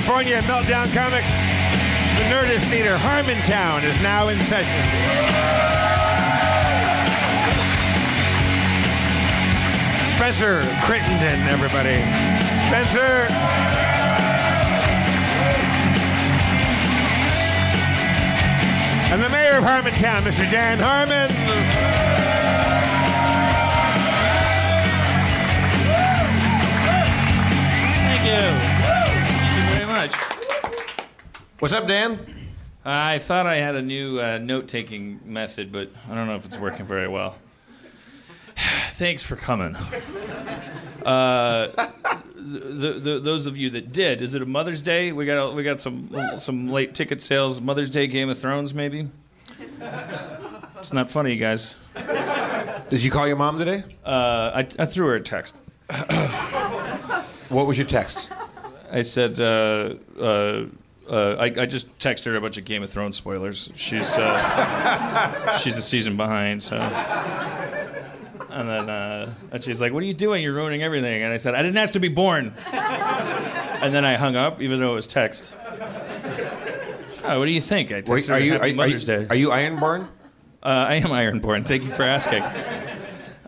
California, Meltdown Comics, the Nerdist leader, Harmontown, is now in session. Spencer Crittenden, everybody. Spencer. And the mayor of Harmontown, Mr. Dan Harmon. Thank you. Thank you very much. What's up, Dan? I thought I had a new uh, note taking method, but I don't know if it's working very well. Thanks for coming. Uh, the, the, those of you that did, is it a Mother's Day? We got we got some some late ticket sales. Mother's Day, Game of Thrones, maybe. It's not funny, guys. Did you call your mom today? Uh, I, I threw her a text. What was your text? I said, uh, uh, uh, I, I just texted her a bunch of Game of Thrones spoilers. She's uh, she's a season behind, so. And then uh, and she's like, "What are you doing? You're ruining everything." And I said, "I didn't ask to be born." And then I hung up, even though it was text. Oh, what do you think? I texted her are you Happy are, are you, Day. are you Ironborn? Uh, I am Ironborn. Thank you for asking.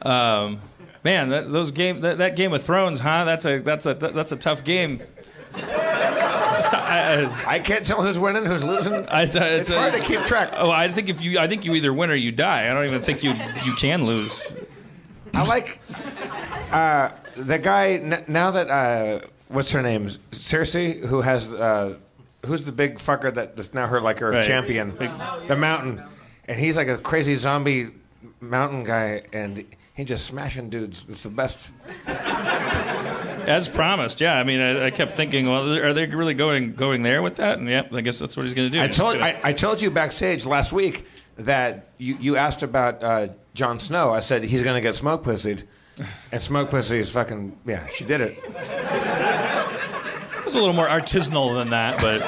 Um, man, that, those game that, that Game of Thrones, huh? That's a that's a that's a tough game. It's- I- can't tell who's winning, who's losing. I- it's, hard to keep track. Oh, I think if you, I think you either win or you die. I don't even think you you can lose. I like uh, the guy n- now that uh, what's her name, Cersei, who has uh, who's the big fucker that, that's now her like her Right. champion, Big- the Mountain, and he's like a crazy zombie mountain guy, and he just smashing dudes. It's the best. As promised, yeah. I mean, I, I kept thinking, well, are they really going going there with that? And yep, I guess that's what he's going to do. I told gonna- I, I told you backstage last week that you, you asked about uh, Jon Snow. I said he's going to get smoke pussied, and smoke pussy is fucking yeah. She did it. it was a little more artisanal than that, but.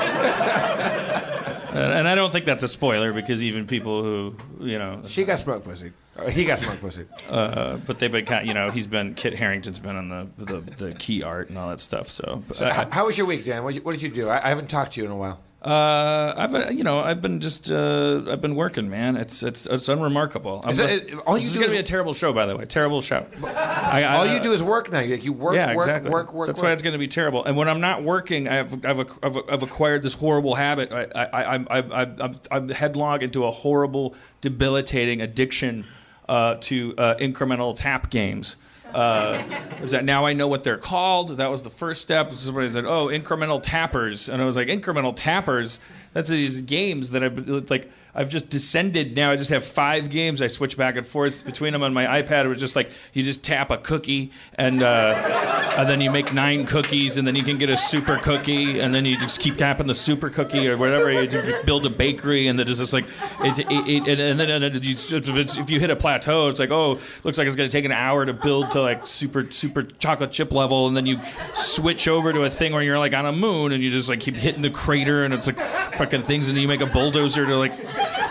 And and I don't think that's a spoiler because even people who, you know, She got smoke pussy. Uh, he got smoke pussy. uh, but they've been kind, you know, he's been Kit Harington's been on the the, the key art and all that stuff. So, but I- How, how was your week, Dan? What did you, what did you do? I, I haven't talked to you in a while. Uh, I've been, you know, I've been just, uh, I've been working, man. It's, it's, it's unremarkable. I'm Is gonna- it- all you this is gonna is- be a terrible show, by the way. Terrible show. I, All you do is work now. You, you work, yeah, work, exactly. work, work. That's work. why it's going to be terrible. And when I'm not working, I've, I've, I've, I've acquired this horrible habit. I, I, I, I, I, I'm, I'm headlong into a horrible, debilitating addiction uh, to uh, incremental tap games. Uh, is that now I know what they're called? That was the first step. Somebody said, "Oh, incremental tappers," and I was like, "Incremental tappers." That's these games that I've like I've just descended. Now I just have five games. I switch back and forth between them on my iPad. It was just like you just tap a cookie and uh, and then you make nine cookies, and then you can get a super cookie, and then you just keep tapping the super cookie or whatever. You build a bakery, and then it's just like it, it, it, and then and then you, if you hit a plateau, it's like oh, looks like it's going to take an hour to build to like super super chocolate chip level, and then you switch over to a thing where you're like on a moon, and you just like keep hitting the crater, and it's like fucking things, and you make a bulldozer to like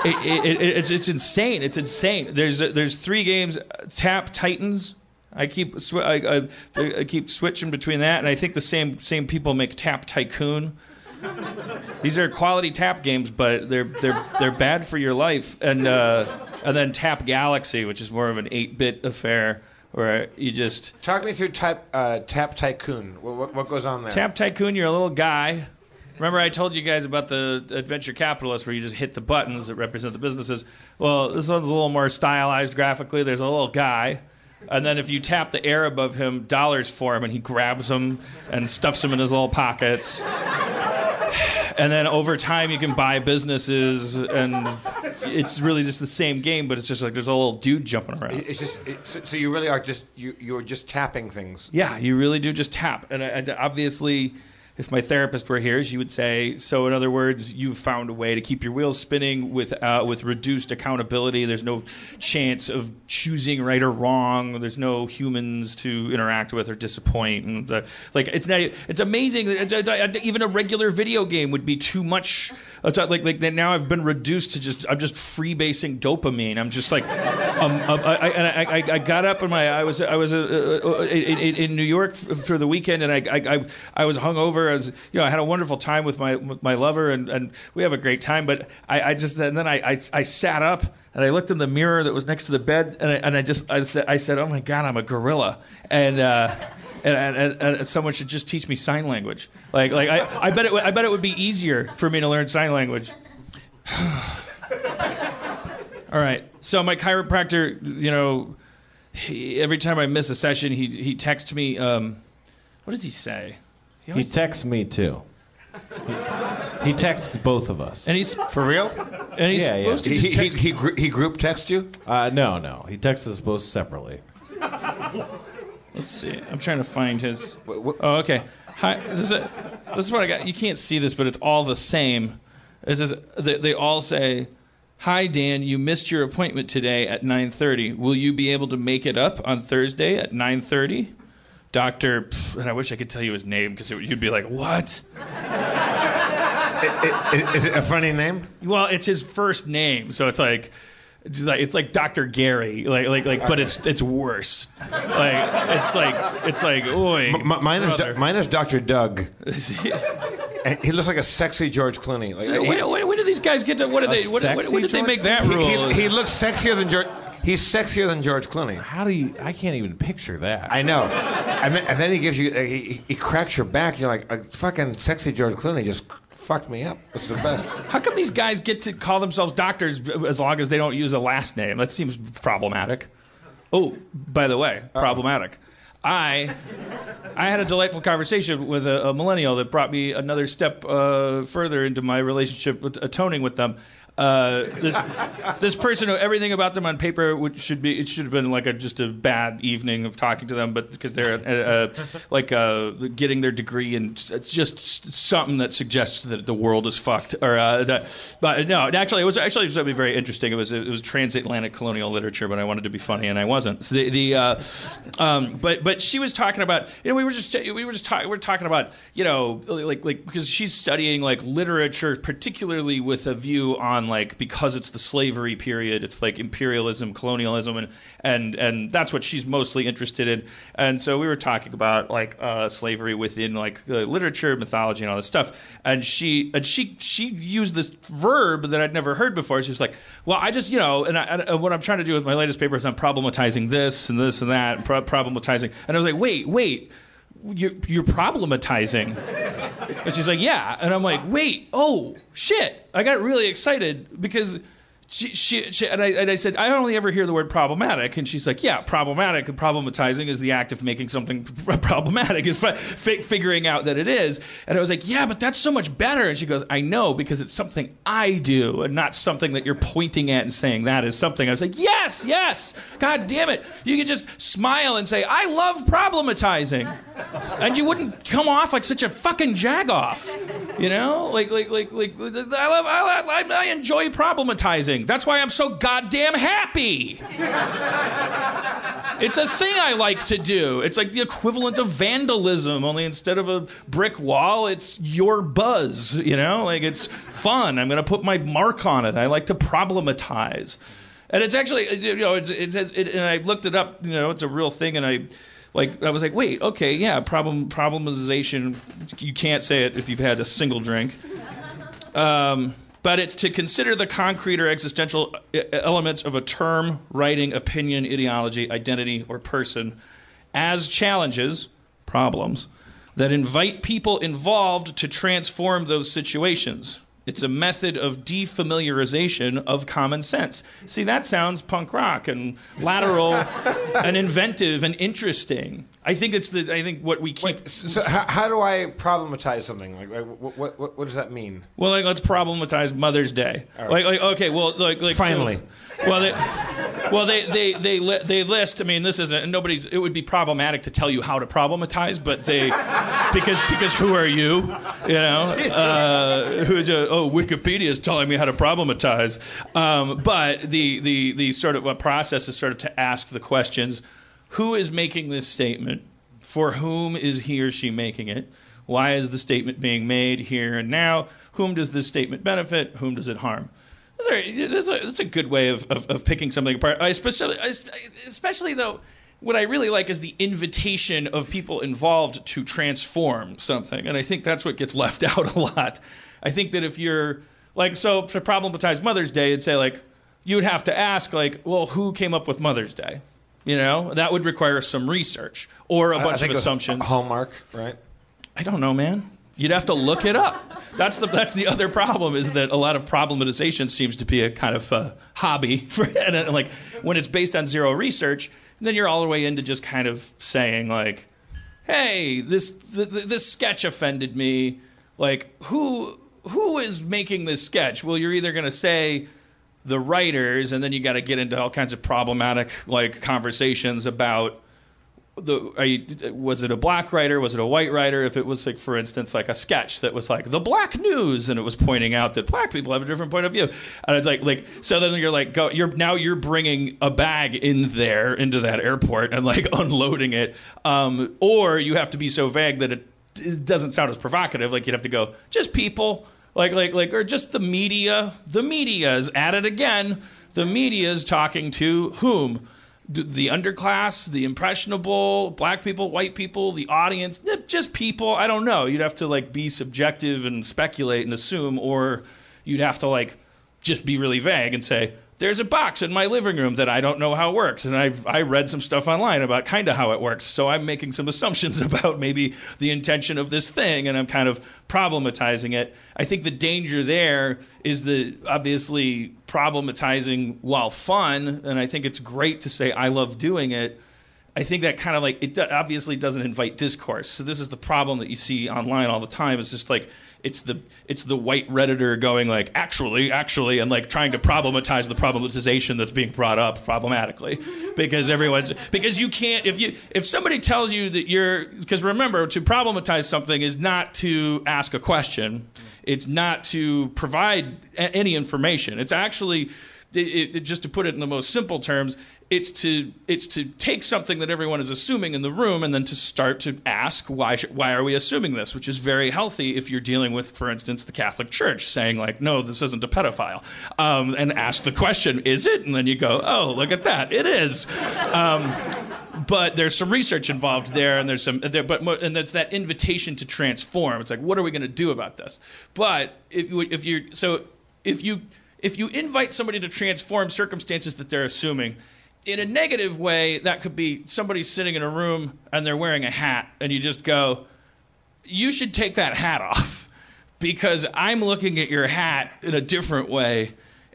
it, it, it, it's it's insane. It's insane. There's there's three games. Tap Titans. I keep sw- I, I, I keep switching between that, and I think the same same people make Tap Tycoon. These are quality tap games, but they're they're they're bad for your life. And uh, and then Tap Galaxy, which is more of an eight bit affair where you just Talk me through type, uh, Tap Tycoon. What, what goes on there? Tap Tycoon, you're a little guy. Remember, I told you guys about the AdVenture Capitalist where you just hit the buttons that represent the businesses. Well, this one's a little more stylized graphically. There's a little guy, and then if you tap the air above him, dollars for him, and he grabs them and stuffs them in his little pockets. And then over time, you can buy businesses, and it's really just the same game, but it's just like there's a little dude jumping around. It's just it, so, so you really are just you you're just tapping things. Yeah, you really do just tap. And I- obviously, if my therapist were here, she would say, so in other words, you've found a way to keep your wheels spinning with uh, with reduced accountability. There's no chance of choosing right or wrong. There's no humans to interact with or disappoint. And uh, like it's not, it's amazing. that It's, it's, even a regular video game would be too much. It's not like like now I've been reduced to just I'm just freebasing dopamine. I'm just like, um, um, I, I, I, I, got up and my I was I was uh, uh, in, in New York f- through the weekend and I I, I, I was hungover. I was you know I had a wonderful time with my with my lover and, and we have a great time. But I, I just and then I, I I sat up and I looked in the mirror that was next to the bed and I, and I just I said I said oh my god I'm a gorilla and. Uh, and, and, and someone should just teach me sign language. Like, like I, I bet it. would- I bet it would be easier for me to learn sign language. All right. So my chiropractor, you know, he, every time I miss a session, he he texts me. Um, what does he say? He He texts me too. He, he texts both of us. and he's For real? and he's Yeah, yeah. supposed to He just he, he, text. he, gr- he group text you? Uh, no, no. He texts us both separately. Let's see. I'm trying to find his. What- what- Oh, okay. Hi. This is, it. this is what I got. You can't see this, but it's all the same. This is, they, they all say, "Hi Dan, you missed your appointment today at 9:30. Will you be able to make it up on Thursday at 9:30?" Doctor, and I wish I could tell you his name because you'd be like, "What?" I- Is it a funny name? Well, it's his first name, so it's like. It's like, it's like Dr. Gary, like like like, but it's it's worse. Like it's like it's like, oi. M- mine is brother." Do- mine is Dr. Doug. And he looks like a sexy George Clooney. Like, he- when, when, when do these guys get to? What do they? When, when, sexy when did they make that he, rule? he, he looks sexier than George. He's sexier than George Clooney. How do you? I can't even picture that. I know. And then, and then he gives you, uh, he, he cracks your back. You're like, a fucking sexy George Clooney just fucked me up. It's the best. How come these guys get to call themselves doctors as long as they don't use a last name? That seems problematic. Oh, by the way, problematic. I I had a delightful conversation with a, a millennial that brought me another step uh, further into my relationship with atoning with them. Uh, this this person, everything about them on paper would, should be it should have been like a just a bad evening of talking to them, but because they're uh, uh, like uh, getting their degree and it's just something that suggests that the world is fucked. Or uh, that, but no, actually, it was actually something very interesting. It was it was transatlantic colonial literature, but I wanted to be funny and I wasn't. So the the um, but but she was talking about you know we were just we were just talking we were talking about you know like like because she's studying like literature particularly with a view on like because it's the slavery period it's like imperialism colonialism and and and that's what she's mostly interested in. And so we were talking about like uh, slavery within like uh, literature mythology and all this stuff. And she and she she used this verb that I'd never heard before. She was like well I just you know and, I, and what I'm trying to do with my latest paper is I'm problematizing this and this and that and pro- problematizing and I was like wait wait you're, you're problematizing. And she's like, yeah. And I'm like, wait, oh, shit. I got really excited because she, she, she and, I, and I said, I only ever hear the word problematic. And she's like, yeah, problematic. Problematizing is the act of making something problematic, is fi- fi- figuring out that it is. And I was like, yeah, but that's so much better. And she goes, I know, because it's something I do and not something that you're pointing at and saying that is something. I was like, yes, yes. God damn it. You could just smile and say, I love problematizing. And you wouldn't come off like such a fucking jagoff. You know? Like, like, like, like, I love, I, I, I enjoy problematizing. That's why I'm so goddamn happy. It's a thing I like to do. It's like the equivalent of vandalism, only instead of a brick wall, it's your buzz. You know, like it's fun. I'm going to put my mark on it. I like to problematize, and it's actually you know it's it's it, and I looked it up. You know, it's a real thing, and I like I was like, wait, okay, yeah, problem problematization. You can't say it if you've had a single drink. Um, but it's to consider the concrete or existential elements of a term, writing, opinion, ideology, identity, or person as challenges, problems, that invite people involved to transform those situations. It's a method of defamiliarization of common sense. See, that sounds punk rock and lateral and inventive and interesting. I think it's the. I think what we keep. Wait, so how, how do I problematize something? Like, like what, what, what, what does that mean? Well, like let's problematize Mother's Day. right. Like, like okay, well, like, like so- Finally. well, they, well, they they they li- they list. I mean, this isn't nobody's. It would be problematic to tell you how to problematize, but they because because who are you? You know, uh, who's a, oh Wikipedia is telling me how to problematize. Um, but the the the sort of uh, process is sort of to ask the questions: Who is making this statement? For whom is he or she making it? Why is the statement being made here and now? Whom does this statement benefit? Whom does it harm? That's, a, that's a good way of, of, of picking something apart. I especially, especially though, what I really like is the invitation of people involved to transform something, and I think that's what gets left out a lot. I think that if you're like, so to problematize Mother's Day, it'd say like, you would have to ask like, well, who came up with Mother's Day? You know, that would require some research or a bunch of assumptions. Hallmark, right? I don't know, man. You'd have to look it up. That's the that's the other problem is that a lot of problematization seems to be a kind of uh, hobby for and, uh, like when it's based on zero research, then you're all the way into just kind of saying like, "Hey, this th- th- this sketch offended me." Like who who is making this sketch? Well, you're either going to say the writers, and then you got to get into all kinds of problematic like conversations about the you, was it a black writer? Was it a white writer? If it was like for instance like a sketch that was like the black news and it was pointing out that black people have a different point of view. And it's like like so then you're like go you're now you're bringing a bag in there into that airport and like unloading it. Um, or you have to be so vague that it, it doesn't sound as provocative. Like you'd have to go just people like like like or just the media the media is at it again the media is talking to whom the underclass, the impressionable, black people, white people, the audience, just people. I don't know. You'd have to like be subjective and speculate and assume, or you'd have to like just be really vague and say, "There's a box in my living room that I don't know how it works," and I've, I read some stuff online about kind of how it works, so I'm making some assumptions about maybe the intention of this thing, and I'm kind of problematizing it. I think the danger there is the obviously problematizing while fun, and I think it's great to say I love doing it. I think that kind of like it obviously doesn't invite discourse. So this is the problem that you see online all the time. It's just like it's the it's the white redditor going like actually actually and like trying to problematize the problematization that's being brought up problematically because everyone's because you can't if you if somebody tells you that you're because remember to problematize something is not to ask a question. It's not to provide a- any information. It's actually it, it, just to put it in the most simple terms, it's to it's to take something that everyone is assuming in the room and then to start to ask why sh- why are we assuming this, which is very healthy if you're dealing with, for instance, the Catholic Church saying like, no, this isn't a pedophile, um, and ask the question, is it? And then you go, oh, look at that, it is. Um, but there's some research involved there, and there's some there, but and that's that invitation to transform. It's like, what are we going to do about this? But if you if you're so if you if you invite somebody to transform circumstances that they're assuming in a negative way, that could be somebody sitting in a room and they're wearing a hat, and you just go, you should take that hat off because I'm looking at your hat in a different way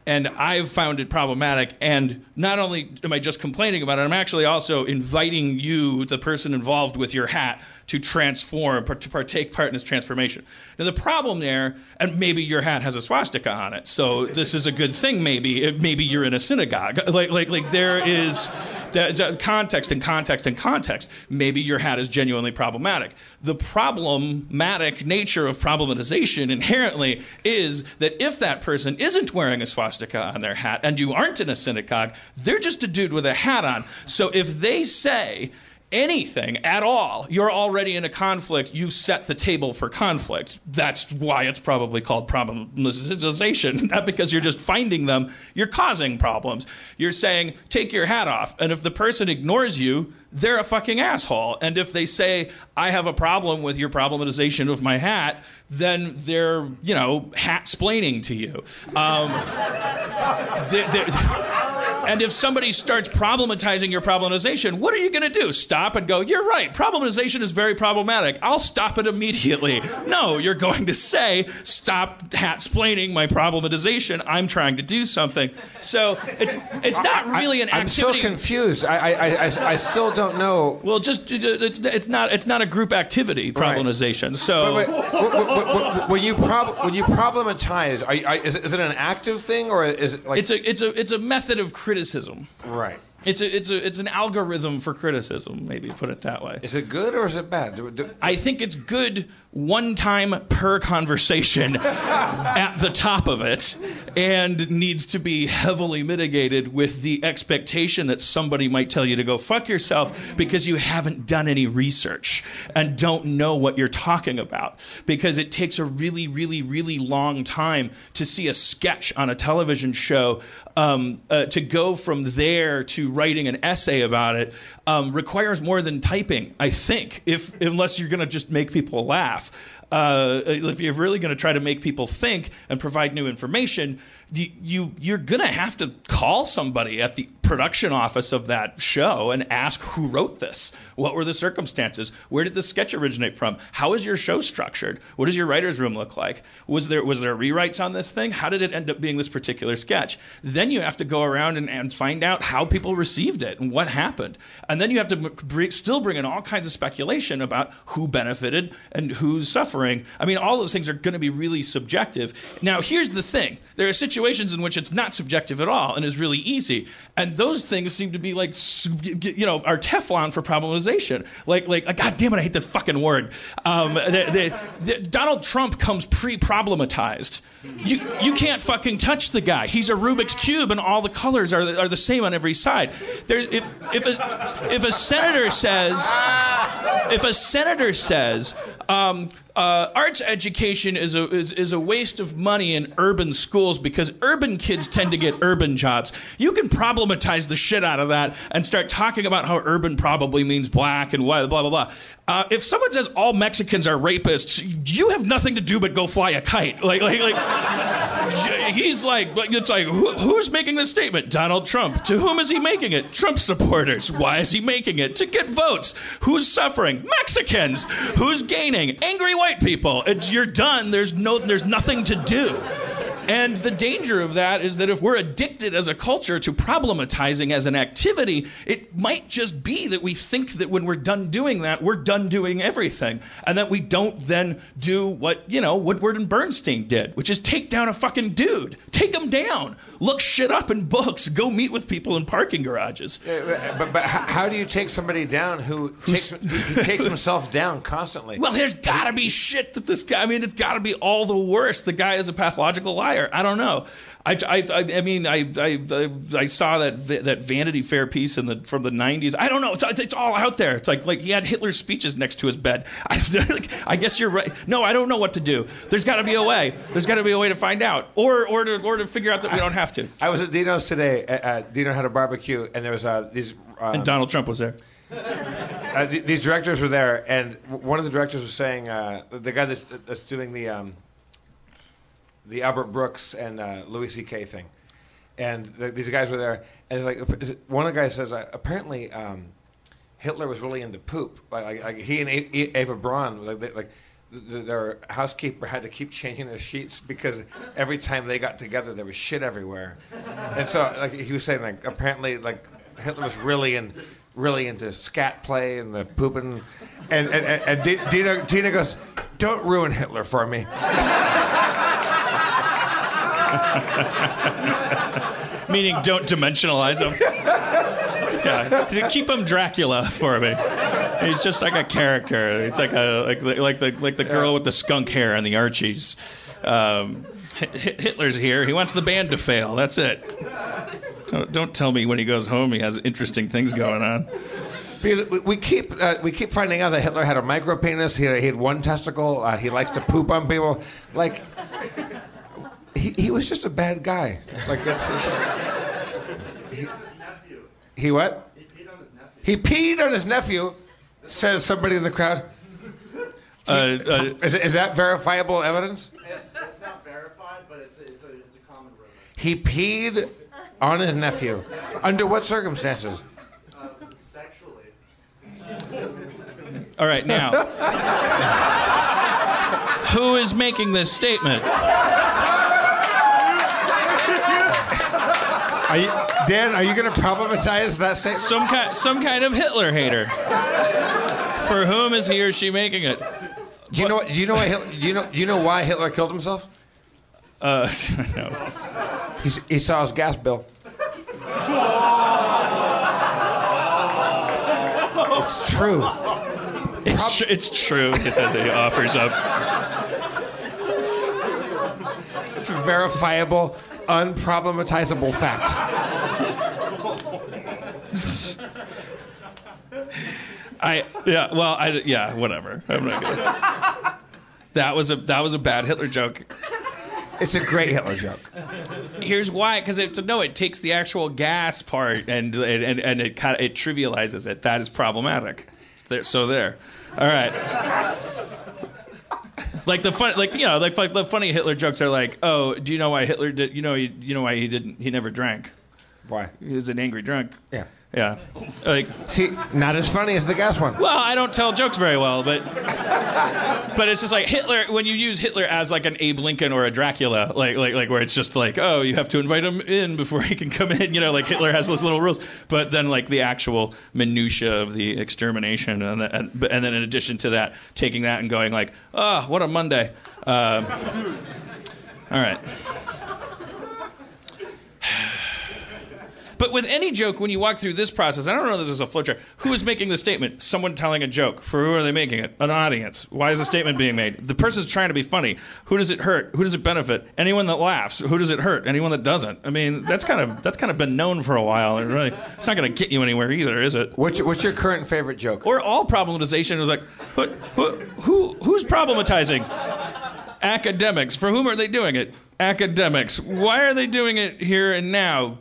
and I've found it problematic. And not only am I just complaining about it, I'm actually also inviting you, the person involved with your hat, to transform, to partake part in this transformation. Now, the problem there, and maybe your hat has a swastika on it, so this is a good thing. Maybe, maybe you're in a synagogue. Like, like, like there is, uh, context and context and context. Maybe your hat is genuinely problematic. The problematic nature of problematization inherently is that if that person isn't wearing a swastika on their hat and you aren't in a synagogue, they're just a dude with a hat on. So if they say, anything at all, you're already in a conflict. You set the table for conflict. That's why it's probably called problematization, not because you're just finding them. You're causing problems. You're saying, take your hat off. And if the person ignores you, they're a fucking asshole. And if they say, I have a problem with your problematization of my hat, then they're, you know, hat splaining to you. Um, they're, they're, and if somebody starts problematizing your problematization, what are you going to do? Stop and go, you're right, problematization is very problematic. I'll stop it immediately. No, you're going to say, stop hat splaining my problematization. I'm trying to do something. So it's, it's not really an I, I'm activity. so confused. I, I, I, I- still don't know. well, just uh, it's, it's not it's not a group activity problematization. So Wait, wait, when you prob- when you problematize, are is, it, is it an active thing or is it like it's a it's a it's a method of criticism. Right? It's a it's a it's an algorithm for criticism. Maybe put it that way. Is it good or is it bad? Do, do, I think it's good one time per conversation at the top of it and needs to be heavily mitigated with the expectation that somebody might tell you to go fuck yourself because you haven't done any research and don't know what you're talking about because it takes a really really really long time to see a sketch on a television show um, uh, to go from there to writing an essay about it um, requires more than typing, I think, if unless you're going to just make people laugh. Uh, if you're really going to try to make people think and provide new information, you, you you're to have to call somebody at the production office of that show and ask who wrote this. What were the circumstances? Where did the sketch originate from? How is your show structured? What does your writers' room look like? Was there was there rewrites on this thing? How did it end up being this particular sketch? Then you have to go around and, and find out how people received it and what happened. And then you have to br- still bring in all kinds of speculation about who benefited and who's suffering. I mean, all those things are going to be really subjective. Now, here's the thing: there are situations in which it's not subjective at all and is really easy, and those things seem to be like, you know, our Teflon for problematization. Like, like, God damn it, I hate this fucking word. Um, Donald Trump comes pre-problematized. You you can't fucking touch the guy. He's a Rubik's cube, and all the colors are are the same on every side. There, if if a, if a senator says if a senator says um, uh, arts education is a is, is a waste of money in urban schools because urban kids tend to get urban jobs. You can problematize the shit out of that and start talking about how urban probably means black and white, blah blah blah. Uh, if someone says all Mexicans are rapists, you have nothing to do but go fly a kite. Like like like he's like it's like who, who's making this statement? Donald Trump. To whom is he making it? Trump supporters. Why is he making it? To get votes. Who's suffering? Mexicans. Who's gaining? Angry white people. It's, you're done. There's no there's nothing to do. And the danger of that is that if we're addicted as a culture to problematizing as an activity, it might just be that we think that when we're done doing that, we're done doing everything. And that we don't then do what, you know, Woodward and Bernstein did, which is take down a fucking dude. Take him down. Look shit up in books. Go meet with people in parking garages. But, but how, how do you take somebody down who takes, he takes himself down constantly? Well, there's got to be shit that this guy. I mean, it's got to be all the worst. The guy is a pathological liar. I don't know. I, I, I, mean, I, I, I saw that that Vanity Fair piece in the from the '90s. I don't know. It's, it's all out there. It's like like he had Hitler's speeches next to his bed. I, I guess you're right. No, I don't know what to do. There's got to be a way. There's got to be a way to find out, or or to or to figure out that we don't have to. I was at Dino's today. Uh, uh, Dino had a barbecue, and there was uh, these. Uh, And Donald Trump was there. uh, th- these directors were there, and one of the directors was saying, uh, the guy that's, that's doing the um, the Albert Brooks and uh, Louis C.K. thing, and th- these guys were there, and it's like one of the guys says, uh, apparently um, Hitler was really into poop. Like, like, like he and A- A- Eva Braun, like, they, like th- their housekeeper had to keep changing their sheets because every time they got together, there was shit everywhere, and so like he was saying, like apparently like Hitler was really in. Really into scat play and the pooping, and and, and, and Dino, Dino goes, "Don't ruin Hitler for me." Meaning, don't dimensionalize him. Yeah, keep him Dracula for me. He's just like a character. It's like a like the- like the like the girl with the skunk hair and the Archies. Um, Hi- Hi- Hitler's here. He wants the band to fail. That's it. Don't, don't tell me when he goes home he has interesting things going on. Because we, we keep uh, we keep finding out that Hitler had a micro penis. He had, he had one testicle. Uh, he likes to poop on people. Like he, he was just a bad guy. Like it's, it's he, he what? He peed on his nephew. Says somebody in the crowd. Uh, uh, Is, is that verifiable evidence? It's, it's not verified, but it's a, it's a, it's a common rumor. He peed on his nephew. Under what circumstances? Uh, sexually. all right, now. Who is making this statement? Are you, Dan, are you going to problematize that statement? Some kind, some kind of Hitler hater. For whom is he or she making it? Do you know? Do you know why? Hitler, do you know? Do you know why Hitler killed himself? Uh, no. He's, he saw his gas bill. it's true. It's, tr- it's true. He said he offers up. It's verifiable, unproblematizable fact. I yeah. Well, I yeah. Whatever. I'm not gonna. That was a that was a bad Hitler joke. It's a great Hitler joke. Here's why, because it no, it takes the actual gas part and and and it kind of it trivializes it. That is problematic. So there. All right. Like the fun, like you know, like, like the funny Hitler jokes are like, oh, do you know why Hitler did? You know, you, you know why he didn't? He never drank. Why? He was an angry drunk. Yeah. Yeah. Like, See, not as funny as the gas one. well, I don't tell jokes very well, but but it's just like Hitler when you use Hitler as like an Abe Lincoln or a Dracula, like like like where it's just like, oh, you have to invite him in before he can come in. You know, like Hitler has those little rules. But then like the actual minutia of the extermination, and the, and, and then in addition to that, taking that and going like, oh, what a Monday. Um, all right. But with any joke, when you walk through this process, I don't know if this is a flowchart. Who is making the statement? Someone telling a joke. For who are they making it? An audience. Why is the statement being made? The person's trying to be funny. Who does it hurt? Who does it benefit? Anyone that laughs. Who does it hurt? Anyone that doesn't. I mean, that's kind of that's kind of been known for a while. It really, it's not going to get you anywhere either, is it? What's your, what's your current favorite joke? Or all problematization was like, who, who, who who's problematizing? Academics. For whom are they doing it? Academics. Why are they doing it here and now?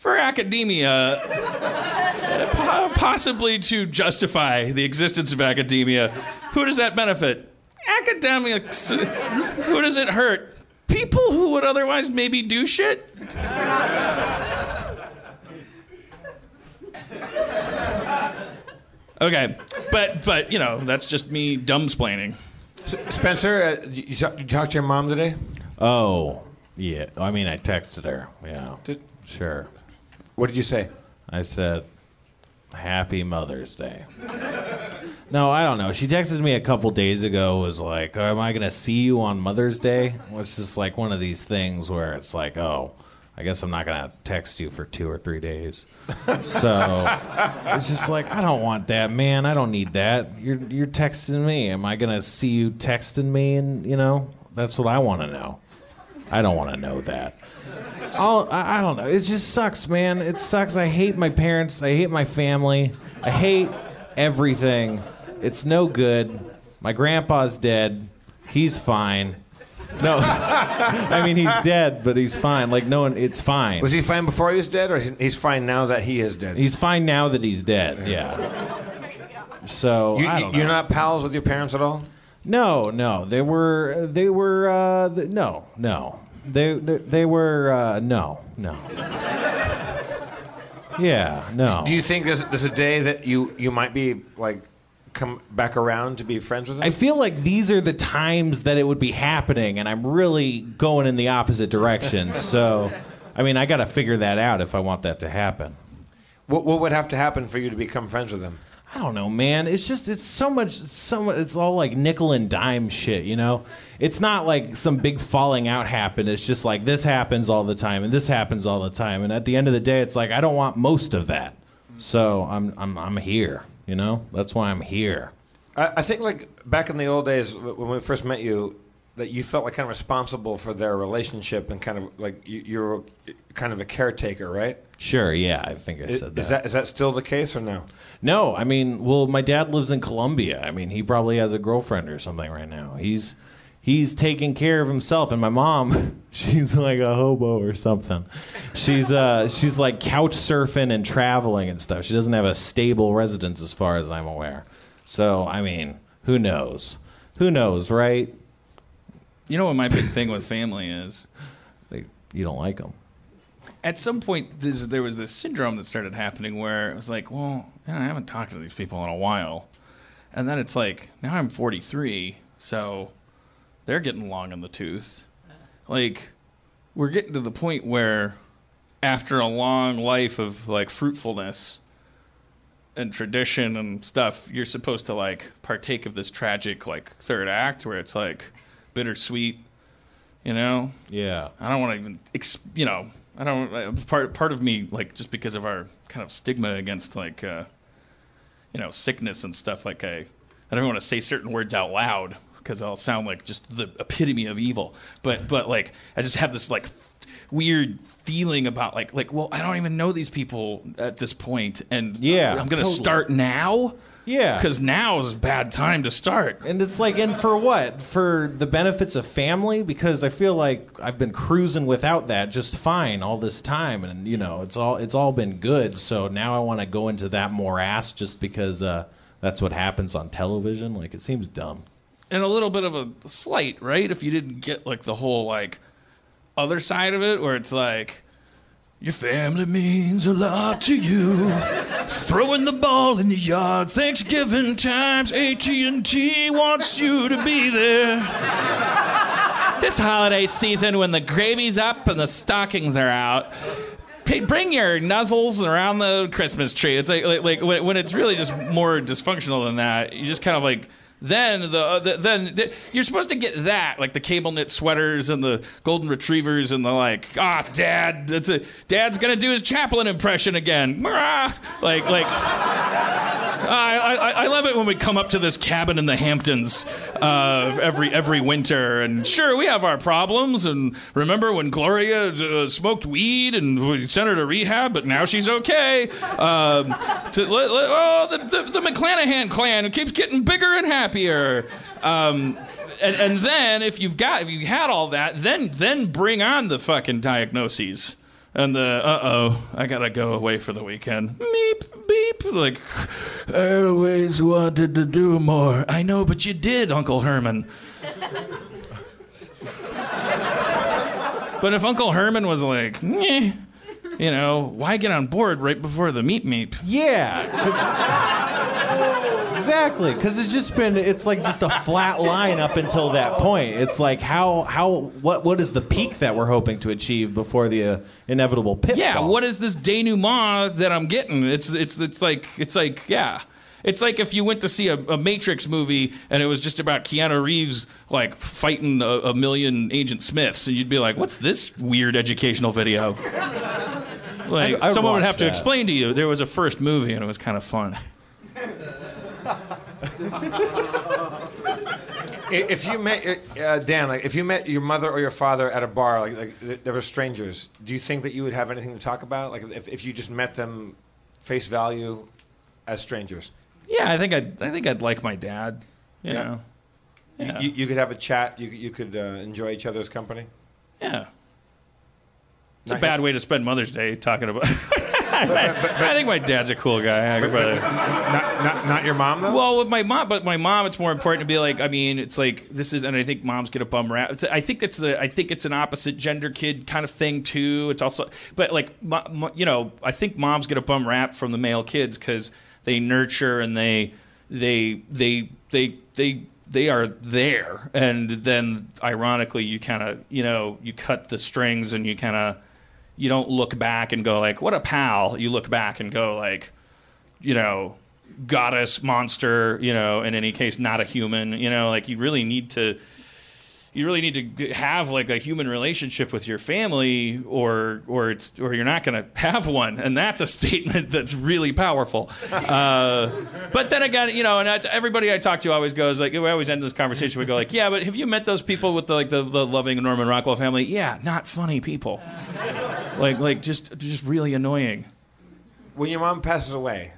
For academia, possibly to justify the existence of academia. Who does that benefit? Academics. Who does it hurt? People who would otherwise maybe do shit. Okay, but but you know that's just me dumbsplaining. S- Spencer, uh, you, you talk- you talked to your mom today? Oh, yeah. I mean, I texted her. Yeah. Did- Sure. What did you say? I said, Happy Mother's Day. no, I don't know. She texted me a couple days ago, was like, oh, Am I going to see you on Mother's Day? It's just like one of these things where it's like, Oh, I guess I'm not going to text you for two or three days. so it's just like, I don't want that, man. I don't need that. You're, you're texting me. Am I going to see you texting me? And, you know, that's what I want to know. I don't want to know that. All, I, I don't know. It just sucks, man. It sucks. I hate my parents. I hate my family. I hate everything. It's no good. My grandpa's dead. He's fine. No, I mean he's dead, but he's fine. Like no one, it's fine. Was he fine before he was dead, or he's fine now that he is dead? He's fine now that he's dead. Yeah. So you, I don't you're not pals with your parents at all? No, no, they were, they were, uh, no, no, they, they, they were, uh, no, no. Yeah, no. Do you think there's, there's a day that you, you might be like come back around to be friends with them? I feel like these are the times that it would be happening, and I'm really going in the opposite direction. So, I mean, I got to figure that out if I want that to happen. what, what would have to happen for you to become friends with them? I don't know, man. It's just it's so much so it's all like nickel and dime shit, you know? It's not like some big falling out happened. It's just like this happens all the time and this happens all the time. And at the end of the day, it's like I don't want most of that. So I'm I'm I'm here. You know, that's why I'm here. I, I think like back in the old days when we first met you, that you felt like kind of responsible for their relationship and kind of like you, you're kind of a caretaker, right? Sure, yeah, I think I said is that is that still the case or no? No, I mean, well, my dad lives in Colombia. I mean, he probably has a girlfriend or something right now. He's he's taking care of himself, and my mom, she's like a hobo or something. She's uh she's like couch surfing and traveling and stuff. She doesn't have a stable residence, as far as I'm aware. So, I mean, who knows? Who knows, right? You know what my big thing with family is? Like, you don't like them. At some point, this, there was this syndrome that started happening where it was like, well, I haven't talked to these people in a while. And then it's like, now I'm 43, so they're getting long in the tooth. Like, we're getting to the point where, after a long life of like fruitfulness and tradition and stuff, you're supposed to like partake of this tragic like third act where it's like bittersweet, you know? Yeah. I don't want to even, you know, I don't. uh, Part part of me, like, just because of our kind of stigma against like, uh, you know, sickness and stuff. Like, I, I don't want to say certain words out loud because I'll sound like just the epitome of evil. But but like, I just have this like weird feeling about like like well, I don't even know these people at this point, and Yeah, I'm gonna totally. start now. Yeah. because now is a bad time to start. And it's like, and for what? For the benefits of family? Because I feel like I've been cruising without that just fine all this time, and you know, it's all it's all been good. So now I want to go into that morass just because uh, that's what happens on television. Like it seems dumb. and a little bit of a slight, right? If you didn't get like the whole like other side of it, where it's like your family means a lot to you. Throwing the ball in the yard, Thanksgiving times, AT and T wants you to be there. This holiday season, when the gravy's up and the stockings are out. Bring your nuzzles around the Christmas tree. It's like, like, like when it's really just more dysfunctional than that. You just kind of like then the, the then the, you're supposed to get that like the cable knit sweaters and the golden retrievers and the like ah dad that's a dad's gonna do his Chaplin impression again like like I, I, I love it when we come up to this cabin in the Hamptons uh, every every winter, and sure we have our problems. And remember when Gloria uh, smoked weed and we sent her to rehab, but now she's okay. Um, to, let- let- oh, the, the, the McClanahan clan keeps getting bigger and happier. Um, and, and then if you've got if you had all that, then then bring on the fucking diagnoses. And the uh oh, I gotta go away for the weekend. Meep beep. Like, I always wanted to do more. I know, but you did, Uncle Herman. but if Uncle Herman was like, you know, why get on board right before the meep meep? Yeah. Exactly. Because it's just been, it's like just a flat line up until that point. It's like how, how, what, what is the peak that we're hoping to achieve before the uh, inevitable pitfall? Yeah, what is this denouement that I'm getting? It's it's it's like it's like yeah. It's like if you went to see a, a Matrix movie and it was just about Keanu Reeves like fighting a, a million Agent Smiths, and you'd be like, "What's this weird educational video?" Like I'd- I'd someone would have to explain to you there was a first movie and it was kind of fun. If you met uh, Dan, like if you met your mother or your father at a bar, like, like th- they were strangers, do you think that you would have anything to talk about? Like if, if you just met them face value as strangers, Yeah, I think I'd I think I'd like my dad. You Yeah. know, Yeah. you, you could have a chat. You, you could uh, enjoy each other's company. yeah. It's a Not bad way to spend Mother's Day talking about. I think my dad's a cool guy. Probably- Not, not, not your mom though. Well, with my mom, but my mom, it's more important to be like. I mean, it's like this is, and I think moms get a bum rap. It's, I think it's the, I think it's an opposite gender kid kind of thing too. It's also, but like, mo- mo- you know, I think moms get a bum rap from the male kids because they nurture and they, they, they, they, they. They are there, and then ironically, you kind of, you know, you cut the strings, and you kind of, you don't look back and go like, "What a pal." You look back and go like, you know, goddess monster, you know, in any case, not a human, you know, like you really need to, you really need to have like a human relationship with your family or or it's or you're not going to have one. And that's a statement that's really powerful. Uh, but then again you know and that's, everybody i talk to always goes like we always end this conversation we go like yeah but have you met those people with the, like the, the loving norman rockwell family? Yeah not funny people. Like like just just really annoying. When your mom passes away,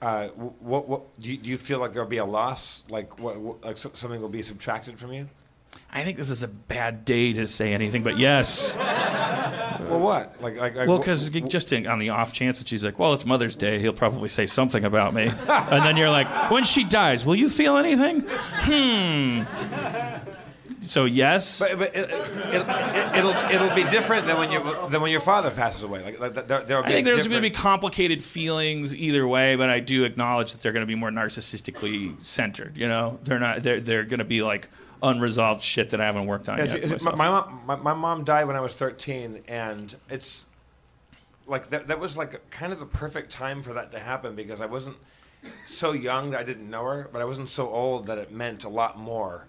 uh, what, what do you, do you feel like there'll be a loss? Like what, what like so- something will be subtracted from you? I think this is a bad day to say anything but yes Well, what? Like like, like Well, because wh- just in, on the off chance that she's like, well, it's Mother's Day, he'll probably say something about me. and then you're like, when she dies, will you feel anything? Hmm. So, yes. But, but it, it, it, it'll it'll be different than when you than when your father passes away. Like, like there, there'll be I think there's going to be complicated feelings either way, but I do acknowledge that they're going to be more narcissistically centered. You know, they're not. They're they're going to be like unresolved shit that I haven't worked on Yeah, yet. see, myself. my, my, mom, my, my mom died when I was 13, and it's like that. That was like kind of the perfect time for that to happen because I wasn't so young that I didn't know her, but I wasn't so old that it meant a lot more.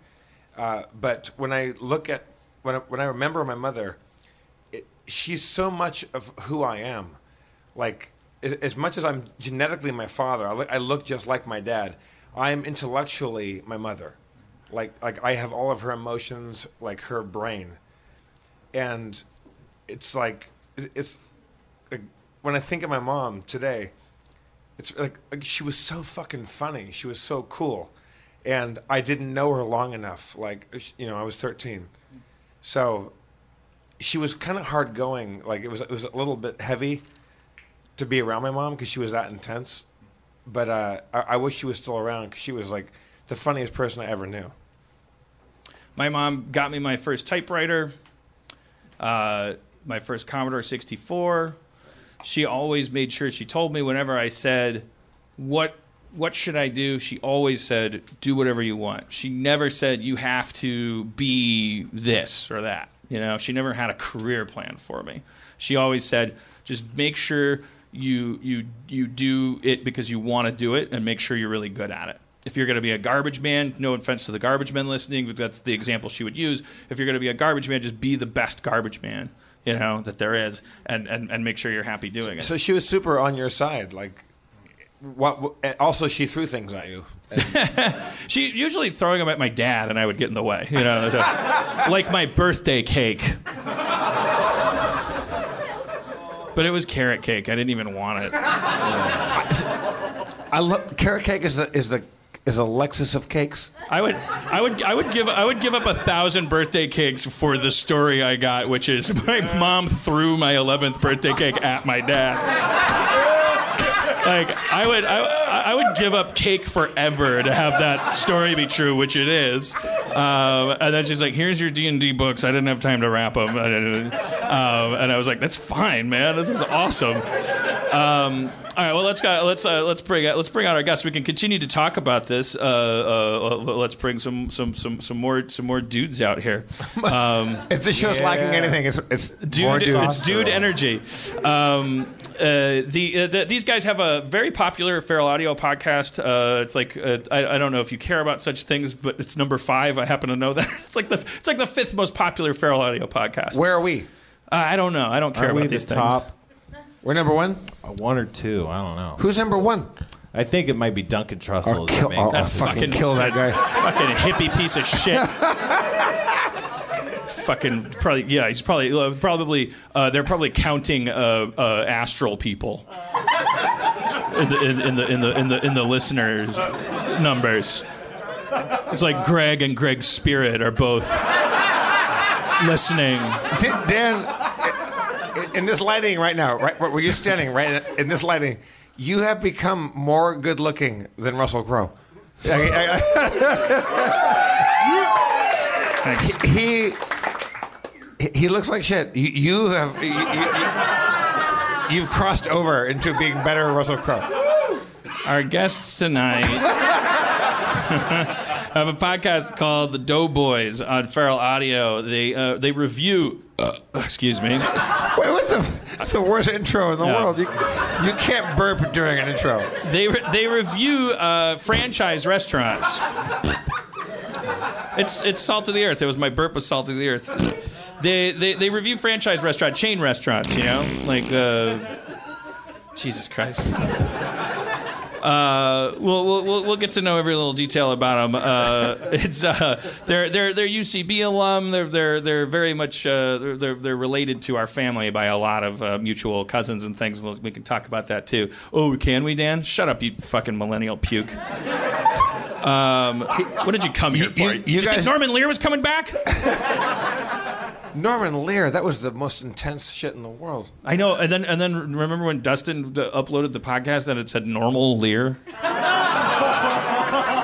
Uh, but when I look at when I, when I remember my mother, it, she's so much of who I am. Like as, as much as I'm genetically my father, I look, I look just like my dad. I am intellectually my mother. Like like I have all of her emotions, like her brain, and it's like it's like when I think of my mom today, it's like, like she was so fucking funny. She was so cool, and I didn't know her long enough. Like you know, I was thirteen, so she was kind of hard going. Like it was it was a little bit heavy to be around my mom because she was that intense. But uh, I, I wish she was still around because she was like the funniest person I ever knew. My mom got me my first typewriter, uh, my first Commodore 64. She always made sure she told me whenever I said, "What what should I do?" She always said, "Do whatever you want." She never said you have to be this or that. You know, she never had a career plan for me. She always said, "Just make sure you you you do it because you want to do it, and make sure you're really good at it." If you're going to be a garbage man, no offense to the garbage men listening, but that's the example she would use. If you're going to be a garbage man, just be the best garbage man, you know, that there is, and, and, and make sure you're happy doing it. So she was super on your side. Like, what? also, she threw things at you. She usually throwing them at my dad, and I would get in the way, you know, like my birthday cake. But it was carrot cake. I didn't even want it. I love carrot cake. Is the is the is a Lexus of cakes. I would, I would, I would give, I would give up a thousand birthday cakes for the story I got, which is my mom threw my eleventh birthday cake at my dad. Like I would, I, I would give up cake forever to have that story be true, which it is. Um, and then she's like, "Here's your D and D books." I didn't have time to wrap them, um, and I was like, "That's fine, man. This is awesome." Um, all right, well let's go, let's uh, let's bring out, let's bring out our guests. We can continue to talk about this. Uh, uh, let's bring some some some some more some more dudes out here. Um, If the show's lacking anything, it's it's dude, more dudes. it's dude energy. Um, uh, the, uh, the these guys have a very popular feral audio podcast. Uh, it's like uh, I, I don't know if you care about such things, but it's number five. I happen to know that it's like the it's like the fifth most popular feral audio podcast. Where are we? Uh, I don't know. I don't care Are we about the these top We're number one. uh, one or two? I don't know. Who's number one? I think it might be Duncan Trussell. I'll kill, main I'll. I'll That fucking fucking- kill that guy. Fucking hippie piece of shit. Fucking probably yeah. He's probably uh, probably uh, they're probably counting uh, uh, astral people in the in, in the in the in the in the listeners numbers. It's like Greg and Greg's spirit are both listening. D- Dan, in- this lighting right now, right where you're standing, right in this lighting, you have become more good looking than Russell Crowe. Thanks. He he looks like shit. You, you have you, you, have crossed over into being better Russell Crowe. Our guests tonight have a podcast called The Doughboys on Feral Audio. They uh, they review. excuse me. Wait, what the? That's the worst intro in the world. You, you can't burp during an intro. They re- they review uh, franchise restaurants. It's it's salt of the earth. It was my burp was salt of the earth. They they, they review franchise restaurant chain restaurants. You know, like uh, Jesus Christ. Uh, we'll, we'll we'll- get to know every little detail about them. Uh, it's uh, they're they're they're UCB alum. They're they're they're very much uh, they're, they're they're related to our family by a lot of uh, mutual cousins and things. We'll, we can talk about that too. Oh, can we, Dan? Shut up, you fucking millennial puke. Um, what did you come here You- for? you- you guys- Norman Lear was coming back? Norman Lear, that was the most intense shit in the world. I know, and then and then remember when Dustin d- uploaded the podcast and it said normal Lear.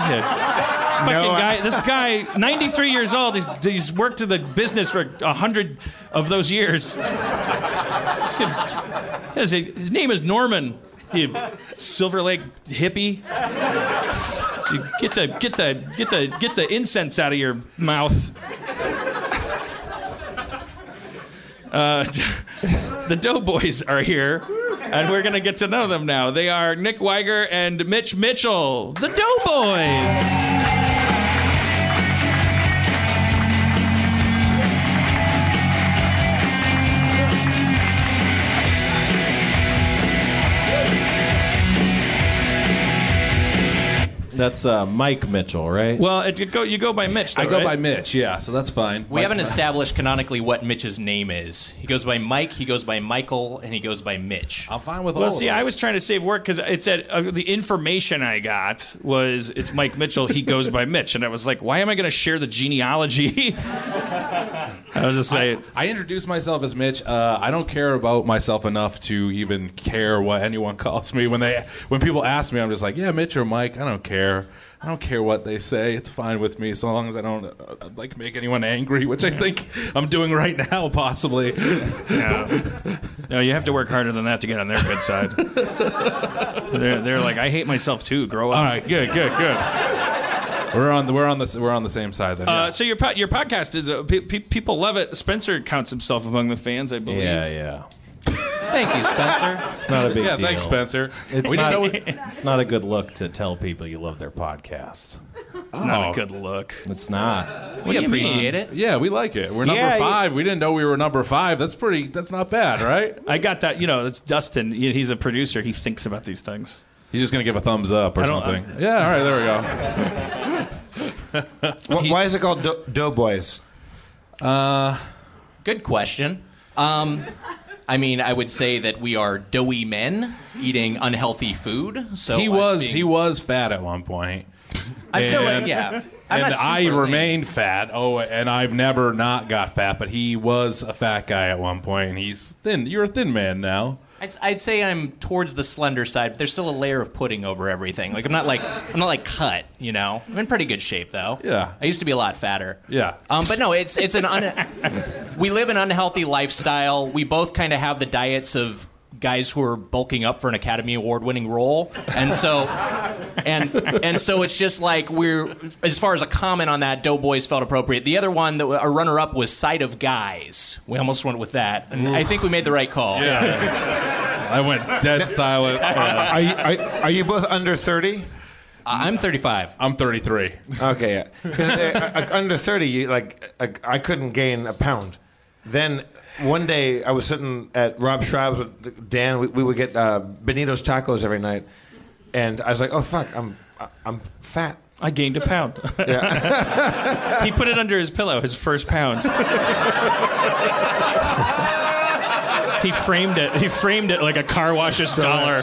Yeah. This fucking No, guy, this guy, 93 years old. He's he's worked in the business for a hundred of those years. His, his name is Norman. You Silver Lake hippie. You Get the get the get the get the incense out of your mouth. Uh, the Doughboys are here, and we're gonna get to know them now. They are Nick Wiger and Mitch Mitchell, the Doughboys. That's uh, Mike Mitchell, right? Well, it, you go you go by Mitch. Though, I go right? by Mitch, yeah, so that's fine. We My- haven't established canonically what Mitch's name is. He goes by Mike, he goes by Michael, and he goes by Mitch. I'm fine with Well, all see, of I was trying to save work because it said uh, the information I got was it's Mike Mitchell. He goes by Mitch, and I was like, why am I going to share the genealogy? I was just saying. I introduce myself as Mitch. Uh, I don't care about myself enough to even care what anyone calls me. When they when people ask me, I'm just like, yeah, Mitch or Mike. I don't care. I don't care what they say. It's fine with me, so long as I don't uh, like make anyone angry, which I think I'm doing right now, possibly. No. no, you have to work harder than that to get on their good side. they're, they're like, I hate myself too. Grow up. All right, good, good, good. We're on the we're on the we're on the same side then. Uh, yeah. so your po- your podcast is uh, pe- pe- people love it. Spencer counts himself among the fans, I believe. yeah, yeah. Thank you, Spencer. It's not a big yeah, deal. thanks, Spencer. It's we not, didn't it's not a good look to tell people you love their podcast. It's not Oh. a good look. It's not. We appreciate it. Yeah, we like it. We're number Yeah, you- five. We didn't know we were number five. That's pretty. That's not bad, right? I got that. You know, it's Dustin. He- He's a producer. He thinks about these things. He's just gonna give a thumbs up or I don't- something. yeah, all right, there we go. Wh- Why is it called Do- Doughboys? Good question. Um, I mean, I would say that we are doughy men eating unhealthy food. So he was being- he was fat at one point. I'm still like, yeah. I'm and I super remained fat. Oh, and I've never not got fat, but he was a fat guy at one point, and he's thin. You're a thin man now. I'd, I'd say I'm towards the slender side, but there's still a layer of pudding over everything. Like I'm not like I'm not like cut, you know. I'm in pretty good shape though. Yeah. I used to be a lot fatter. Yeah. Um, but no, it's it's an un- we live an unhealthy lifestyle. We both kind of have the diets of guys who are bulking up for an Academy Award winning role, and so and and so it's just like we're as far as a comment on that, Doughboys felt appropriate. The other one that a runner up was Sight of Guys. We almost went with that, and I think we made the right call. Yeah. I went dead silent. Uh, Are you, are, are you both under 30? I'm 35. I'm 33. Okay, yeah. 'Cause, uh, uh, under 30, you, like, uh, I couldn't gain a pound. Then one day I was sitting at Rob Schrab's with Dan. We, we would get uh, Benito's tacos every night. And I was like, oh, fuck, I'm, I'm fat. I gained a pound. he put it under his pillow, his first pound. he framed it. He framed it like a car wash's dollar.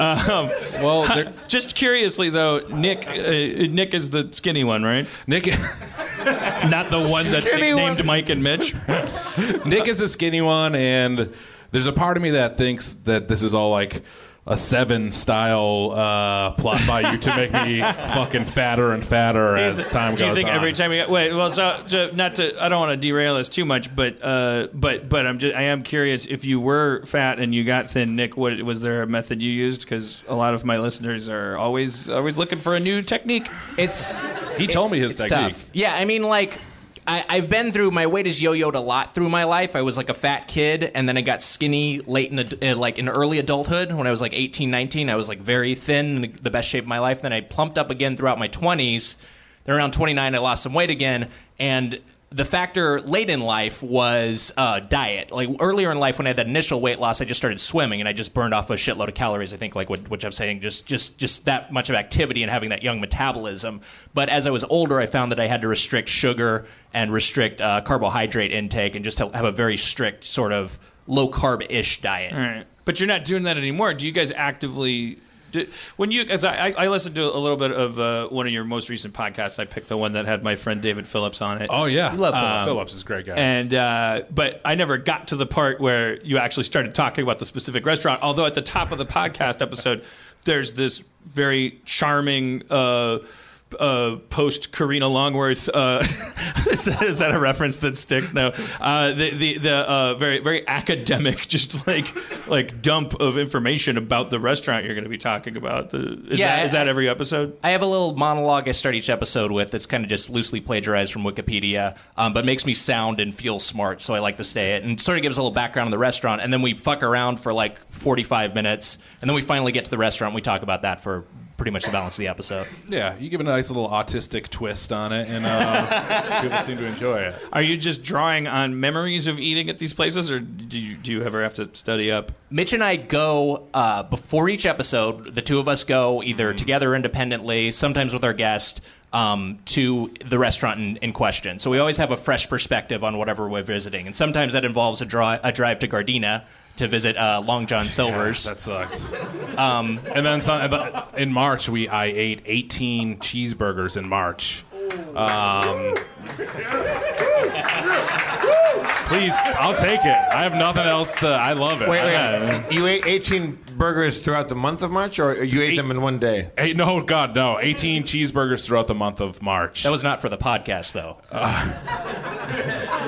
Well, there, Just curiously though, Nick uh, Nick is the skinny one, right? Nick Not the one that's Skinny named one. Mike and Mitch. Nick is the skinny one, and there's a part of me that thinks that this is all like a seven style uh, plot by you to make me fucking fatter and fatter as time goes on. Do goes you think on. every time you wait? Well, so, so not to. I don't want to derail this too much, but uh, but but I'm just I am curious if you were fat and you got thin, Nick. What was there a method you used? Because a lot of my listeners are always always looking for a new technique. It's He told me his it's technique. tough. Yeah, I mean, like, I, I've been through my weight has yo-yoed a lot through my life. I was like a fat kid, and then I got skinny late in uh, like in early adulthood. When I was like 18, 19, I was like very thin, in the best shape of my life. Then I plumped up again throughout my 20s. Then around 29, I lost some weight again, and the factor late in life was uh, diet. Like earlier in life, when I had that initial weight loss, I just started swimming and I just burned off a shitload of calories. I think, like what, which I'm saying, just just just that much of activity and having that young metabolism. But as I was older, I found that I had to restrict sugar and restrict uh, carbohydrate intake and just have a very strict sort of low carb ish diet. All right. But you're not doing that anymore. Do you guys actively? Do, when you, as I, I listened to a little bit of uh, one of your most recent podcasts, I picked the one that had my friend David Phillips on it. Oh yeah, love Um, Phillips. Phillips is a great guy. And uh, but I never got to the part where you actually started talking about the specific restaurant. Although at the top of the podcast episode, there's this very charming. Uh, uh, post Karina Longworth. Uh, is, that, is that a reference that sticks? No. Uh, the the the uh, very very academic, just like like dump of information about the restaurant you're going to be talking about. The, is Yeah, that, is that every episode? I have a little monologue I start each episode with that's kind of just loosely plagiarized from Wikipedia, um, but makes me sound and feel smart, so I like to say it. And sort of gives a little background on the restaurant, and then we fuck around for like 45 minutes, and then we finally get to the restaurant. and We talk about that for pretty much the balance of the episode. yeah, you give it a nice little autistic twist on it, and uh, people seem to enjoy it. Are you just drawing on memories of eating at these places, or do you do you ever have to study up? Mitch and I go uh, before each episode. The two of us go either together independently, sometimes with our guest, um, to the restaurant in, in question. So we always have a fresh perspective on whatever we're visiting, and sometimes that involves a, dri- a drive to Gardena to visit uh, Long John Silver's. That sucks. Um, and then some, in March, we I ate 18 cheeseburgers in March. Um, please, I'll take it. I have nothing else to. I love it. Wait, I- wait. You ate 18 burgers throughout the month of March, or you ate them in one day? Hey, no, God, no. 18 cheeseburgers throughout the month of March. that was not for the podcast, though.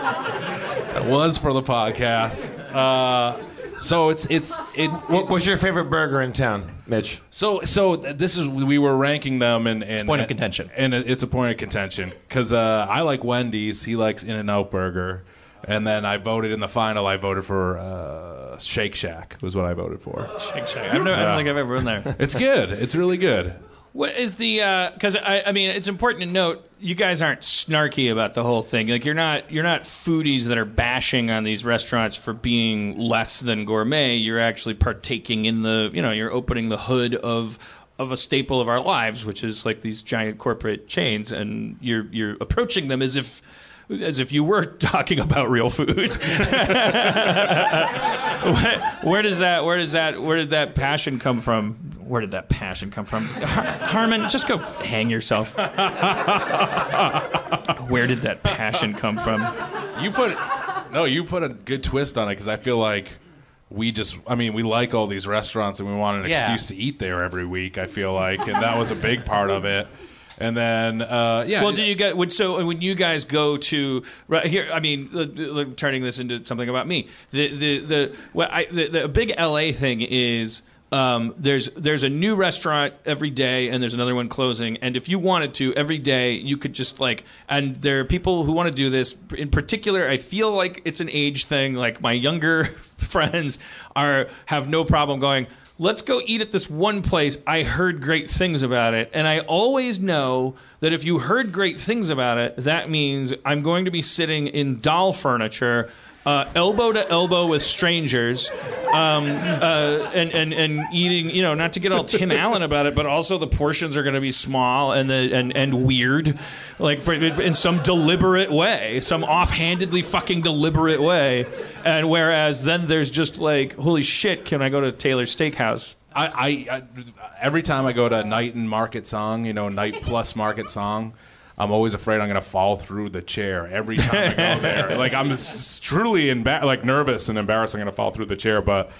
It was for the podcast. Uh, so it's it's it. What, what's your favorite burger in town, Mitch? So so this is we were ranking them and, and point of contention. and it's a point of contention because uh, I like Wendy's, he likes In and Out Burger, and then I voted in the final. I voted for uh, Shake Shack was what I voted for. Shake Shack. I've never, I don't think I've ever been there. It's good. It's really good. What is the? Uh, because I, I mean, it's important to note you guys aren't snarky about the whole thing. Like you're not you're not foodies that are bashing on these restaurants for being less than gourmet. You're actually partaking in the you know you're opening the hood of of a staple of our lives, which is like these giant corporate chains, and you're you're approaching them as if. As if you were talking about real food. where, where does that? Where does that? Where did that passion come from? Where did that passion come from? Har- Harmon, just go f- hang yourself. Where did that passion come from? You put no, you put a good twist on it because I feel like we just, I mean, we like all these restaurants and we want an Yeah. excuse to eat there every week. I feel like, and that was a big part of it. And then, uh, yeah. Well, did you get? Would, so when you guys go to right here, I mean, uh, uh, turning this into something about me. The the the what I, the, the big LA thing is. Um, there's there's a new restaurant every day, and there's another one closing. And if you wanted to, every day you could just like. And there are people who want to do this. In particular, I feel like it's an age thing. Like my younger friends are have no problem going let's go eat at this one place. I heard great things about it. And I always know that if you heard great things about it, that means I'm going to be sitting in doll furniture. Uh, elbow to elbow with strangers, um, uh, and, and and eating. You know, not to get all Tim Allen about it, but also the portions are going to be small and the and and weird, like for, in some deliberate way, some offhandedly fucking deliberate way. And whereas then there's just like, holy shit, can I go to Taylor's Steakhouse? I, I, I every time I go to Night and Market Song, you know, Night Plus Market Song, I'm always afraid I'm going to fall through the chair every time I go there. like I'm truly emba- like nervous and embarrassed I'm going to fall through the chair, but.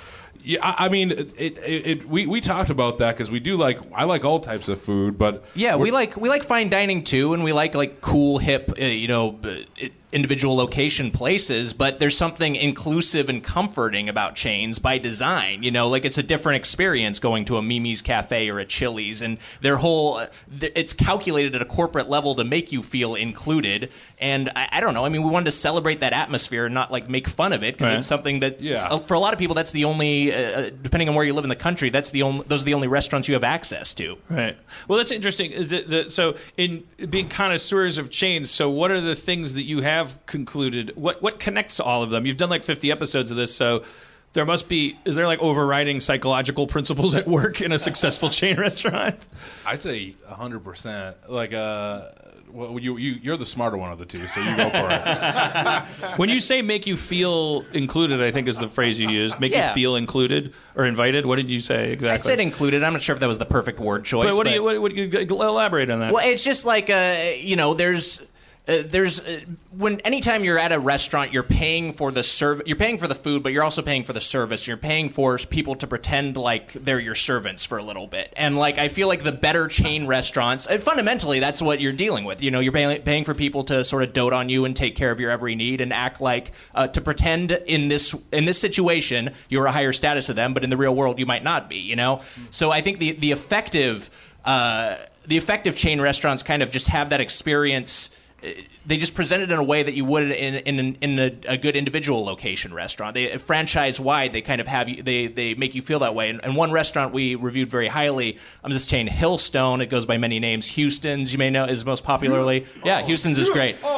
Yeah, I, I mean, it, it, it, we we talked about that because we do like I like all types of food, but Yeah, we like we like fine dining too, and we like like cool, hip, uh, you know, it, individual location places, but there's something inclusive and comforting about chains by design. You know, like it's a different experience going to a Mimi's Cafe or a Chili's, and their whole uh, it's calculated at a corporate level to make you feel included. And I, I don't know. I mean, we wanted to celebrate that atmosphere and not like make fun of it because Right. it's something that Yeah. for a lot of people that's the only, uh, depending on where you live in the country, that's the only those are the only restaurants you have access to. Right. Well, that's interesting. The, the, so, in being connoisseurs of chains, so what are the things that you have concluded? What what connects all of them? You've done like 50 episodes of this, so there must be. Is there like overriding psychological principles at work in a successful chain restaurant? I'd say 100%. Like, uh, well, you, you, you're the smarter one of the two, so you go for it. When you say "make you feel included," I think is the phrase you used. Make Yeah. you feel included or invited. What did you say exactly? I said included. I'm not sure if that was the perfect word choice. But what do you? What, what, you elaborate on that? Well, it's just like uh, you know, there's. Uh, there's uh, when anytime you're at a restaurant, you're paying for the serv- You're paying for the food, but you're also paying for the service. You're paying for people to pretend like they're your servants for a little bit. And like I feel like the better chain restaurants, uh, fundamentally, that's what you're dealing with. You know, you're paying, paying for people to sort of dote on you and take care of your every need and act like uh, to pretend in this in this situation you're a higher status of them, but in the real world you might not be. You know, so I think the the effective. Uh, the effective chain restaurants kind of just have that experience. Uh, They just present it in a way that you would in in, in a, a good individual location restaurant. They franchise wide. They kind of have you. They they make you feel that way. And, and one restaurant we reviewed very highly. I'm this chain Hillstone. It goes by many names. Houston's you may know is most popularly. Yeah, Houston's is great.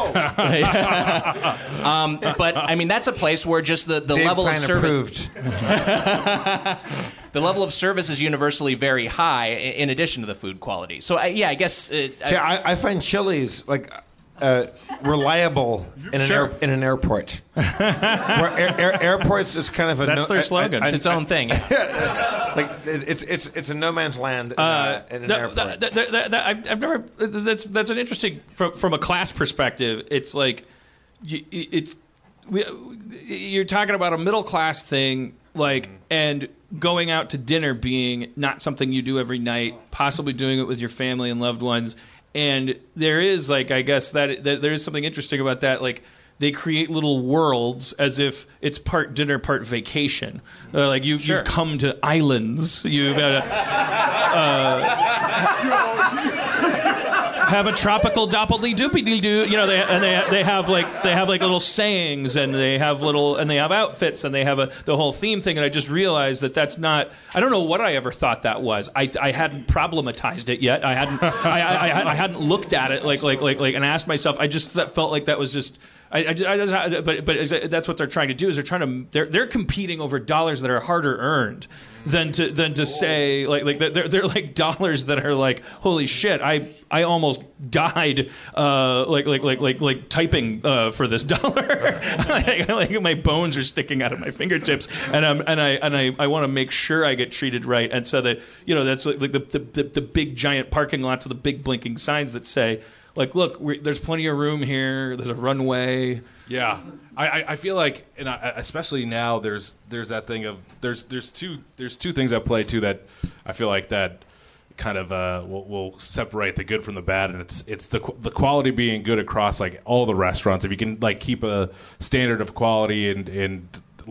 um, but I mean that's a place where just the the Dave level of service approved. the level of service is universally very high. In addition to the food quality. So I, yeah, I guess. Uh, I- See, I, I find Chili's like uh, reliable in an, Sure. air, in an airport. Where air, air, airports is kind of a That's no, their slogan. I- I- it's its own thing. like it's it's it's a no man's land in, uh, in an That- airport. that- that- that- that- that- I've, I've never. That's that's an interesting from from a class perspective. It's like, it's we, you're talking about a middle class thing, like and going out to dinner being not something you do every night, possibly doing it with your family and loved ones. And there is like I guess that, that there is something interesting about that, like. They create little worlds as if it's part dinner, part vacation. Uh, like you've, you've come to islands. You've had a, have a tropical doppeldy doopy doo. You know, they and they they have like they have like little sayings and they have little and they have outfits and they have a the whole theme thing. And I just realized that that's not. I don't know what I ever thought that was. I I hadn't problematized it yet. I hadn't I, I, I, I hadn't looked at it like like like like and asked myself. I just felt like that was just. I, I, I but but that's what they're trying to do is they're trying to they're they're competing over dollars that are harder earned than to than to say like like they're they're like dollars that are like holy shit I I almost died uh, like like like like like typing uh, for this dollar. Like, like my bones are sticking out of my fingertips and I'm and I and I, I want to make sure I get treated right. And so that you know that's like the the, the, the big giant parking lots with the big blinking signs that say like look there's plenty of room here. There's a runway. Yeah, I, I- feel like, and I, especially now, there's there's that thing of there's there's two there's two things at play too that I feel like that kind of uh, will, will separate the good from the bad, and it's it's the the quality being good across like all the restaurants. If you can like keep a standard of quality in in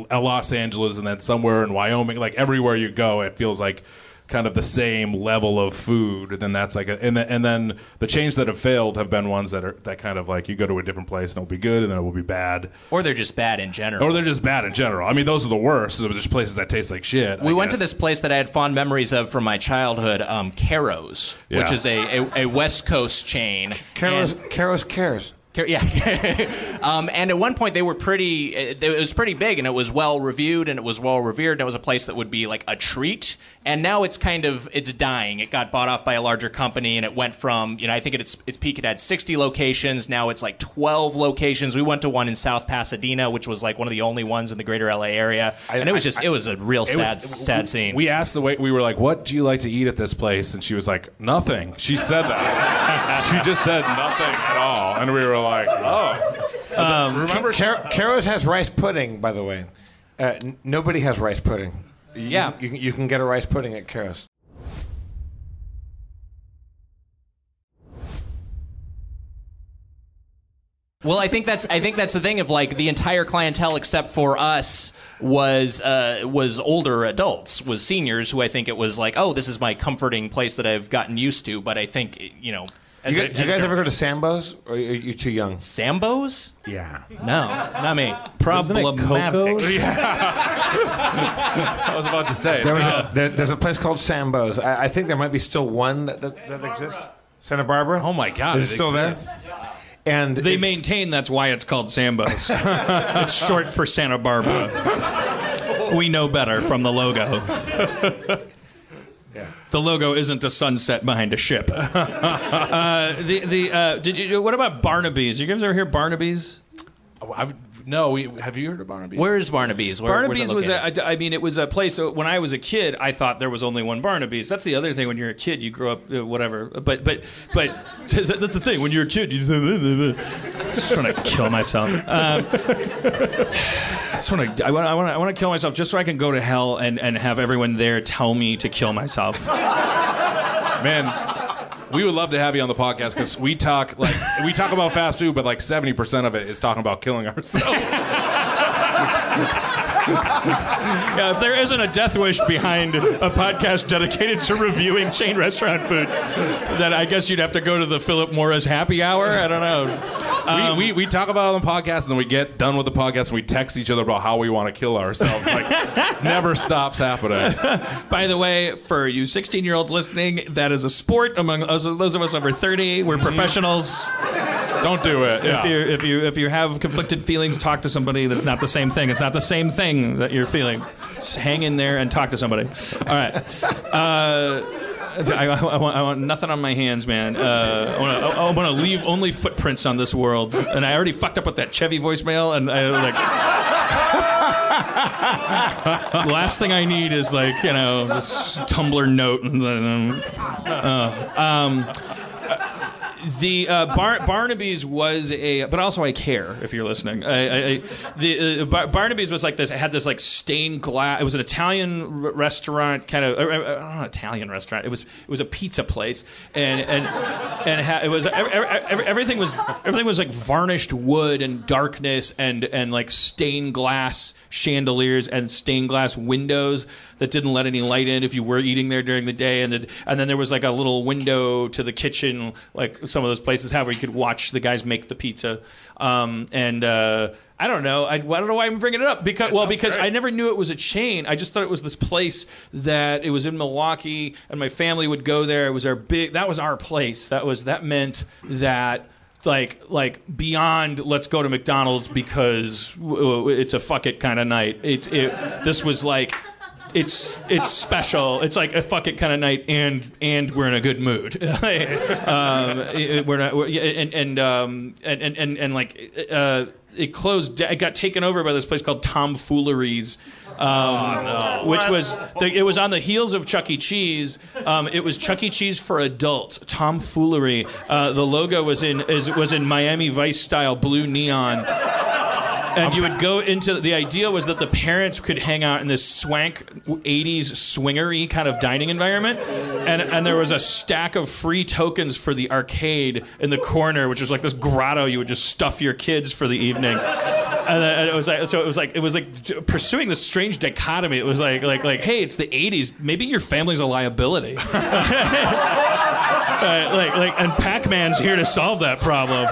Los Angeles and then somewhere in Wyoming, like everywhere you go, it feels like kind of the same level of food, then that's like a, and then, and then the chains that have failed have been ones that are that kind of like you go to a different place and it'll be good and then it will be bad, or they're just bad in general. or they're just bad in general. I mean, those are the worst. They're just places that taste like shit. I we went to this place that I had fond memories of from my childhood, um, Carrows, which is a, a, a West Coast chain. Carrows, And- Carrows cares. Yeah, um, and at one point they were pretty. It it was pretty big, and it was well reviewed, and it was well revered, and it was a place that would be like a treat. And now it's kind of it's dying. It got bought off by a larger company, and it went from you know I think at its its peak it had 60 locations. Now it's like 12 locations. We went to one in South Pasadena, which was like one of the only ones in the greater LA area, and it was just it was a real sad was- sad scene. We asked the wait. We were like, "What do you like to eat at this place?" And she was like, "Nothing." She said that. she just said nothing at all, and we were like, "Oh." remember, Car- Carrows has rice pudding, by the way. Uh, n- nobody has rice pudding. You, Yeah. you, can- you can get a rice pudding at Carrows. Well, I think that's I think that's the thing of like the entire clientele except for us was uh, was older adults, was seniors who I think it was like, oh, this is my comforting place that I've gotten used to. But I think you know, Do as you, a- guys- do you as a- guys ever go to Sambo's? Or are you you too young? Sambos? Yeah. No, not me. Problematic. I was about to say. There was uh, a, there, there's a place called Sambo's. I, I think there might be still one that, that, that exists. Santa Barbara. oh my God! Is it still exists. there? And They maintain that's why it's called Sambo's. it's short for Santa Barbara. We know better from the logo. The logo isn't a sunset behind a ship. Uh, the the uh, did you? What about Barnaby's? You guys ever hear Barnaby's? Oh, I've, no, we, have you heard of Barnaby's? Where is Barnaby's? Where, Barnaby's was, located? a, I I mean, it was a place. uh, When I was a kid, I thought there was only one Barnaby's. That's the other thing. When you're a kid, you grow up, uh, whatever. But, but, but that's the thing. When you're a kid, you just trying to kill myself. Um, just want to. I want. I want. I want to kill myself just so I can go to hell and and have everyone there tell me to kill myself. Man, we would love to have you on the podcast because we talk like we talk about fast food, but like seventy percent of it is talking about killing ourselves. Yeah, if there isn't a death wish behind a podcast dedicated to reviewing chain restaurant food, then I guess you'd have to go to the Philip Morris happy hour. I don't know. we, um, we, we talk about it on the podcast, and then we get done with the podcast, and we text each other about how we want to kill ourselves. Like, never stops happening. By the way, for you 16 year olds listening, that is a sport among us, those of us over 30. We're professionals. Don't do it. If you if you if you have conflicted feelings, talk to somebody that's not the same thing. It's not the same thing that you're feeling. Just hang in there and talk to somebody. All right. Uh, I, I, want, I want nothing on my hands, man. Uh, I want to I, want to leave only footprints on this world. And I already fucked up with that Chevy voicemail, and I like. Last thing I need is like you know this Tumblr note and uh, um, the uh, Bar- Barnaby's was a, but also I care if you're listening. I, I, the uh, Bar- Barnaby's was like this. It had this like stained glass. It was an Italian r- restaurant, kind of. Uh, Italian restaurant. It was it was a pizza place, and and and it, ha- it was every, every, everything was everything was like varnished wood and darkness and and like stained glass chandeliers and stained glass windows that didn't let any light in if you were eating there during the day, and then and then there was like a little window to the kitchen, like some of those places have, where you could watch the guys make the pizza. Um, and uh, I don't know, I, I don't know why I'm bringing it up because well, because I never knew it was a chain. I just thought it was this place that it was in Milwaukee, and my family would go there. It was our big. That was our place. That was that meant that like like beyond let's go to McDonald's because it's a fuck it kind of night. It's it. This was like. It's it's special. It's like a fuck it kind of night, and and we're in a good mood. um, it- we're not, we're, and and, um, and and and and like uh, it closed. It got taken over by this place called Tomfooleries. Um, Which was the, it was on the heels of Chuck E. Cheese. Um, it was Chuck E. Cheese for adults. Tomfoolery. Uh, the logo was in is, was in Miami Vice style blue neon and you would go into the idea was that the parents could hang out in this swank 80s swingery kind of dining environment. And and there was a stack of free tokens for the arcade in the corner which was like this grotto you would just stuff your kids for the evening. And, then, and it was like so it was like it was like pursuing this strange dichotomy. It was like like like hey it's the 80s maybe your family's a liability. Uh, like like and Pac-Man's here to solve that problem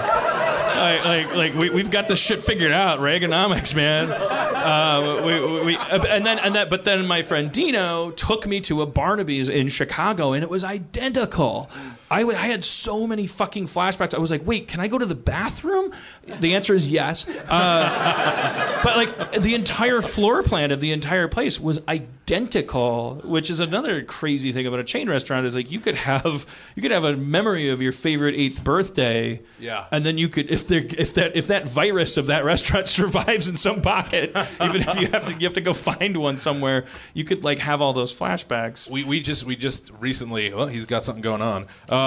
like, like, like we, we've got this shit figured out. Reaganomics, man. Uh, we, we, and then, and that, but then my friend Dino took me to a Barnaby's in Chicago, and it was identical. I, w- I had so many fucking flashbacks. I was like, wait, can I go to the bathroom? The answer is yes. Uh, but like the entire floor plan of the entire place was identical, which is another crazy thing about a chain restaurant. Is like you could have you could have a memory of your favorite eighth birthday, Yeah. and then you could if there if that if that virus of that restaurant survives in some pocket, even if you have to you have to go find one somewhere, you could like have all those flashbacks. We, we just we just recently well he's got something going on. Uh,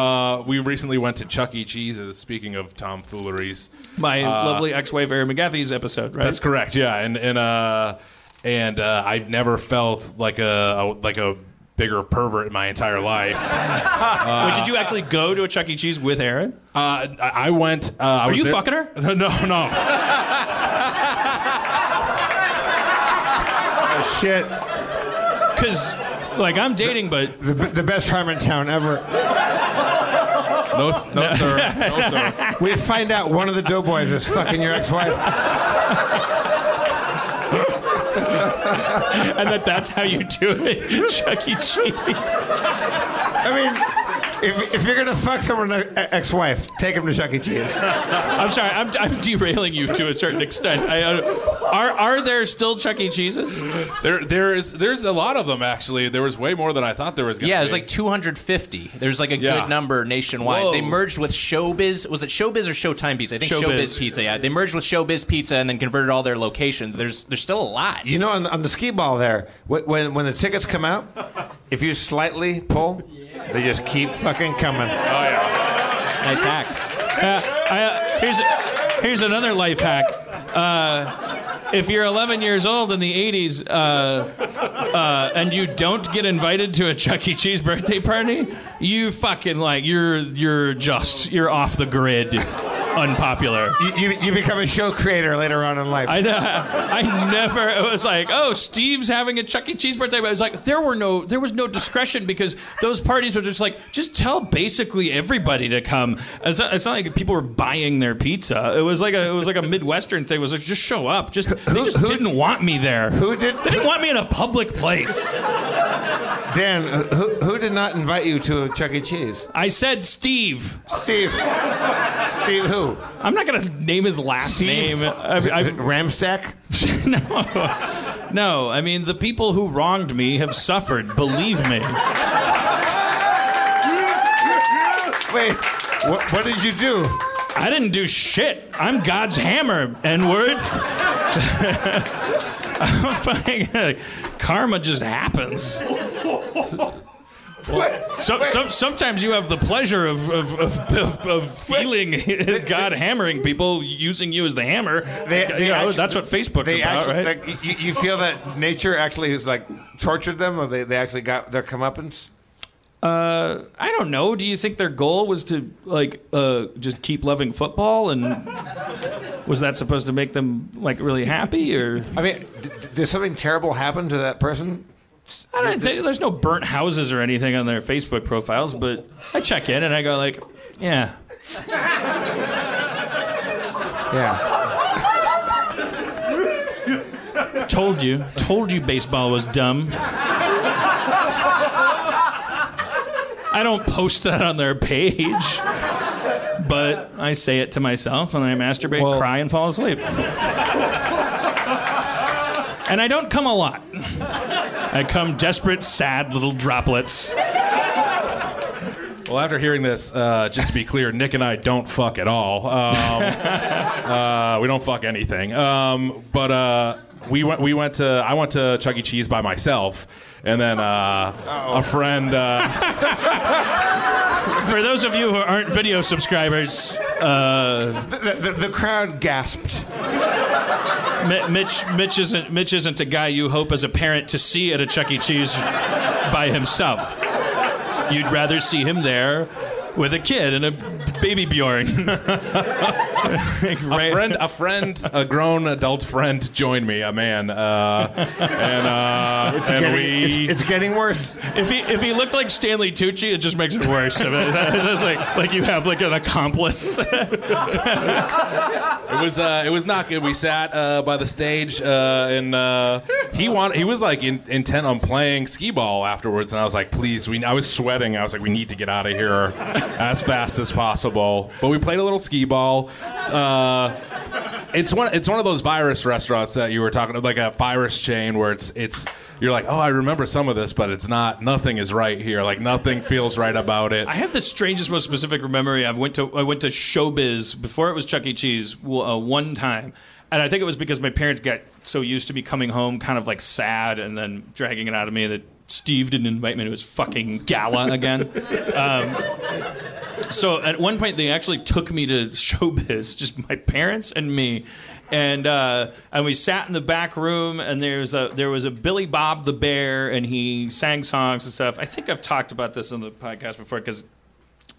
we recently went to Chuck E. Cheese's. Speaking of tomfooleries, My lovely ex-wife Erin McGathy's episode, right? that's correct. Yeah, and and uh, and uh, I've never felt like a, a like a bigger pervert in my entire life. Wait, did you actually go to a Chuck E. Cheese with Erin? Uh, I, I went. Uh, I Are was you there- fucking her? No, no. Shit. Because, like, I'm dating, but The, the best town ever. No, no, sir. No, sir. We find out one of the doughboys is fucking your ex-wife. and that that's how you do it, Chuck E. Cheese. I mean, if, if you're gonna fuck someone's ex-wife, take him to Chuck E. Cheese. I'm sorry, I'm, I'm derailing you to a certain extent. I, uh, are are there still Chuck E. Cheeses? There, there is. There's a lot of them actually. There was way more than I thought there was. Gonna be. Yeah, be. there's like 250. There's like a Yeah. good number nationwide. Whoa. They merged with Showbiz. Was it Showbiz or Showtime Pizza? I think Showbiz. Showbiz, Pizza. Yeah, they merged with Showbiz Pizza and then converted all their locations. There's there's still a lot. You know, on, on the skee ball there, wh- when when the tickets come out, if you slightly pull, they just keep fucking coming. Oh yeah. Nice hack. Uh, I, uh, here's here's another life hack. Uh, if you're 11 years old in the 80s uh, uh, and you don't get invited to a Chuck E. Cheese birthday party, you fucking like you're you're just you're off the grid, unpopular. You, you, you become a show creator later on in life. I know. I never. It was like, oh, Steve's having a Chuck E. Cheese birthday. But it was like there were no, there was no discretion because those parties were just like, just tell basically everybody to come. It's not, it's not like people were buying their pizza. It was like a, it was like a midwestern thing. It was like, just show up. Just they just who- didn't want me there. Who did? They didn't want me in a public place. Dan, who, who did not invite you to a Chuck E. Cheese? I said Steve. Steve. Steve who? I'm not gonna name his last Steve? name. I, Is I, Ramstack? no, no. I mean, the people who wronged me have suffered. Believe me. Wait, what, what did you do? I didn't do shit. I'm God's hammer, N word. Uh, karma just happens. So, so, sometimes you have the pleasure of, of, of, of, feeling God hammering people using you as the hammer. They- You know, actu- that's what Facebook's about, actually, right? like, you, you feel that nature actually has like tortured them, or they, they actually got their comeuppance? Uh, I don't know. Do you think their goal was to like uh, just keep loving football, and was that supposed to make them like really happy, or I mean, d- d- did something terrible happen to that person? I don't say there's no burnt houses or anything on their Facebook profiles, but I check in and I go like, yeah, Yeah. told you, told you baseball was dumb. I don't post that on their page, but I say it to myself and I masturbate, Well- cry, and fall asleep. And I don't come a lot. I come desperate, sad little droplets. Well, after hearing this, uh, just to be clear, Nick and I don't fuck at all. Um, uh, we don't fuck anything. Um, but uh, we went. We went to. I went to Chuck E. Cheese by myself, and then uh, a friend. Uh, For those of you who aren't video subscribers, uh, The, the, the crowd gasped. Mi- Mitch, Mitch isn't Mitch isn't a guy you hope as a parent to see at a Chuck E. Cheese by himself. You'd rather see him there with a kid and a baby Bjorn. a friend, a friend, a grown adult friend joined me, a man, uh, and uh, It's, and getting, we. it's, it's getting worse. If he if he looked like Stanley Tucci, it just makes it worse. I mean, it's just like like you have like an accomplice. It was uh, it was not good. We sat uh, by the stage, uh, and uh, he wanted he was like in, intent on playing skee ball afterwards, and I was like, please, we. I was sweating. I was like, we need to get out of here as fast as possible. But we played a little skee ball. Uh, it's one it's one of those virus restaurants that you were talking about, like a virus chain where it's it's you're like, oh, I remember some of this, but it's not. Nothing is right here. Like nothing feels right about it. I have the strangest, most specific memory. I went to I went to Showbiz before it was Chuck E. Cheese uh, one time, and I think it was because my parents got so used to me coming home kind of like sad and then dragging it out of me that Steve didn't invite me to his fucking gala again. Um, so at one point they actually took me to showbiz, just my parents and me, and uh, and we sat in the back room and there's a there was a Billy Bob the Bear and he sang songs and stuff. I think I've talked about this on the podcast before because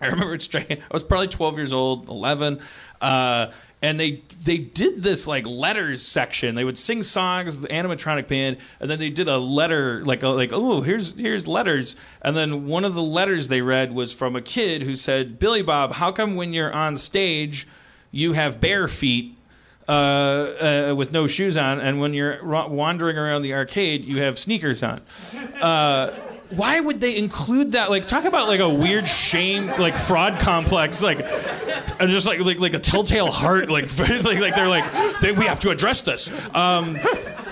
I remember it straight. I was probably 12 years old, 11, uh, and they they did this like letters section. They would sing songs, the animatronic band, and then they did a letter like a, like oh here's here's letters, and then one of the letters they read was from a kid who said, Billy Bob, how come when you're on stage you have bare feet? Uh, uh, with no shoes on, and when you're wandering around the arcade, you have sneakers on. Uh, why would they include that? Like, talk about like a weird shame, like fraud complex, like, and just like like like a telltale heart, like like, like they're like they, we have to address this. Um,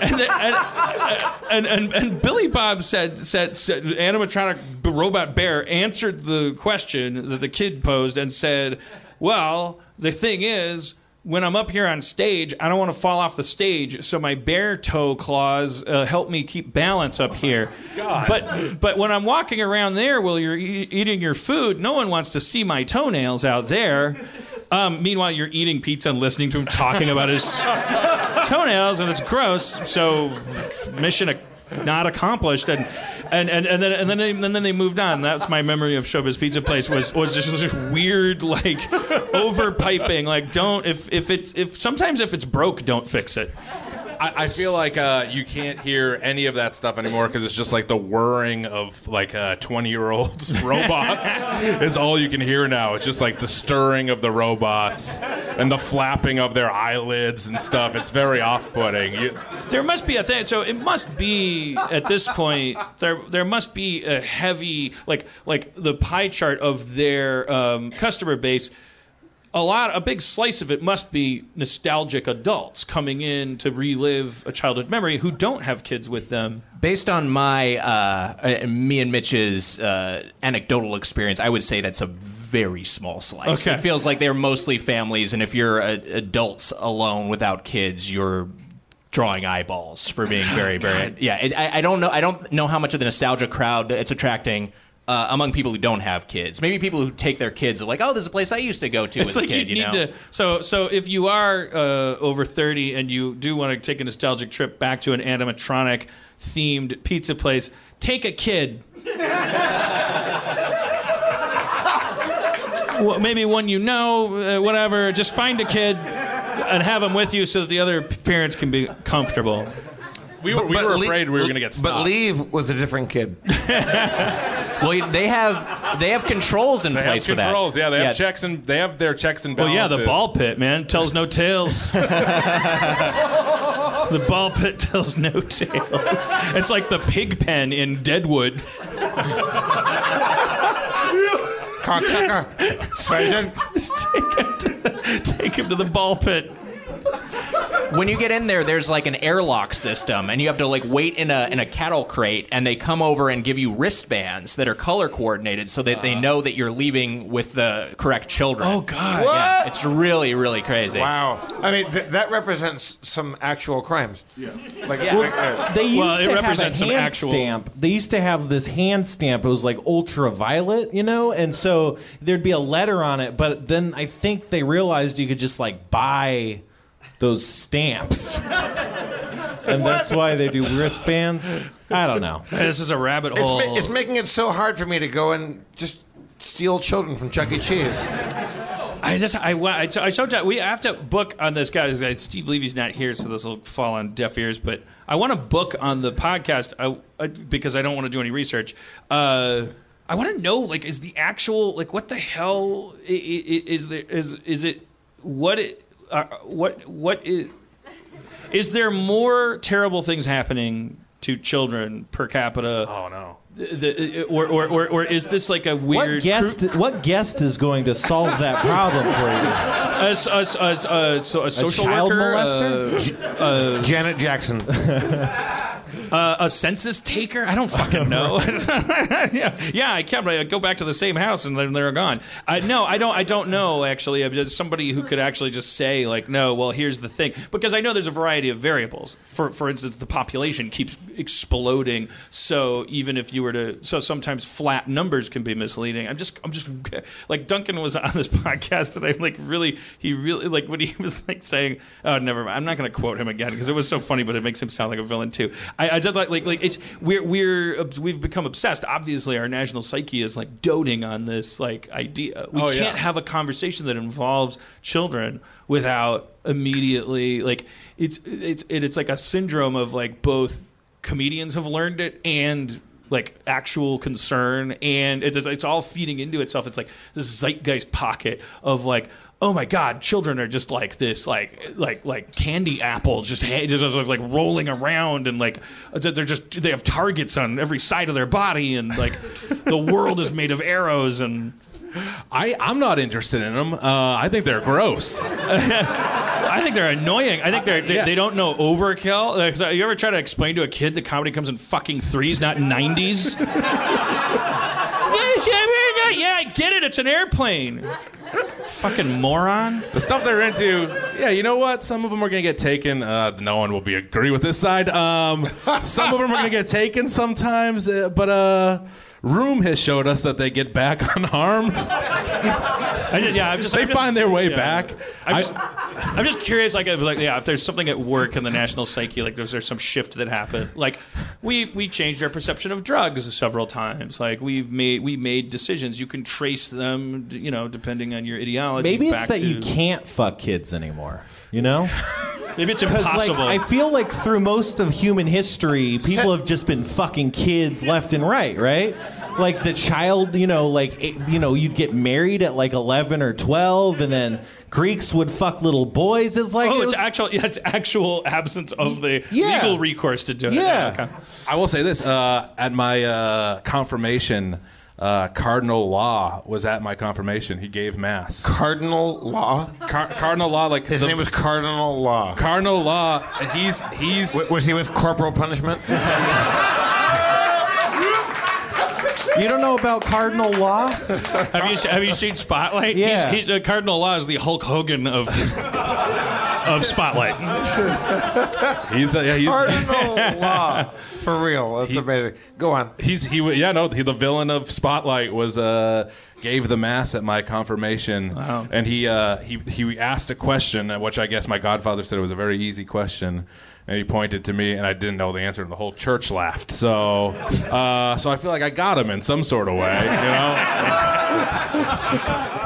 and, then, and, and and and Billy Bob said said, said animatronic robot bear answered the question that the kid posed and said, "Well, the thing is." When I'm up here on stage, I don't want to fall off the stage, so my bear toe claws uh, help me keep balance up here. But but when I'm walking around there while you're e- eating your food, no one wants to see my toenails out there. Um, meanwhile, you're eating pizza and listening to him talking about his toenails, and it's gross. So mission ac- not accomplished. And and, and, and then and then they, and then they moved on. That's my memory of Showbiz Pizza Place was was just this weird like over piping. Like don't if if it's if sometimes if it's broke, don't fix it. I, I feel like uh, you can't hear any of that stuff anymore because it's just like the whirring of like uh, 20 year old robots is all you can hear now. It's just like the stirring of the robots and the flapping of their eyelids and stuff. It's very off putting. You, There must be a thing. So it must be at this point. There there must be a heavy like like the pie chart of their um, customer base. A lot, a big slice of it must be nostalgic adults coming in to relive a childhood memory who don't have kids with them. Based on my, uh, uh, me and Mitch's uh, anecdotal experience, I would say that's a very small slice. Okay. It feels like they're mostly families, and if you're uh, adults alone without kids, you're drawing eyeballs for being very, very. Yeah, it, I, I don't know. I don't know how much of the nostalgia crowd it's attracting. Uh, among people who don't have kids, maybe people who take their kids are like, "Oh, there's a place I used to go to It's as like a kid." you know, to. So so if you are uh, over thirty and you do want to take a nostalgic trip back to an animatronic themed pizza place, take a kid. well, maybe one you know, uh, whatever. Just find a kid and have them with you so that the other parents can be comfortable. We were, we But were le- afraid we were going to get stopped. But leave with a different kid. well, they have they have controls in They have place for that. controls. Yeah, they have checks and they have their checks and Well, yeah, the ball pit, man, tells no tales. the ball pit tells no tales. It's like the pig pen in Deadwood. Cocksucker. Sergeant. Just take him, to the, take him to the ball pit. When you get in there, there's like an airlock system, and you have to like wait in a in a cattle crate, and they come over and give you wristbands that are color coordinated so that they know that you're leaving with the correct children. Oh, God. Yeah, it's really really crazy. Wow. I mean, th- that represents some actual crimes. Yeah. Like, Yeah. like, uh, They used Well, it to have a represents some hand actual- stamp. They used to have this hand stamp. It was like ultraviolet, you know, and so there'd be a letter on it. But then I think they realized you could just like buy those stamps, and that's why they do wristbands. I don't know. This is a rabbit it's, hole. ma- it's making it so hard for me to go and just steal children from Chuck E. Cheese. I just I wa- I, showed you we have to book on this guy. This guy, Steve Levy's not here, so this will fall on deaf ears. But I want to book on the podcast I, I, because I don't want to do any research. Uh, I want to know like is the actual like what the hell i- i- i- is there is is it what it uh, what what is is there more terrible things happening to children per capita? Oh no. The, or, or, or, or is this like a weird? What weird guest? What guest is going to solve that problem for you? a, a, a, a, so a social child worker, molester? uh, Janet Jackson. uh, a census taker. I don't fucking know. yeah, yeah, I kept. I go back to the same house and then they're gone. Uh, no, I don't. I don't know actually. I'm just somebody who could actually just say like, no. Well, here's the thing, because I know there's a variety of variables. For for instance, the population keeps exploding. So even if you were to, so sometimes flat numbers can be misleading. I'm just, I'm just like Duncan was on this podcast and I like really, he really like when he was like saying, oh, never mind. I'm not going to quote him again because it was so funny, but it makes him sound like a villain too. I, I just like, like, like it's we're we're we've become obsessed. Obviously, our national psyche is like doting on this like idea. We Oh, can't have a conversation that involves children without immediately like it's it's it, it's like a syndrome of like both comedians have learned it and like actual concern and it's, it's all feeding into itself it's like this zeitgeist pocket of like oh my god children are just like this like like like candy apple just ha- just just, like rolling around and like uh, they're just they have targets on every side of their body and like the world is made of arrows and I, I'm not interested in them. Uh, I think they're gross. I think they're annoying. I think they're, they, Yeah. they don't know overkill. Uh, like, uh, you ever try to explain to a kid that comedy comes in fucking threes, not yeah, I get it. It's an airplane. Fucking moron. The stuff they're into, yeah, you know what? Some of them are to get taken. Uh, no one will be agree with this side. Um, some of them are to get taken sometimes, uh, but uh, Room has showed us that they get back unharmed. I just, yeah, I'm just. They I'm just- find their way yeah. back. I'm just, I'm just curious, like, if, like, yeah, if there's something at work in the national psyche, like, there's there's some shift that happened. Like, we we changed our perception of drugs several times. Like, we've made we made decisions. You can trace them, you know, depending on your ideology. Maybe it's that to- you can't fuck kids anymore. You know? Maybe it's Because like impossible. I feel like through most of human history, people have just been fucking kids left and right, right? Like the child, you know, like it- you know, you'd get married at like eleven or twelve, and then Greeks would fuck little boys. It's like Oh, it it's was- actual. Yeah, it's actual absence of the Yeah. legal recourse to do it. Yeah. okay. I will say this: uh, at my uh, confirmation, uh, Cardinal Law was at my confirmation. He gave mass. Cardinal Law. Car- Cardinal Law, like His the- name was Cardinal Law. Cardinal Law. He's he's. W- was he with corporal punishment? you don't know about cardinal law? Have you have you seen Spotlight? Yeah. He's, he's, uh, Cardinal Law is the Hulk Hogan of of Spotlight. He's, uh, yeah, he's Cardinal Law. For real. That's amazing. Go on. He's he w- yeah no he, the villain of Spotlight was uh gave the mass at my confirmation Wow. and he uh he he asked a question uh, which I guess my godfather said it was a very easy question and he pointed to me and I didn't know the answer and the whole church laughed so uh so I feel like I got him in some sort of way you know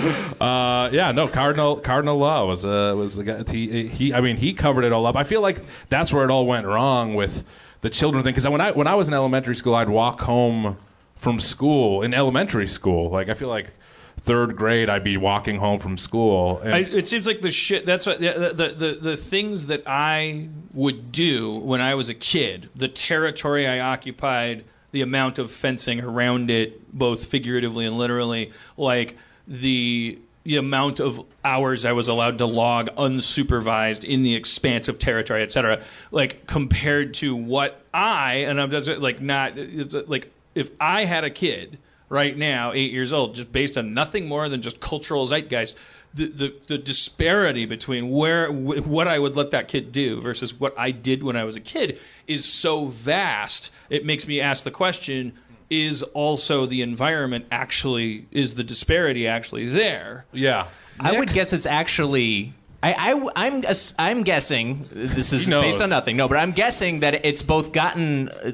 Uh, yeah, no. Cardinal Cardinal Law was uh, was the guy. He, he, I mean, he covered it all up. I feel like that's where it all went wrong with the children thing. Because when I when I was in elementary school, I'd walk home from school in elementary school. Like I feel like third grade, I'd be walking home from school. I, it seems like the shit. That's what the, the the the things that I would do when I was a kid. The territory I occupied, the amount of fencing around it, both figuratively and literally, like the the amount of hours I was allowed to log unsupervised in the expanse of territory, et cetera, like compared to what I and I'm just like not like if I had a kid right now, eight years old, just based on nothing more than just cultural zeitgeist. The, the, the disparity between where wh- what I would let that kid do versus what I did when I was a kid is so vast. It makes me ask the question: Is also the environment actually is the disparity actually there? yeah, I would guess it's actually. I, I, am I'm guessing this is He based on nothing. No, but I'm guessing that it's both gotten uh,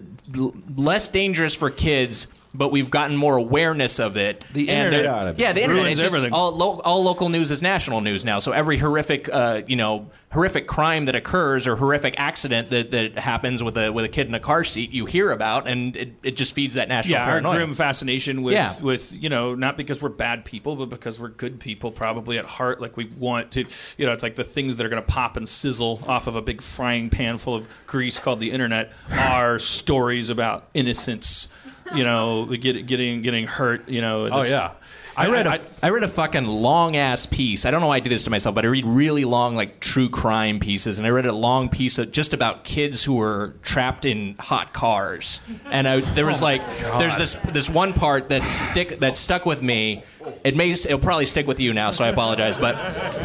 less dangerous for kids, but we've gotten more awareness of it. The And internet. they're- it. Yeah, the internet. Ruins It's everything. all, lo- all local news is national news now. So every horrific, uh, you know, horrific crime that occurs or horrific accident that, that happens with a with a kid in a car seat, you hear about, and it, it just feeds that national yeah, our paranoia. grim fascination with Yeah. with you know not because we're bad people, but because we're good people, probably at heart. Like we want to, you know, it's like the things that are going to pop and sizzle off of a big frying pan full of grease called the internet are stories about innocence. You know, get, getting getting hurt. You know. Oh this- yeah. I read a I- I read a fucking long ass piece. I don't know why I do this to myself, but I read really long like true crime pieces, and I read a long piece of just about kids who were trapped in hot cars. And I, there was like there's this this one part that stick that stuck with me. It may it'll probably stick with you now, so I apologize. But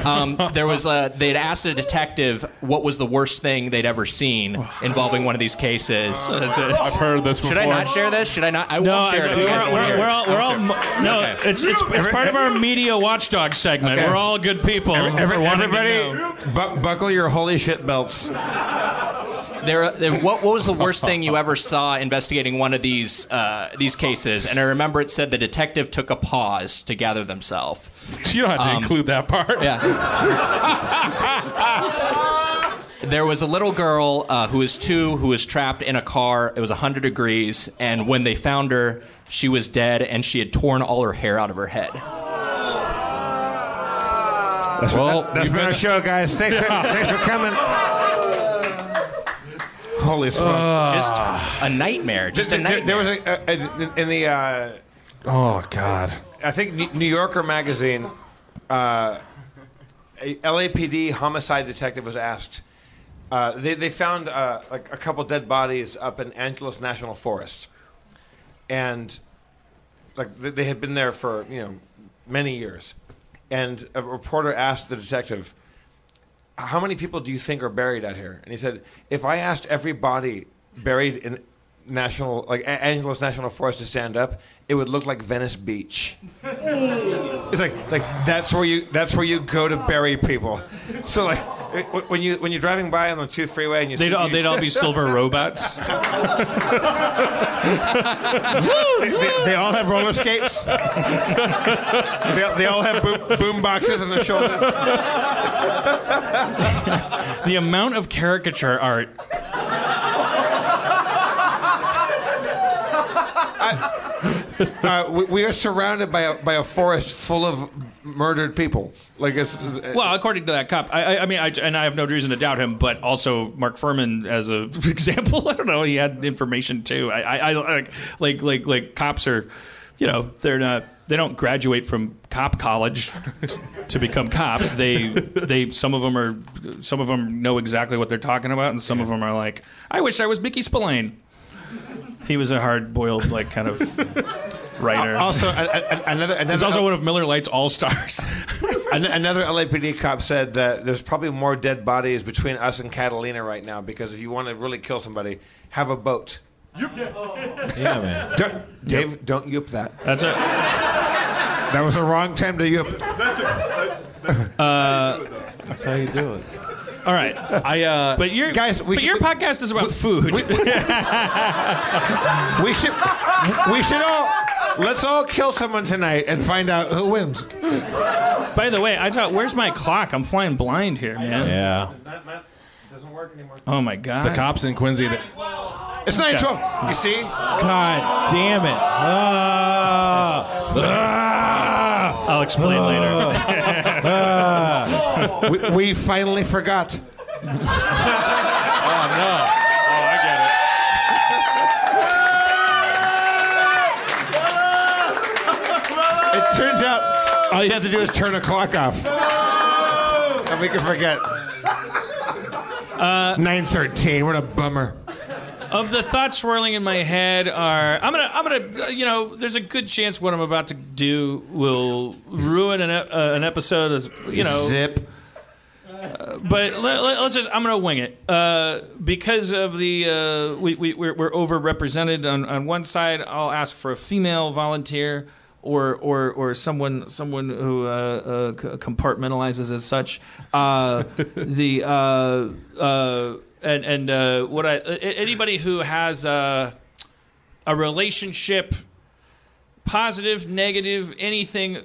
um, there was a, they'd asked a detective what was the worst thing they'd ever seen involving one of these cases. I've heard this before. Should I not share this? Should I not? I No, won't share I- it. You guys we're, will we're, share we're all, we're all I'll share it. no. Okay. It's it's it's part of our media watchdog segment. Okay. We're all good people. Every- for wanting to everybody, bu- buckle your holy shit belts. There, there, what, what was the worst thing you ever saw investigating one of these uh, these cases? And I remember it said the detective took a pause to gather themselves. You don't have to Um, include that part. Yeah. there was a little girl uh, who was two who was trapped in a car. It was 100 degrees, and when they found her, she was dead, and she had torn all her hair out of her head. Well, That's you've been our show, guys. Thanks for, thanks for coming. Holy smoke. Just a nightmare. Just a there, nightmare. there was a, a, a in the uh, oh God. I think New- New Yorker magazine, uh, a LAPD homicide detective was asked. Uh, they they found uh, like a couple dead bodies up in Angeles National Forest, and like they, they had been there for you know many years, and a reporter asked the detective, "How many people do you think are buried out here?" And he said, "If I asked every body buried in national like A- Angeles National Forest to stand up, it would look like Venice Beach." It's like it's like that's where you that's where you go to bury people. So like when you when you're driving by on the two freeway and you They'd see, all, you- they'd all be silver robots. they, they- they all have roller skates. they, they all have boom, boom boxes on their shoulders. The amount of caricature art. Uh, we, we are surrounded by a, by a forest full of murdered people. Like it's Well, according to that cop, I, I, mean, I, and I have no reason to doubt him, but also Mark Fuhrman as a example. I don't know, he had information too. I, I, I like, like, like, like cops are, you know, they're not. They don't graduate from cop college to become cops. They, they, some of them are, some of them know exactly what they're talking about, and some of them are like, I wish I was Mickey Spillane. He was a hard-boiled, like, kind of writer. Uh, also a, a, another He's another also one of Miller Lite's All Stars. An- another LAPD cop said that there's probably more dead bodies between us and Catalina right now because if you want to really kill somebody, have a boat. Yeah, man. Don't, Dave, don't yoop that. That's it. That was the wrong time to yoop. That's it. Uh, that's how you do it. All right. I uh, But your Guys, we but should- your we- podcast is about food. We should, we should all, let's all kill someone tonight and find out who wins. By the way, I thought, where's my clock? I'm flying blind here, man. Yeah. Doesn't work anymore. Oh my god. the cops in Quincy. That, It's 912. You see? God damn it. Ah. Ah. I'll explain later. We, we finally forgot. oh no! Oh, I get it. It turns out all you have to do is turn a clock off. And we can forget. Uh, 913. What a bummer. Of the thoughts swirling in my head are I'm gonna I'm gonna uh, you know there's a good chance what I'm about to do will ruin an, uh, an episode as you know Zip. but let, let, us just I'm gonna wing it uh, because of the uh, we, we we're, we're overrepresented on, on one side. I'll ask for a female volunteer or or or someone someone who uh, uh, c- compartmentalizes as such. Uh, the uh, uh, and and uh, what I a- anybody who has uh, a relationship, positive, negative, anything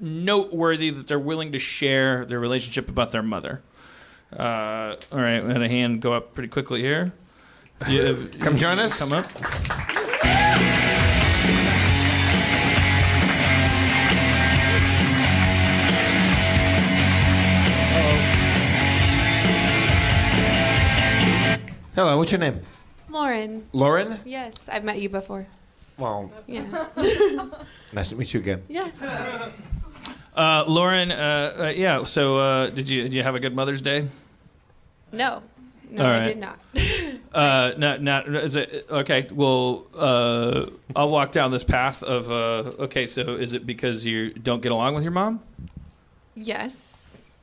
noteworthy that they're willing to share their relationship about their mother. Uh, all right, we had a hand go up pretty quickly here. Have- Come join us. Come up. Hello, what's your name? Lauren. Lauren? Yes, I've met you before. Well, Yeah. nice to meet you again. yes. Uh, Lauren, uh, uh, yeah. So, uh, did you did you have a good Mother's Day? No. No, All I did not. Uh, not not is it okay? Well, uh, I'll walk down this path of uh, okay. So, is it because you don't get along with your mom? yes.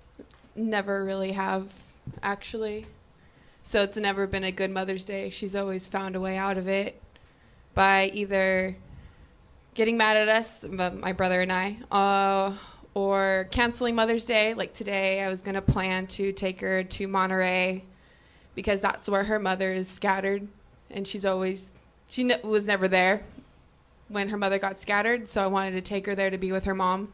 Never really have, actually. So it's never been a good Mother's Day. She's always found a way out of it by either getting mad at us, my brother and I, uh, or canceling Mother's Day. Like today, I was going to plan to take her to Monterey because that's where her mother is scattered. And she's always, she was never there when her mother got scattered. So I wanted to take her there to be with her mom.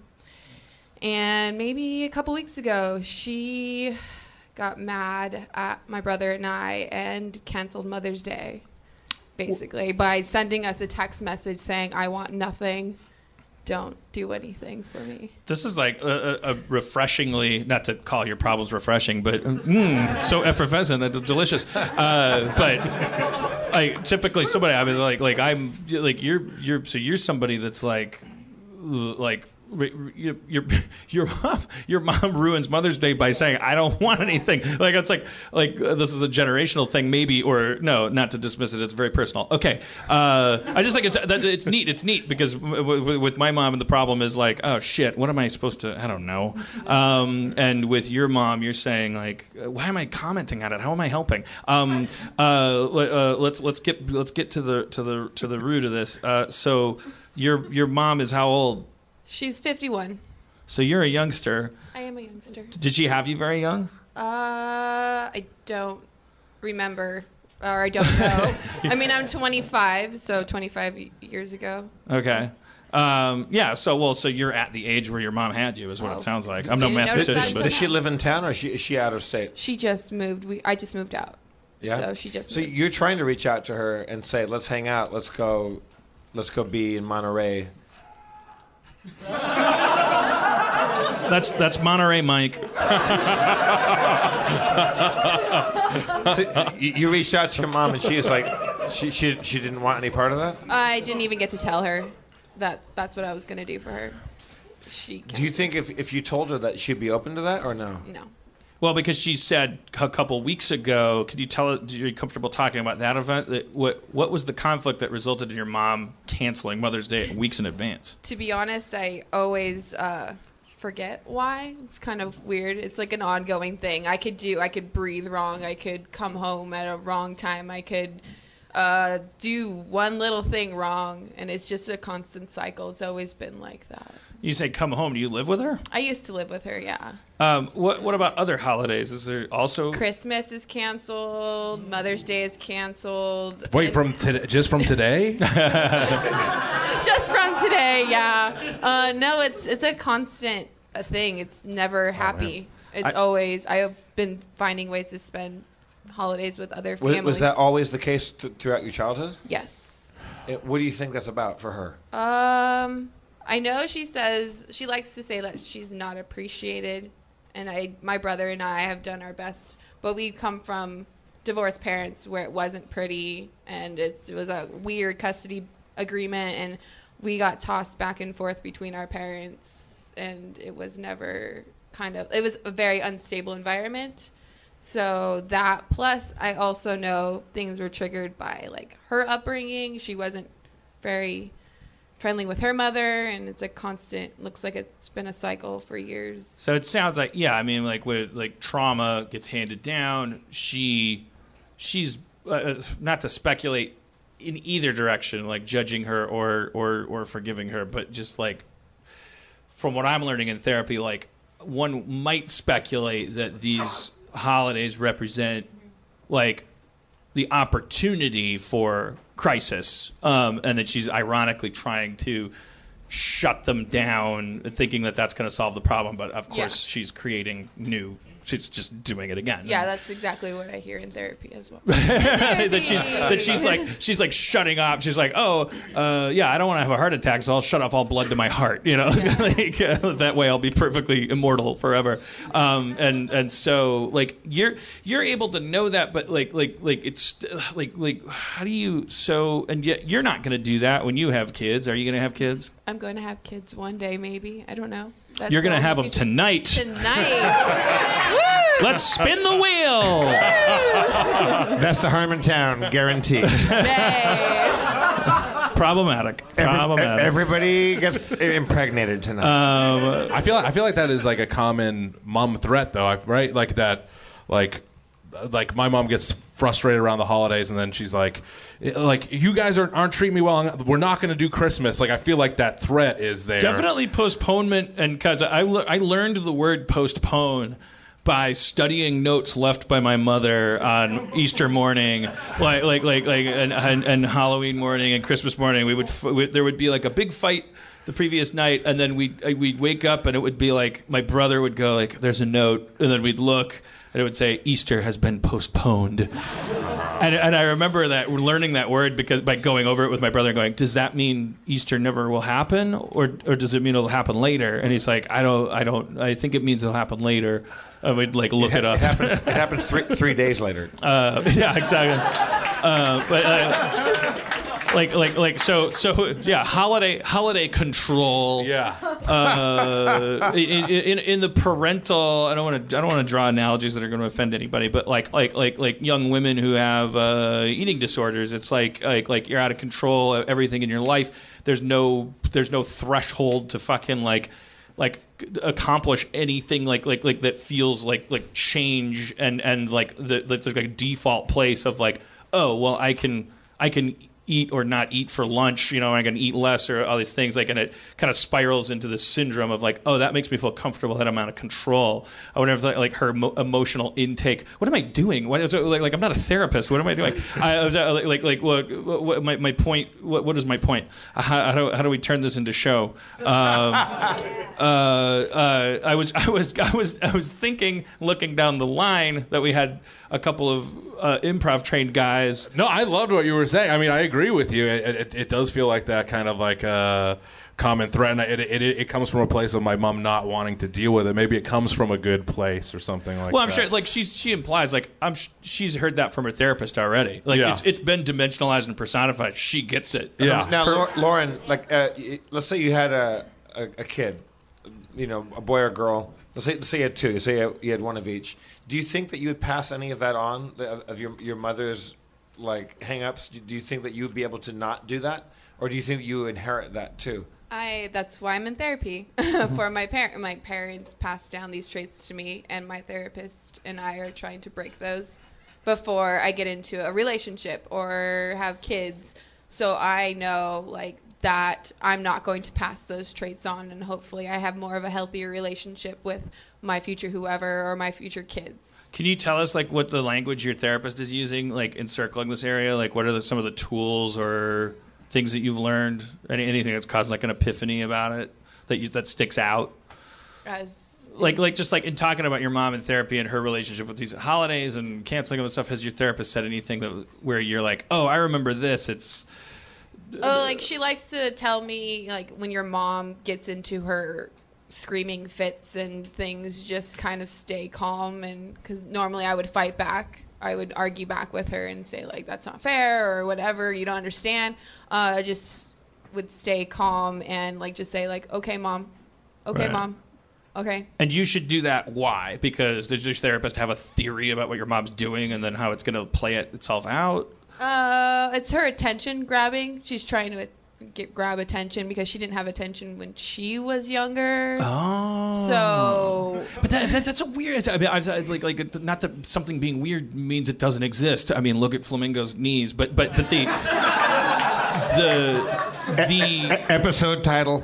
And maybe a couple weeks ago, she got mad at my brother and I and canceled Mother's Day, basically, by sending us a text message saying, I want nothing. Don't do anything for me. This is like a, a, refreshingly not to call your problems refreshing, but mm, so effervescent and delicious. Uh, but like typically somebody I mean like like I'm like you're you're so you're somebody that's like like your your mom your mom ruins Mother's Day by saying I don't want anything. Like it's like like uh, this is a generational thing maybe or no, not to dismiss it. It's very personal. Okay, uh, I just think it's that, it's neat. It's neat because w- w- with my mom the problem is like oh shit, what am I supposed to? I don't know. Um, and with your mom, you're saying like why am I commenting on it? How am I helping? Um, uh, uh, let's let's get let's get to the to the to the root of this. Uh, so your your mom is how old? She's 51. So you're a youngster. I am a youngster. Did she have you very young? Uh, I don't remember, or I don't know. I mean, I'm 25, so 25 years ago. Okay. Um, yeah. So well, so you're at the age where your mom had you, is what Oh. it sounds like. I'm no Didn't notice mathematician, but till Does she live in town or is she, is she out of state? She just moved. We I just moved out. Yeah. So she just So moved. you're trying to reach out to her and say, "Let's hang out. Let's go. Let's go be in Monterey." that's that's Monterey Mike. so you, you reached out to your mom and she was like, she, she she didn't want any part of that. I didn't even get to tell her that that's what I was gonna do for her. She Do you think if if you told her that she'd be open to that or no? No. Well, because she said a couple weeks ago. Could you tell? Are you comfortable talking about that event? What what was the conflict that resulted in your mom canceling Mother's Day weeks in advance? To be honest, I always uh, forget why. It's kind of weird. It's like an ongoing thing. I could do. I could breathe wrong. I could come home at a wrong time. I could uh, do one little thing wrong, and it's just a constant cycle. It's always been like that. You say come home. Do you live with her? I used to live with her. Yeah. Um, what what about other holidays? Is there also Christmas is canceled. Mother's Day is canceled. Wait, and- from today, just from today? just from today, yeah. Uh, no, it's it's a constant uh, thing. It's never happy. it's I- always. I have been finding ways to spend holidays with other families. was that always the case th- throughout your childhood? Yes. It- what do you think that's about for her? Um, I know she says she likes to say that she's not appreciated, and I, my brother and I have done our best, but we come from divorced parents where it wasn't pretty, and it was a weird custody agreement, and we got tossed back and forth between our parents, and it was never kind of it was a very unstable environment. So that plus I also know things were triggered by like her upbringing. She wasn't very friendly with her mother and it's a constant looks like it's been a cycle for years. So it sounds like yeah. I mean, like with like trauma gets handed down. She, she's uh, not to speculate in either direction, like judging her or or or forgiving her, but just like from what I'm learning in therapy, like one might speculate that these holidays represent like the opportunity for crisis, um, and that she's ironically trying to shut them down, thinking that that's going to solve the problem. But of Yeah. course, she's creating new. She's just doing it again. Yeah, that's exactly what I hear in therapy as well. that she's that she's like she's like shutting off. She's like, oh, uh, yeah, I don't want to have a heart attack, so I'll shut off all blood to my heart. You know, like, uh, that way I'll be perfectly immortal forever. Um, and and so like you're you're able to know that, but like like like it's like like how do you so and yet you're not going to do that when you have kids. Are you going to have kids? I'm going to have kids one day, maybe. I don't know. That's you're going to have them tonight. Tonight. Let's spin the wheel. That's the Harmontown guarantee. Problematic. Every- Problematic. everybody gets impregnated tonight. Um, I feel I feel like that is like a common mom threat though, right? Like that, like like my mom gets frustrated around the holidays and then she's like like you guys aren't, aren't treating me well we're not going to do christmas like i feel like that threat is there Definitely postponement, and because I I learned the word postpone by studying notes left by my mother on Easter morning, like like like like and, and, and Halloween morning and Christmas morning. We would f- we, there would be like a big fight the previous night, and then we we'd wake up and it would be like my brother would go like, "There's a note," and then we'd look. And it would say Easter has been postponed, and, and I remember that learning that word because by going over it with my brother, and going, does that mean Easter never will happen, or or does it mean it'll happen later? And he's like, I don't, I don't, I think it means it'll happen later. And we'd like look it, up. It happens. It happens three, three days later. Uh, yeah, exactly. Uh, but uh, like, like, like, so, so, yeah. Holiday, holiday control. Yeah. Uh, in, in, in the parental, I don't want to, I don't want to draw analogies that are going to offend anybody, but like, like, like, like young women who have uh, eating disorders. It's like, like, like you're out of control. of Everything in your life. There's no, there's no threshold to fucking like like accomplish anything like like like that feels like like change and and like the, the like a default place of like oh well I can I can eat or not eat for lunch you know am I going to eat less or all these things like and it kind of spirals into this syndrome of like oh that makes me feel comfortable that I'm out of control. I wonder if like, like her mo- emotional intake what am I doing? What is it, like, like I'm not a therapist what am I doing? I, I was like like like what, what my, my point what, what is my point? How, how, do, how do we turn this into show? Um, uh, uh, I was I was I was I was thinking, looking down the line, that we had a couple of uh, improv trained guys. No, I loved what you were saying. I mean, I agree with you. It, it, it does feel like that kind of like a common threat, and it, it, it comes from a place of my mom not wanting to deal with it. Maybe it comes from a good place or something like that. Well, I'm that. sure, like she's she implies, like I'm sh- she's heard that from her therapist already. Like Yeah. it's it's been dimensionalized and personified. She gets it. Yeah. Now, Lau- Lauren, like, uh, let's say you had a, a, a kid, you know, a boy or girl. Let's say, let's say you had two. Let's say you had one of each. Do you think that you would pass any of that on of, your your mother's like hang-ups? Do- you think that you would be able to not do that, or do you think you inherit that too? I that's why I'm in therapy mm-hmm. for my parent. My parents passed down these traits to me, and my therapist and I are trying to break those before I get into a relationship or have kids. So I know like that I'm not going to pass those traits on, and hopefully I have more of a healthier relationship with my future whoever or my future kids. Can you tell us like what the language your therapist is using, like encircling this area? Like, what are the, some of the tools or things that you've learned? Any, anything that's caused like an epiphany about it that you, that sticks out? As like like just like in talking about your mom in therapy and her relationship with these holidays and canceling them and stuff has your therapist said anything that where you're like oh i remember this it's Oh, like she likes to tell me like when your mom gets into her screaming fits and things, just kind of stay calm and because normally I would fight back. I would argue back with her and say like that's not fair or whatever. You don't understand. Uh, just would stay calm and like just say like okay, mom, okay, Right. mom, okay. and you should do that why because does your therapist have a theory about what your mom's doing and then how it's going to play it itself out Uh, it's her attention grabbing. She's trying to get grab attention because she didn't have attention when she was younger. Oh. So but that, that, that's a weird i mean I, it's like like not that something being weird means it doesn't exist i mean look at flamingo's knees but but but the the the episode title.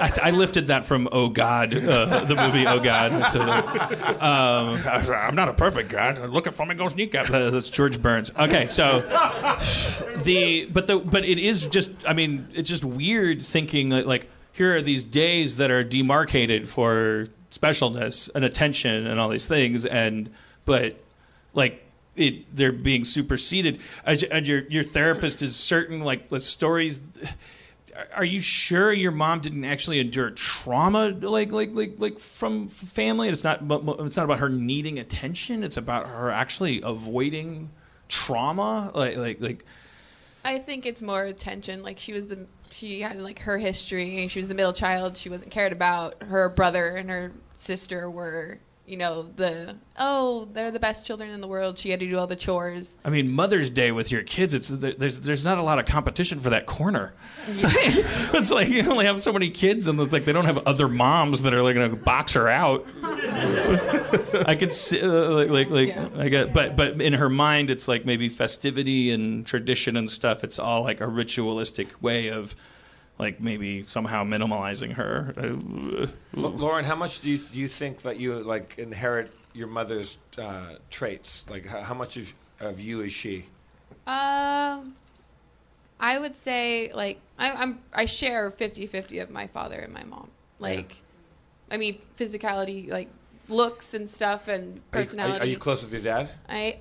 I, I lifted that from Oh God, uh, the movie Oh God. Um, I'm not a perfect God. Look at flamingos kneecap. Uh, That's George Burns. Okay, so the but the but it is just. I mean, it's just weird thinking that like here are these days that are demarcated for specialness and attention and all these things, and but like it they're being superseded. And your your therapist is certain like the stories are you sure your mom didn't actually endure trauma like like like like from family it's not it's not about her needing attention it's about her actually avoiding trauma like like like I think it's more attention. Like she was the she had like her history. She was the middle child. She wasn't cared about. Her brother and her sister were, you know, the oh they're the best children in the world. She had to do all the chores. I mean, Mother's Day with your kids, it's there's there's not a lot of competition for that corner. it's like you only have so many kids, and it's like they don't have other moms that are like going to box her out. I could see, uh, like like, like Yeah. I get, but but in her mind, it's like maybe festivity and tradition and stuff. It's all like a ritualistic way of. Like maybe somehow minimalizing her. L- Lauren, how much do you do you think that you like inherit your mother's uh, traits? Like, how, how much is, of you is she? Um, I would say like I, I'm I share 50-50 of my father and my mom. Like, I mean physicality, like looks and stuff, and Are you, personality. are, are you close with your dad? I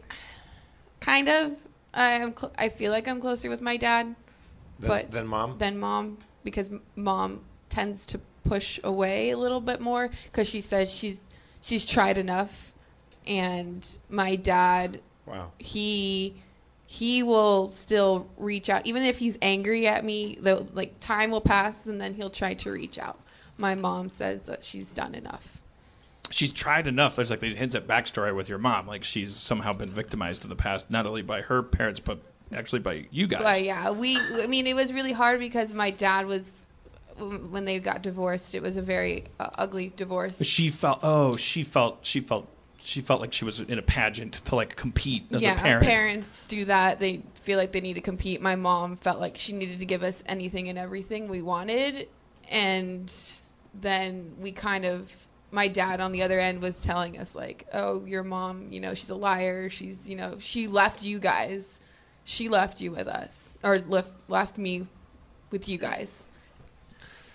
kind of. I am. Cl- I feel like I'm closer with my dad Than, But- than mom? than mom because mom tends to push away a little bit more because she says she's she's tried enough, and my dad wow. he he will still reach out even if he's angry at me though like time will pass and then he'll try to reach out my mom says that she's done enough she's tried enough. There's like these hints at backstory with your mom. Like she's somehow been victimized in the past, not only by her parents, but actually by you guys. but yeah we i mean it was really hard because my dad was when they got divorced it was a very uh, ugly divorce She felt. Oh, she felt. She felt. She felt like she was in a pageant to like compete as yeah a parent. parents do that they feel like they need to compete my mom felt like she needed to give us anything and everything we wanted and then we kind of my dad on the other end was telling us like oh your mom you know she's a liar she's you know she left you guys she left you with us or left left me with you guys.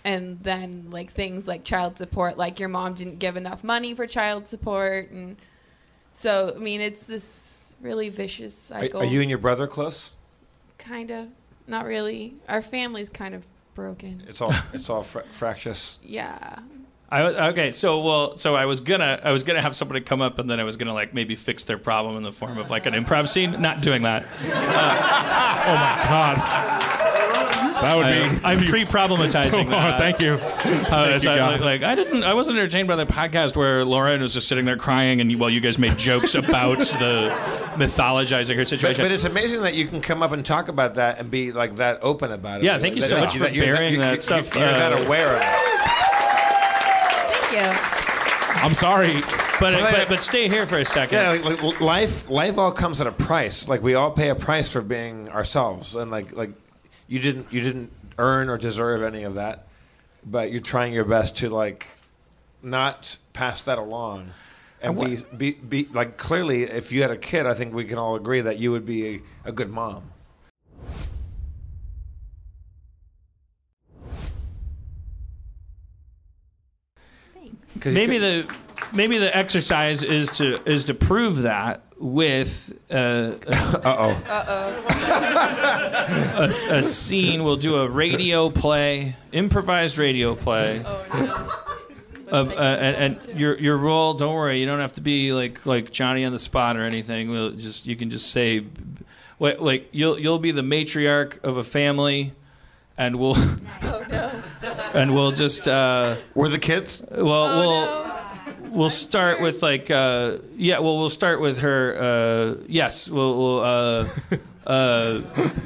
And then like things like child support like your mom didn't give enough money for child support and so i mean it's this really vicious Are, cycle. are you and your brother close? kind of. Not really. Our family's kind of broken. It's all it's all fra- fractious. yeah I, okay, so well, so I was gonna, I was gonna have somebody come up, and then I was gonna like maybe fix their problem in the form of like an improv scene. Not doing that. Oh my god. That would I, be. I'm pre-problematizing Oh, that. thank you. Uh, so you, I- God. like I didn't, I wasn't entertained by the podcast where Lauren was just sitting there crying, and you, while you guys made jokes about the mythologizing her situation. but it's amazing that you can come up and talk about that and be like that open about it. Yeah, thank you That- so that- much for you're bearing you're- that you're- stuff, You're, uh, that aware of it. Thank you I'm sorry. but, So but, but stay here for a second. Yeah, like, like, life life all comes at a price. Like we all pay a price for being ourselves, and like like you didn't you didn't earn or deserve any of that, but you're trying your best to like not pass that along. And be, be, be like clearly, if you had a kid, I think we can all agree that you would be a, a good mom. Maybe could- the maybe the exercise is to is to prove that with uh, uh-oh. a, a scene. We'll do a radio play, improvised radio play. oh no Uh, uh, and, and your your role, don't worry, you don't have to be like like Johnny on the spot or anything. We'll just you can just say, like, like you'll you'll be the matriarch of a family, and we'll oh no and we'll just uh, Were the kids? well oh we'll no we'll start with like uh, yeah well we'll start with her uh, yes we'll, we'll uh, uh,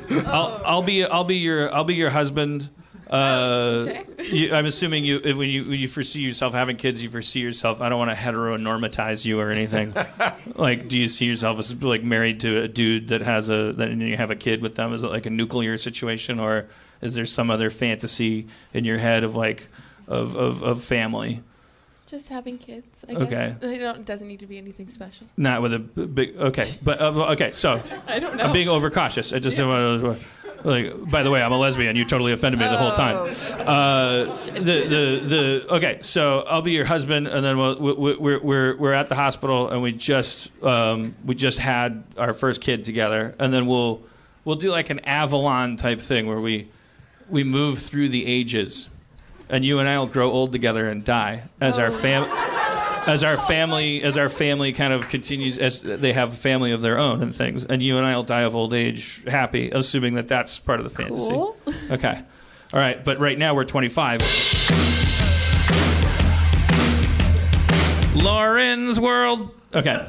I'll, I'll be I'll be your I'll be your husband. Uh, okay. you, I'm assuming you if, when you when you foresee yourself having kids, you foresee yourself. I don't want to heteronormatize you or anything. like, do you see yourself as like married to a dude that has a that and you have a kid with them? Is it like a nuclear situation, or is there some other fantasy in your head of like of, of, of family. Just having kids. I Okay. guess. I don't. It doesn't need to be anything special. Not with a big. Okay, but uh, okay. So I don't know. I'm being overcautious. I just didn't want to. Like, by the way, I'm a lesbian. You totally offended me the whole time. Oh. Uh, the the the. Okay, so I'll be your husband, and then we'll, we, we're we're we're at the hospital, and we just um, we just had our first kid together, and then we'll we'll do like an Avalon type thing where we we move through the ages, and you and I will grow old together and die as our fam as our family as our family kind of continues as they have a family of their own and things. And you and i'll die of old age happy assuming that that's part of the fantasy. Cool. okay. All right. But right now we're 25 lauren's world. Okay.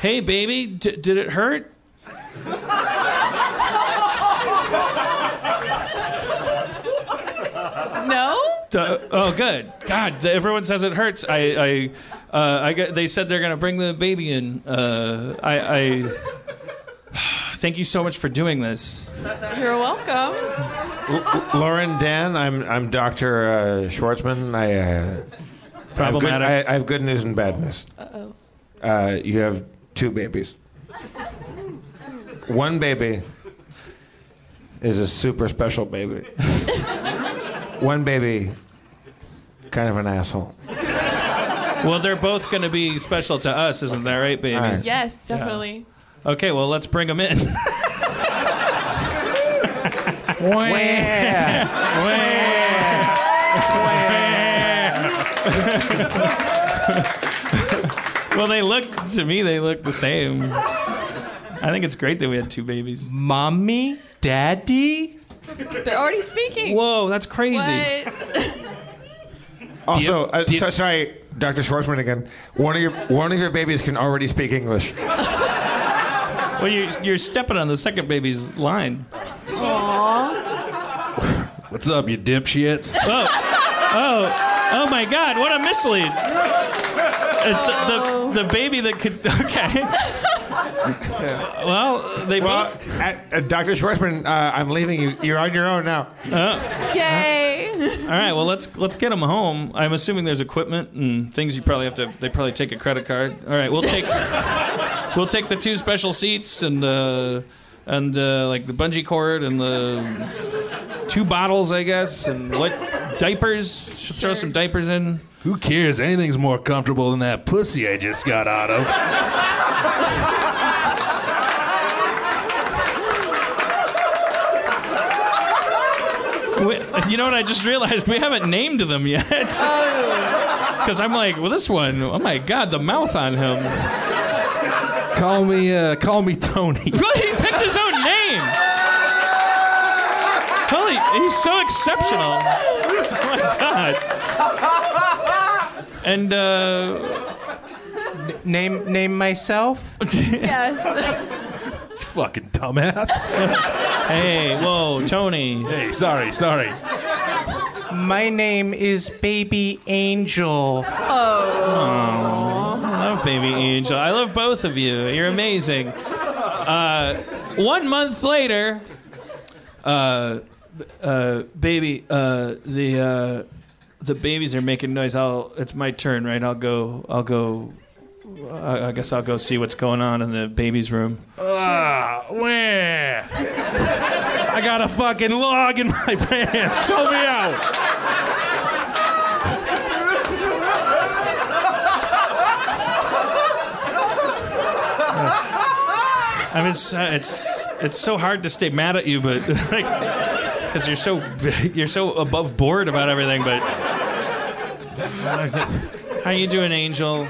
Hey baby. D- did it hurt No. Uh, oh, good. God, the, everyone says it hurts. I, I, uh, I get, they said they're gonna bring the baby in. Uh, I, I thank you so much for doing this. You're welcome. L- Lauren, Dan, I'm I'm Doctor uh, Schwartzman. I, uh, I have, good, Problematic. I, I have good news and bad news. Uh oh. Uh, you have two babies. One baby is a super special baby. One baby, kind of an asshole. Well, they're both gonna be special to us, isn't that right, baby? All right. Yes, definitely. Okay, well, let's bring them in. well, they look to me. They look the same. I think it's great that we had two babies. Mommy, daddy. They're already speaking. Whoa, that's crazy. What? Also, uh, so, sorry, Dr. Schwartzman again. One of your one of your babies can already speak English. Well, you're, you're stepping on the second baby's line. Aww. What's up, you dipshits? Oh, oh, oh my God! What a mislead. It's the, the, the baby that could. Okay. Well, they Well, both. uh, uh, Dr. Schwartzman, uh, I'm leaving you. You're on your own now. Yay! All right. Well, let's let's get them home. I'm assuming there's equipment and things you probably have to. They probably take a credit card. All right. We'll take. we'll take the two special seats and uh, and uh, like the bungee cord and the two bottles, I guess, and what diapers. Should Throw some diapers in. Who cares? Anything's more comfortable than that pussy I just got out of. We, you know what? I just realized we haven't named them yet. Because I'm like, well, this one. Oh my God, the mouth on him. Call me, uh, call me Tony. Really, he picked his own name. Holy, he's so exceptional. Oh my God. And uh, Name name myself. yes. Fucking dumbass. hey, whoa, Tony. hey, sorry, sorry. My name is Baby Angel. Oh. I love Baby Angel. I love both of you. You're amazing. Uh, one month later, uh, uh, baby, uh, the uh, the babies are making noise. I'll. It's my turn, right? I'll go. I'll go. I I guess I'll go see what's going on in the baby's room. Ah, where? I got a fucking log in my pants. Help me out. I mean, it's uh, it's it's so hard to stay mad at you, but like, because you're so you're so above board about everything. But how you doing, Angel?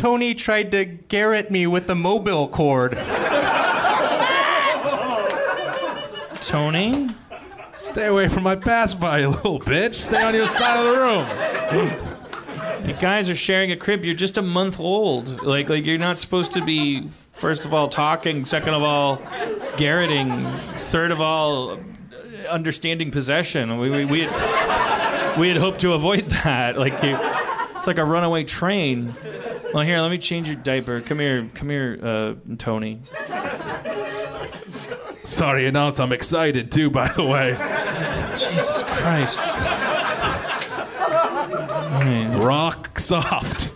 Tony tried to garrot me with the mobile cord. Tony? Stay away from my pacifier, you little bitch. Stay on your side of the room. You guys are sharing a crib. You're just a month old. Like like you're not supposed to be. First of all, talking. Second of all, garroting. Third of all, understanding possession. We we we had, we had hoped to avoid that. Like you, it's like a runaway train. Well, here, let me change your diaper. Come here, come here, uh, Tony. Sorry, announce I'm excited too, by the way. Jesus Christ. Rock soft.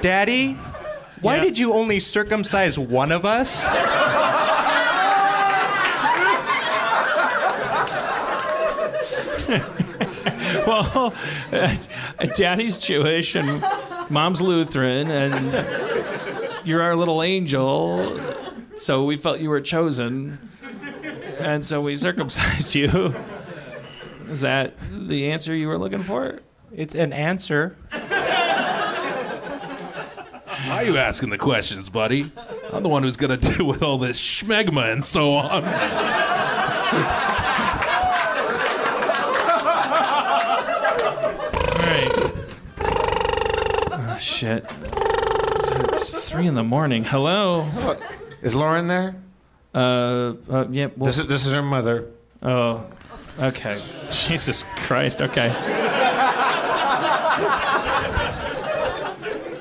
Daddy, why Yeah. did you only circumcise one of us? Well, Daddy's Jewish and Mom's Lutheran, and you're our little angel. So we felt you were chosen, and so we circumcised you. Is that the answer you were looking for? It's an answer. Why are you asking the questions, buddy? I'm the one who's gonna deal with all this schmegma and so on. All right. Oh, shit. It's three in the morning. Hello. Is Lauren there? Uh, uh yeah. Well, This is this is her mother. oh, okay. Jesus Christ. Okay.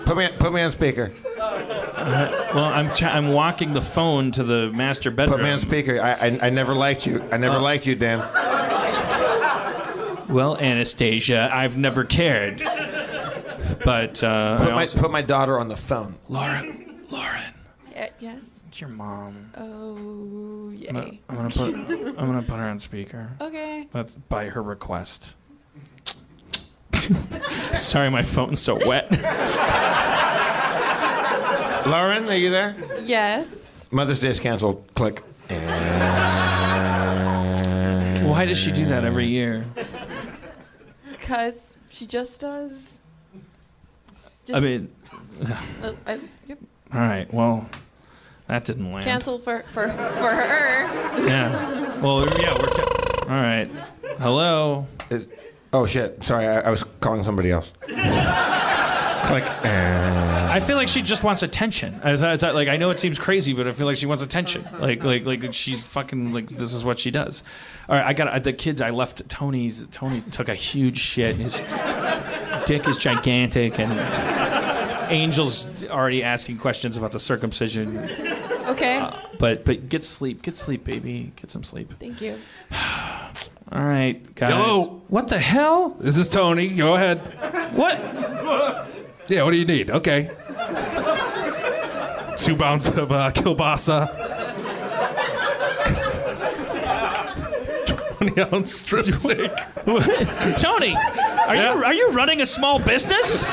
Put me put me on speaker. Well, I'm ch- I'm walking the phone to the master bedroom. Put me on speaker. I I, I never liked you. I never liked you, Dan. Well, Anastasia, I've never cared. But uh, Put my also- put my daughter on the phone. Lauren, Lauren, Y- yes. it's your mom. Oh, yay. I'm gonna, I'm gonna put I'm gonna put her on speaker. Okay. That's by her request. Sorry, my phone's so wet. Lauren, are you there? Yes. Mother's Day is canceled. Click. Why does she do that every year? Because she just does. Just, I mean, uh, I, yep. all right. Well, that didn't land. Cancel for, for, for her. Yeah. Well, yeah, we're. Ca- all right. Hello. Is- oh shit! Sorry, I, I was calling somebody else. Click. I feel like she just wants attention. As, as I- like I know it seems crazy, but I feel like she wants attention. Like like like she's fucking like this is what she does. All right, I got the kids. I left Tony's. Tony took a huge shit. His dick is gigantic, and Angel's already asking questions about the circumcision. Okay. But but get sleep, get sleep, baby, get some sleep. Thank you. All right, guys. Hello. What the hell? This is Tony. Go ahead. What? Yeah, what do you need? Okay. Two pounds of uh, kielbasa. 20 ounce strip steak. Tony, are Yeah? you are you running a small business?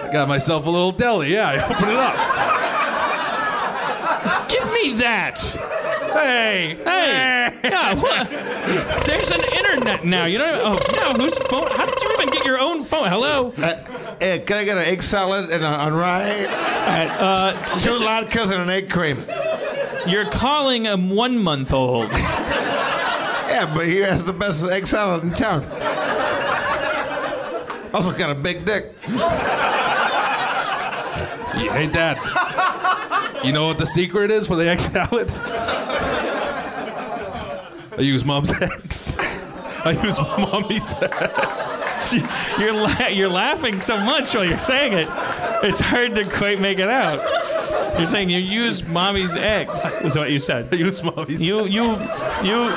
I got myself a little deli. Yeah, I opened it up. Give me that. Hey, Hey, yeah, what? There's an internet now. You don't. Oh no, whose phone? How did you even get your own phone? Hello. Hey, can I get an egg salad and a, on rye? Uh, two latkes and an egg cream. You're calling a one month old. Yeah, but he has the best egg salad in town. Also got a big dick. hey, that? You know what the secret is for the egg salad? I use mom's eggs. I use mommy's eggs. You're la- you're laughing so much while you're saying it. It's hard to quite make it out. You're saying you use mommy's eggs. Is what you said. I use mommy's You you you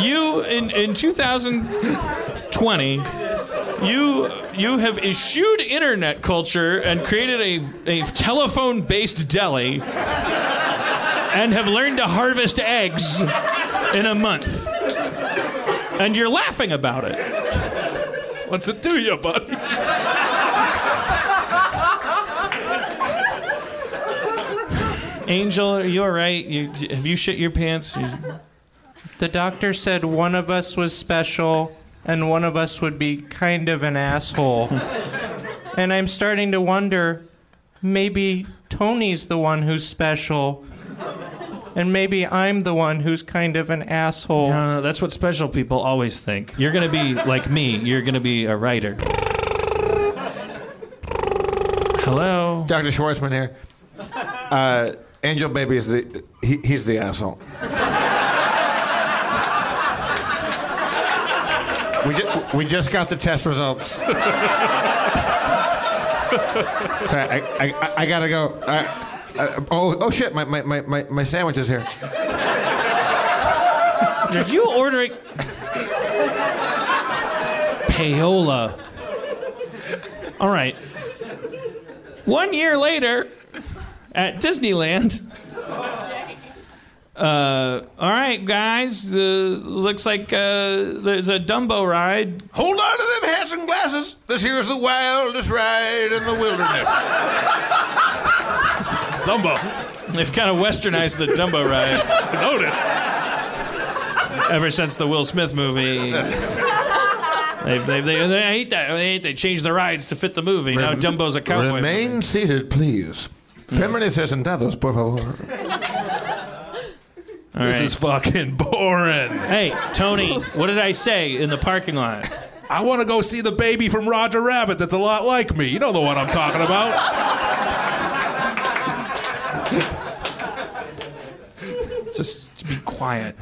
you in in 2020 you you have eschewed internet culture and created a a telephone based deli and have learned to harvest eggs in a month. And you're laughing about it. What's it do you, buddy? Angel, are you all right? You, have you shit your pants? You- The doctor said one of us was special and one of us would be kind of an asshole. and I'm starting to wonder maybe Tony's the one who's special. And maybe I'm the one who's kind of an asshole. No, no, that's what special people always think. You're gonna be like me. You're gonna be a writer. Hello. Dr. Schwartzman here. Uh, Angel Baby is the he, he's the asshole. We, ju- we just got the test results. Sorry, I, I, I, gotta go. I, Uh, oh, oh shit! My, my, my, my, my sandwich is here. Did you order it? Payola. All right. One year later, at Disneyland. Uh, all right, guys. Uh, looks like uh, there's a Dumbo ride. Hold on to them hats and glasses. This here's the wildest ride in the wilderness. Dumbo. They've kind of westernized the Dumbo ride. Notice. Ever since the Will Smith movie. They, they, they, they hate that. They hate they changed the rides to fit the movie. Now Dumbo's a cowboy. Remain seated, please. Permaneces sentados, por favor. All This right. is fucking boring. Hey, Tony, what did I say in the parking lot? I want to go see the baby from Roger Rabbit that's a lot like me. You know the one I'm talking about. Just be quiet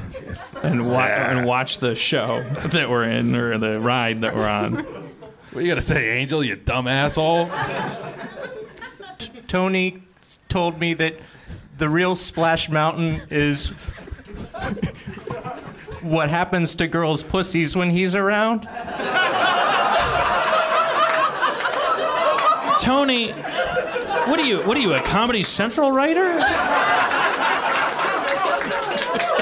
and, wa- and watch the show that we're in or the ride that we're on. What are you gonna say, Angel? You dumb asshole. Tony told me that the real Splash Mountain is what happens to girls' pussies when he's around. Tony, what are you? What are you? A Comedy Central writer?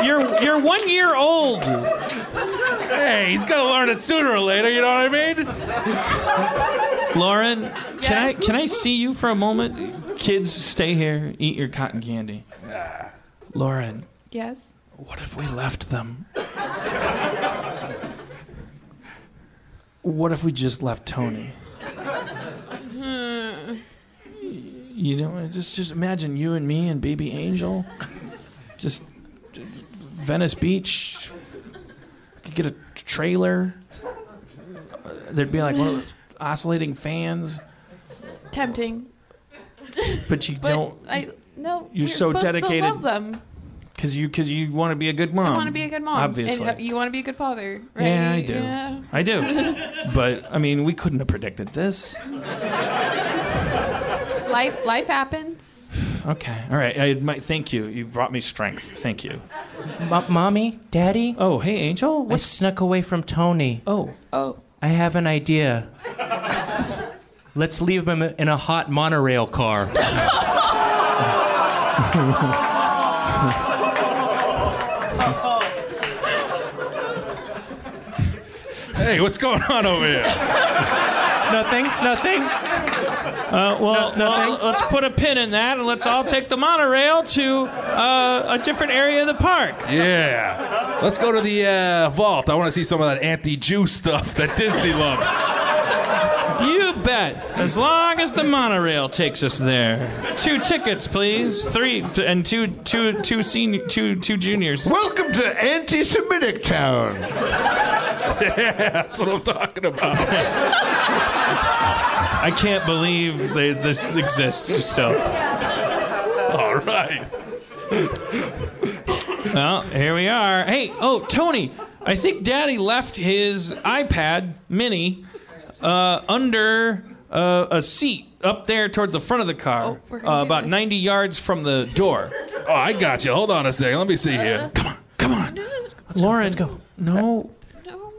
You're you're one year old. Hey, he's gonna learn it sooner or later. You know what I mean? Lauren, can I can I see you for a moment? Kids, stay here. Eat your cotton candy. Lauren, Yes. What if we left them? What if we just left Tony? You know, just just imagine you and me and baby Angel, just Venice Beach. Could get a trailer. There'd be like one of those oscillating fans, Tempting. but you But don't I no. You're so dedicated. To love them. Because you because you want to be a good mom. I want to be a good mom. Obviously. And you want to be a good father, right? Yeah, I do. Yeah. I do. but I mean, we couldn't have predicted this. Life life happens. Okay. All right. I admit, thank you. You brought me strength. Thank you. M- Mommy, Daddy, Oh, hey, Angel. I snuck away from Tony. oh? Oh. I have an idea. Let's leave him in a hot monorail car. Hey, what's going on over here? nothing, nothing. Uh, well, well, let's put a pin in that, and let's all take the monorail to uh, a different area of the park. Yeah. Let's go to the uh, vault. I want to see some of that anti-Jew stuff that Disney loves. You bet. As long as the monorail takes us there. Two tickets, please. Three and two, two, two senior, two, two juniors. Welcome to anti-Semitic town. yeah, That's what I'm talking about. I can't believe they, this exists still. All right. Well, here we are. Hey, oh, Tony, I think Daddy left his iPad mini uh, under uh, a seat up there toward the front of the car, Oh, we're gonna uh, do about this. 90 yards from the door. Oh, I got you. Hold on a second. Let me see here. Come on, come on. Lauren, let's go. No. No.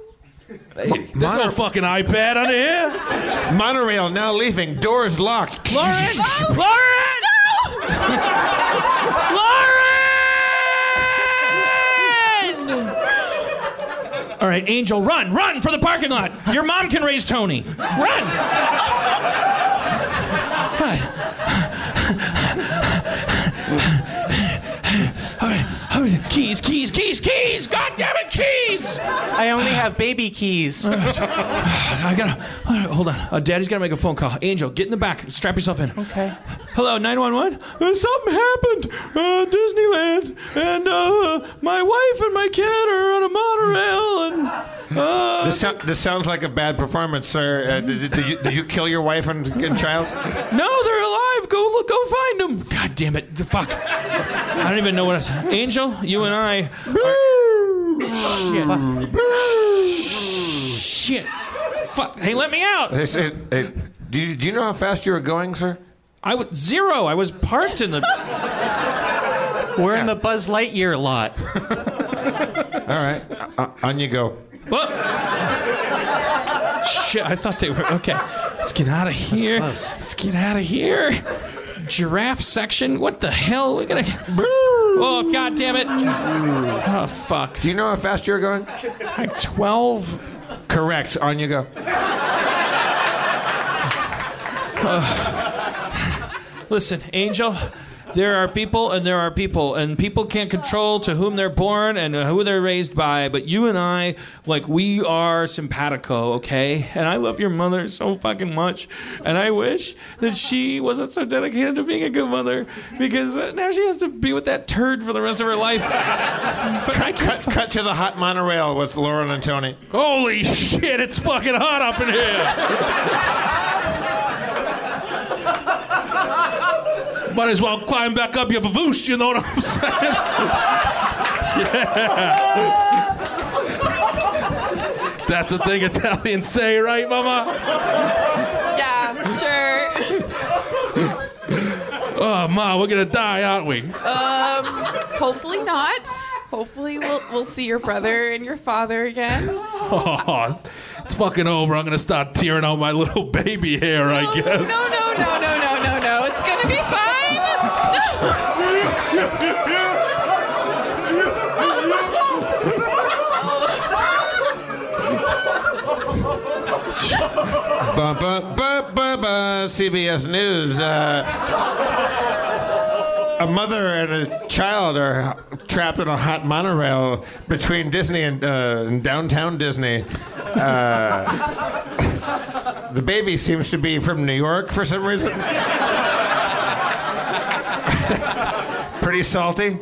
Hey, there's no fucking iPad under here. Monorail now leaving. Doors locked. Lauren! Lauren! Lauren! All right, Angel, run, run for the parking lot. Your mom can raise Tony. Run! All right, all right, keys, keys, keys, keys! God damn it, keys! I only have baby keys. I gotta hold on. Uh, Daddy's gotta make a phone call. Angel, get in the back. Strap yourself in. Okay. Hello, 911. Uh, something happened. Uh, Disneyland, and uh, my wife and my kid are on a monorail, and uh, This, sou- this sounds like a bad performance, sir. Uh, did, did you, did you kill your wife and, and child? no, they're alive. Go look, go find them. God damn it! The fuck. I don't even know what. It's, Angel, you and I. Shit. Shit. Fuck. Hey, let me out. Hey, say- hey, do, you, do you know how fast you were going, sir? I was zero. I was parked in the. We're in the Buzz Lightyear lot. All right, uh, on you go. What? Shit! I thought they were okay. Let's get out of here. close. Let's get out of here. Giraffe section. What the hell? We're gonna. Oh god damn it! Oh fuck! Do you know how fast you're going? Like twelve. Correct. On you go. Listen, Angel, there are people and there are people, and people can't control to whom they're born and who they're raised by. But you and I, like, we are simpatico, okay? And I love your mother so fucking much, and I wish that she wasn't so dedicated to being a good mother because uh, now she has to be with that turd for the rest of her life. But I Cut, cut to the hot monorail with Lauren and Tony. Holy shit, it's fucking hot up in here. Might as well climb back up your vavoosh, you know what I'm saying? yeah. That's a thing Italians say, right, Mama? Yeah, sure. Oh, Ma, we're gonna die, aren't we? Um, hopefully not. Hopefully we'll we'll see your brother and your father again. Oh, it's fucking over. I'm gonna start tearing out my little baby hair, I No, guess. No, no, no, no, no, no, no. It's gonna be fine. CBS News. Uh, a mother and a child are trapped in a hot monorail between Disney and, uh, and downtown Disney. Uh, the baby seems to be from New York for some reason. Pretty salty.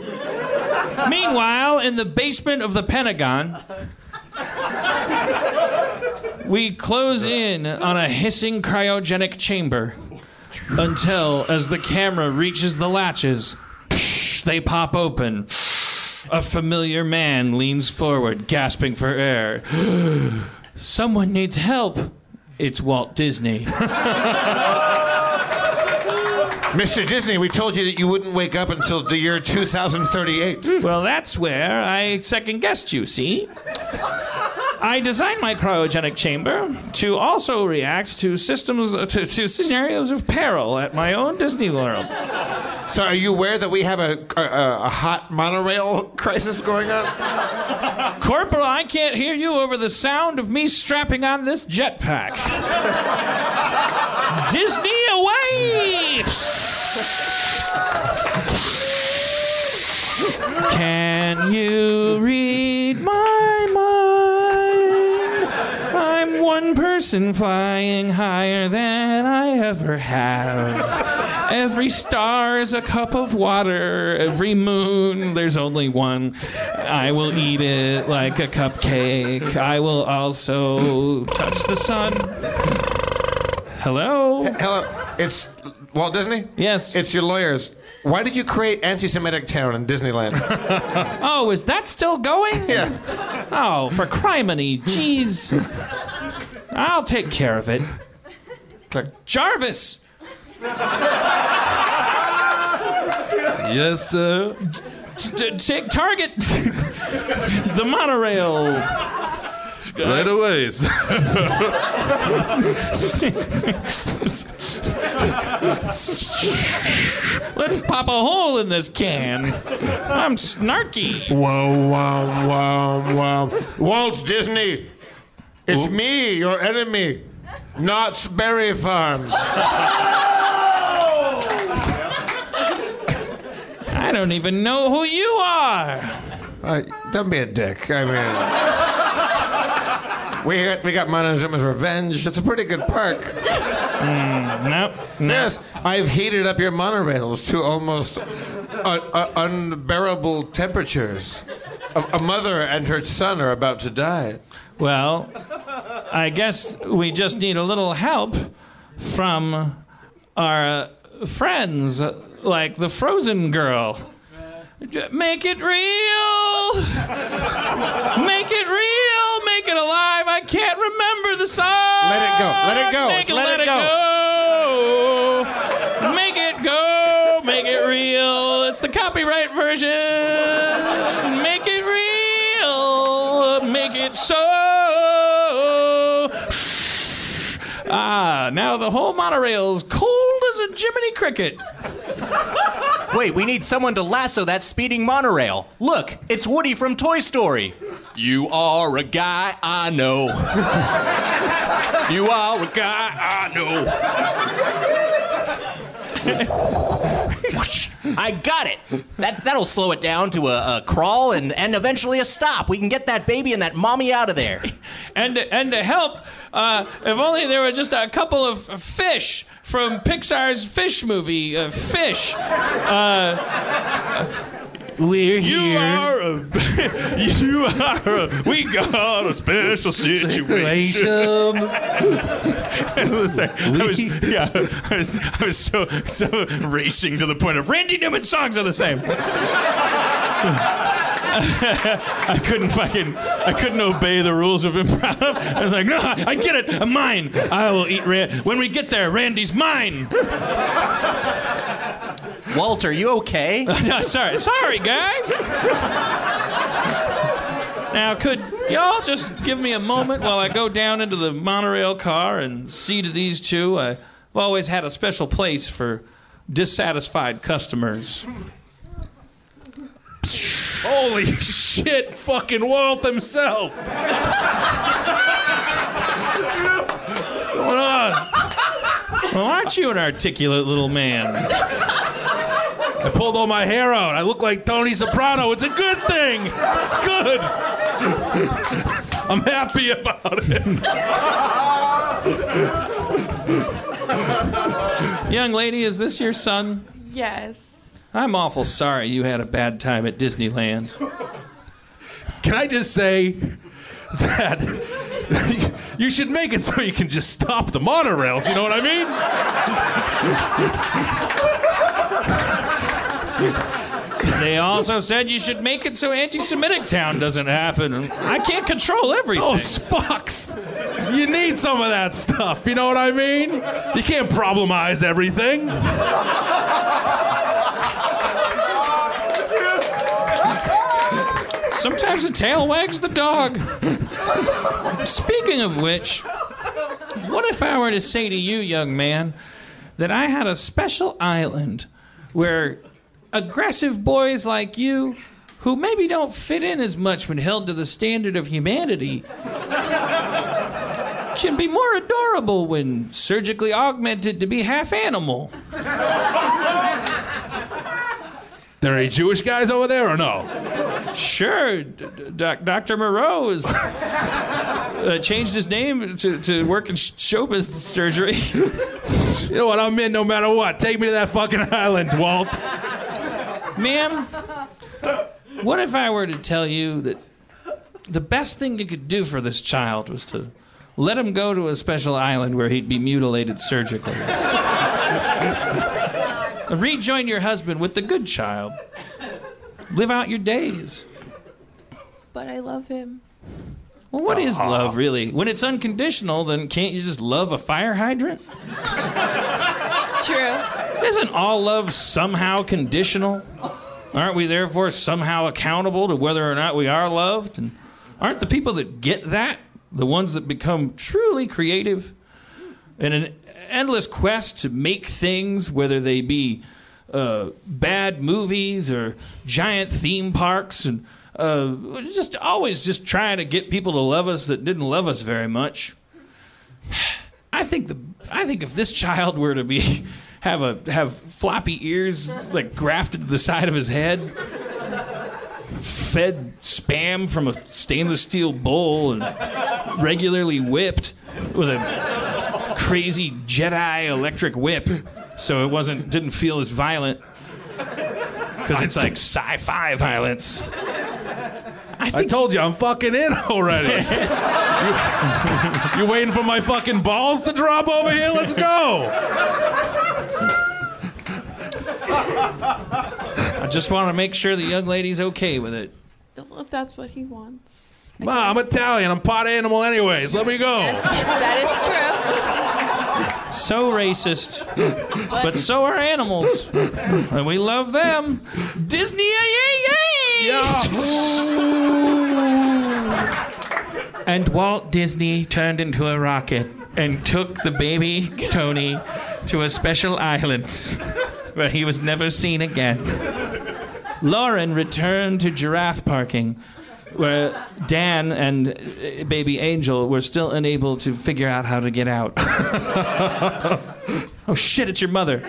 Meanwhile, in the basement of the Pentagon, we close in on a hissing cryogenic chamber until, as the camera reaches the latches, they pop open. A familiar man leans forward, gasping for air. Someone needs help. It's Walt Disney. Mr. Disney, we told you that you wouldn't wake up until the year 2038. Well, that's where I second guessed you, see? I designed my cryogenic chamber to also react to systems uh, to, to scenarios of peril at my own Disney World. So, are you aware that we have a, a, a hot monorail crisis going on? Corporal, I can't hear you over the sound of me strapping on this jetpack. Disney away! Can you read my mind? I'm one person flying higher than I ever have. Every star is a cup of water. Every moon, there's only one. I will eat it like a cupcake. I will also touch the sun. Hello? Hello, it's Walt Disney? Yes. It's your lawyers. Why did you create Anti Semitic Town in Disneyland? Oh, is that still going? yeah. Oh, for criminy, jeez. I'll take care of it. Click. Jarvis! Yes, sir. T- take target the monorail. Right away. sir. Let's pop a hole in this can. I'm snarky. Wow, wow, wow, wow. Walt Disney, it's me, your enemy, Knott's Berry Farm. I don't even know who you are. Uh, don't be a dick. I mean, we got, we got Montezuma's Revenge. It's a pretty good park. Hmm, nope. No. Yes, I've heated up your monorails to almost unbearable temperatures. A, a mother and her son are about to die. Well, I guess we just need a little help from our friends, like the Frozen Girl. Make it real! Make it real! Make it alive! I can't remember the song! Let it go, let it go, it, let, let, it, go. go! Make it go! Make it real! It's the copyright version! Make it real! Make it so! Ah, now the whole monorail's cold as a Jiminy Cricket. Wait, we need someone to lasso that speeding monorail. Look, it's Woody from Toy Story. You are a guy I know. you are a guy I know. I got it. That that'll slow it down to a, a crawl and, and eventually a stop. We can get that baby and that mommy out of there. And and to help, uh, if only there were just a couple of fish from Pixar's Fish movie, uh, Fish. Uh, We're you here. are a, you are a, we got a special situation. I was, like- I was- yeah, I was, I was so so racing to the point of Randy Newman songs are the same. I couldn't fucking I couldn't obey the rules of improv. I was like, no, I get it. I'm mine. I will eat Rand. When we get there, Randy's mine. Walter, you okay? no, sorry, sorry, guys. Now, could y'all just give me a moment while I go down into the monorail car and see to these two? I've always had a special place for dissatisfied customers. Holy shit, fucking Walt himself. What's going on? Well, aren't you an articulate little man? I pulled all my hair out. I look like Tony Soprano. It's a good thing. It's good. I'm happy about it. Young lady, is this your son? Yes. I'm awful sorry you had a bad time at Disneyland. Can I just say that you should make it so you can just stop the monorails? You know what I mean? They also said you should make it so anti-Semitic town doesn't happen. I can't control everything. Those fucks. You need some of that stuff. You know what I mean? You can't problemize everything. Sometimes the tail wags the dog. Speaking of which, what if I were to say to you, young man, that I had a special island where aggressive boys like you, who maybe don't fit in as much when held to the standard of humanity, can be more adorable when surgically augmented to be half animal? There are any Jewish guys over there or no? Sure, D- Doc- Dr. Moreau has uh, changed his name to, to work in sh- show business surgery. You know what? I'm in no matter what. Take me to that fucking island, Walt. Ma'am, what if I were to tell you that the best thing you could do for this child was to let him go to a special island where he'd be mutilated surgically? Rejoin your husband with the good child. Live out your days. But I love him. Well, what is love really? When it's unconditional, then can't you just love a fire hydrant? True. Isn't all love somehow conditional? Aren't we therefore somehow accountable to whether or not we are loved? And aren't the people that get that the ones that become truly creative in an endless quest to make things, whether they be uh, bad movies or giant theme parks, and uh, just always just trying to get people to love us that didn't love us very much? I think the I think if this child were to be have a have floppy ears like grafted to the side of his head, fed spam from a stainless steel bowl and regularly whipped with a crazy Jedi electric whip, so it wasn't didn't feel as violent because it's like sci-fi violence. I I told you I'm fucking in already. you, you waiting for my fucking balls to drop over here? Let's go. I just want to make sure the young lady's okay with it. Well, If that's what he wants. I Ma, I'm guess. Italian. I'm pot animal anyways. Let me go. Yes, that is true. So racist. But so are animals. And we love them. Disney, yay, yay, yay! And Walt Disney turned into a rocket and took the baby Tony to a special island where he was never seen again. Lauren returned to giraffe parking where Dan and uh, baby Angel were still unable to figure out how to get out. oh shit, it's your mother.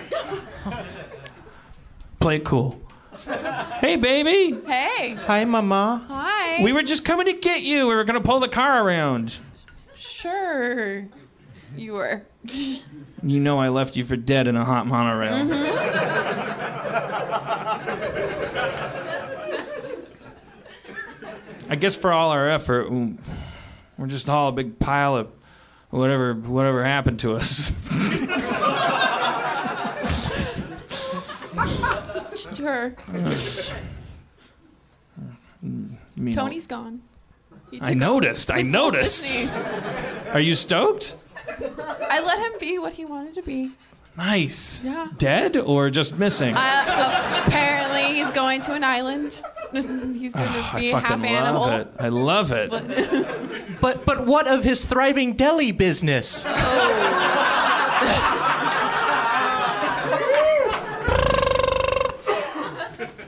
Play it cool. Hey, baby. Hey. Hi, Mama. Hi. We were just coming to get you. We were going to pull the car around. Sure. You were. You know I left you for dead in a hot monorail. I guess for all our effort, we're just all a big pile of whatever whatever happened to us. Sure. You Tony's gone. He I noticed. I noticed. Are you stoked? I let him be what he wanted to be. Nice. Yeah. Dead or just missing? Uh, apparently, he's going to an island. He's going to Oh, ah, I be fucking half animal. love it. I love it. But but what of his thriving deli business?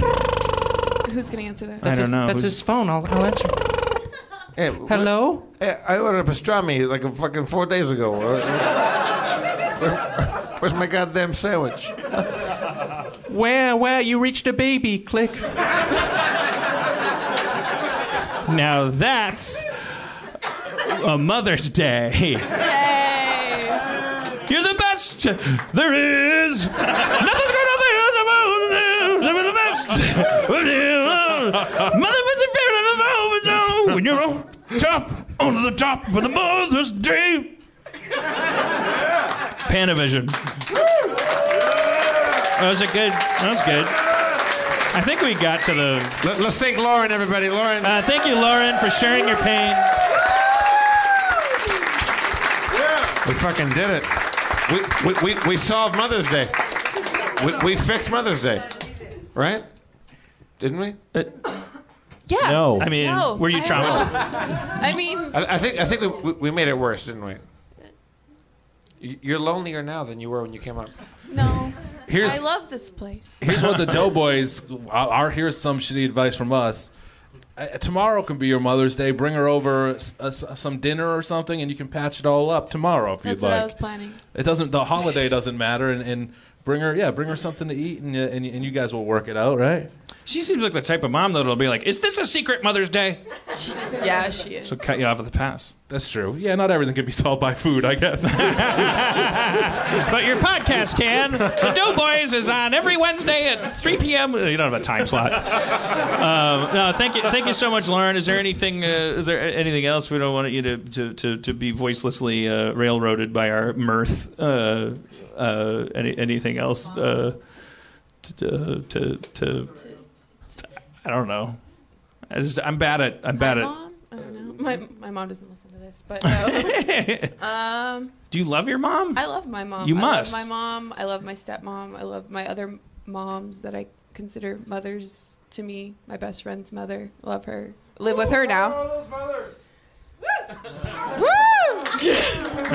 Oh. Who's going to answer that? I don't know. That's Who's- his phone. I'll, I'll answer. Hey, Hello? Hey, I ordered a pastrami like a fucking four days ago. Where's my goddamn sandwich? Where where you reached a baby? Click. Now that's a Mother's Day. Yay! You're the best there is. Nothing's gonna be the best. Mother was a and a when you're on top, on the top of the Mother's Day. Panavision. That was a good. That was good. I think we got to the. Let, us thank Lauren, everybody. Lauren. Uh, thank you, Lauren, for sharing your pain. We fucking did it. We, we, we, we solved Mother's Day. We, we fixed Mother's Day. Right? Didn't we? Yeah. No. I mean, No, were you I traumatized? I mean, I, I think I think we, we- we made it worse, didn't we? Y- You're lonelier now than you were when you came up. no. Here's- I love this place. Here's what the Doughboys are. are- Here's some shitty advice from us. Uh, tomorrow can be your Mother's Day. Bring her over s- uh, s- some dinner or something, and you can patch it all up tomorrow if That's you'd like. what like. I was planning. It doesn't. The holiday doesn't matter, and, and bring her. Yeah, bring her something to eat, and, you- and and you guys will work it out, right? She seems like the type of mom that'll be like, "Is this a secret Mother's Day?" Yeah, she is. So cut you off at the pass. That's true. Yeah, not everything can be solved by food, I guess. But your podcast can. The Doughboys is on every Wednesday at 3 p.m. You don't have a time slot. Um, no, thank you, thank you so much, Lauren. Is there anything? Uh, is there anything else? We don't want you to to, to, to be voicelessly uh, railroaded by our mirth. Uh, uh, any, anything else? Uh, to, to, to, I don't know. I just, I'm bad at. I'm bad my at. mom? I don't know. My, my mom doesn't listen to this, but no. um, Do you love your mom? I love my mom. You I must. love my mom. I love my stepmom. I love my other moms that I consider mothers to me. My best friend's mother. Love her. Live with her now. those mothers. Woo!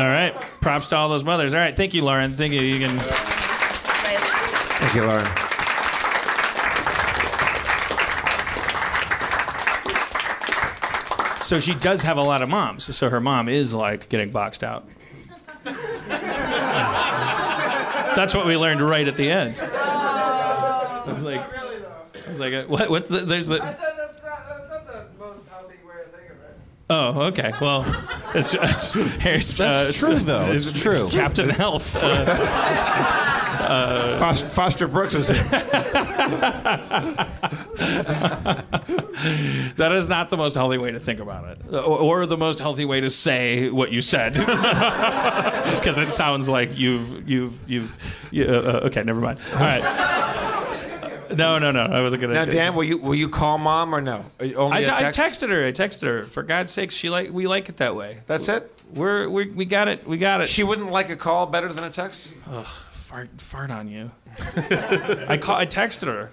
All right. Props to all those mothers. All right. Thank you, Lauren. Thank you. You can. Thank you, Lauren. So she does have a lot of moms. So her mom is like getting boxed out. That's what we learned right at the end. I was like, Really though. I was like, what, what's the? There's I the. said that's not, that's not the most healthy way to think of it. Oh, okay. Well, it's, it's here's, That's uh, true, though. It's true. Captain Health. Uh, Foster, Foster Brooks is here. that is not the most healthy way to think about it, or, or the most healthy way to say what you said, because it sounds like you've you've you've. You, uh, uh, okay, never mind. All right. No, no, no. I wasn't gonna. Now, Dan, will you will you call mom or no? Only I, a I text? I texted her. I texted her. For God's sake, she like we like it that way. That's it. We're, we we got it. We got it. She wouldn't like a call better than a text. Fart fart on you. I call. I texted her.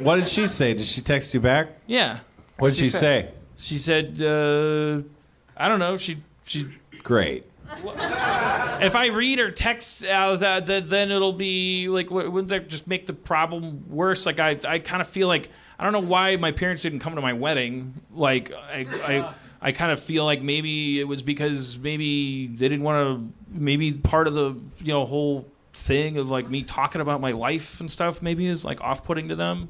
What did she say? Did she text you back? Yeah. What did she say? She said, uh, I don't know. She she. Great. If I read her text, uh, then it'll be like, wou- wouldn't that just make the problem worse? Like, I, I kind of feel like I don't know why my parents didn't come to my wedding. Like, I, I, I kind of feel like maybe it was because maybe they didn't want to. Maybe part of the you know whole thing of like me talking about my life and stuff maybe is like off-putting to them.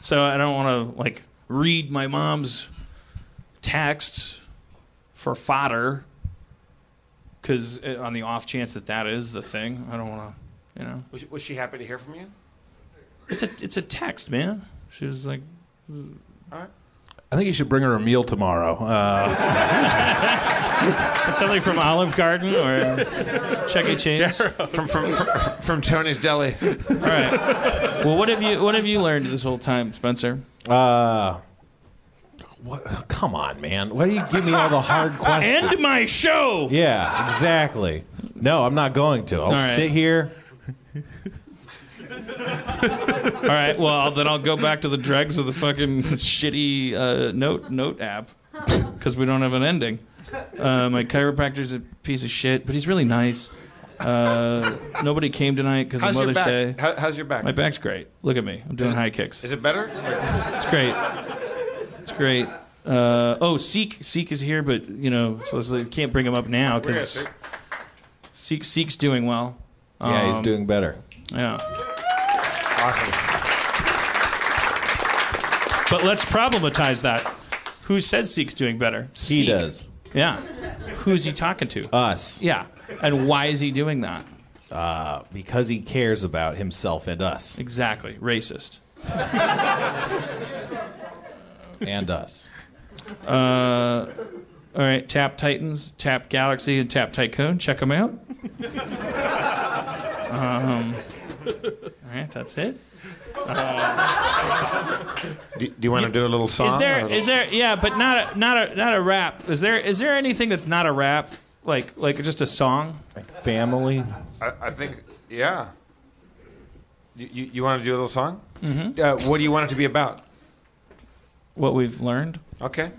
So I don't want to like read my mom's text for fodder because uh, on the off chance that that is the thing, I don't want to, you know. Was she, was she happy to hear from you? It's a it's a text, man. She was like, I think you should bring her a meal tomorrow. Uh, something from Olive Garden or Chuck E. Cheese. From from from, from Tony's Deli. All right. Well, what have you what have you learned this whole time, Spencer? Uh, what? Come on, man. Why do you give me all the hard questions? End my show. Yeah, exactly. No, I'm not going to. I'll right. sit here. All right. Well, then I'll go back to the dregs of the fucking shitty uh, note note app because we don't have an ending. Uh, my chiropractor's a piece of shit, but he's really nice. Uh, nobody came tonight because of How's your Mother's back? Day. How, how's your back? My back's great. Look at me. I'm doing high kicks. Is it better? It's great. It's great. Uh, oh, Seek Seek is here, but you know, so it's like, can't bring him up now because Seek Seek's doing well. Yeah, he's Um, doing better. Yeah. Awesome. But let's problematize that. Who says Seek's doing better? He Seek. does. Yeah. Who's he talking to? Us. Yeah. And why is he doing that? Uh, because he cares about himself and us. Exactly. Racist. And us. Uh, all right. Tap Titans, Tap Galaxy, and Tap Tycoon. Check them out. um, all right. That's it. Do, do you want to do a little song? Is there? Is there yeah, but not a not a not a rap. Is there is there anything that's not a rap? Like like just a song? Like family. I, I think yeah. You, you, you want to do a little song? Mm-hmm. Uh, what do you want it to be about? What we've learned? Okay.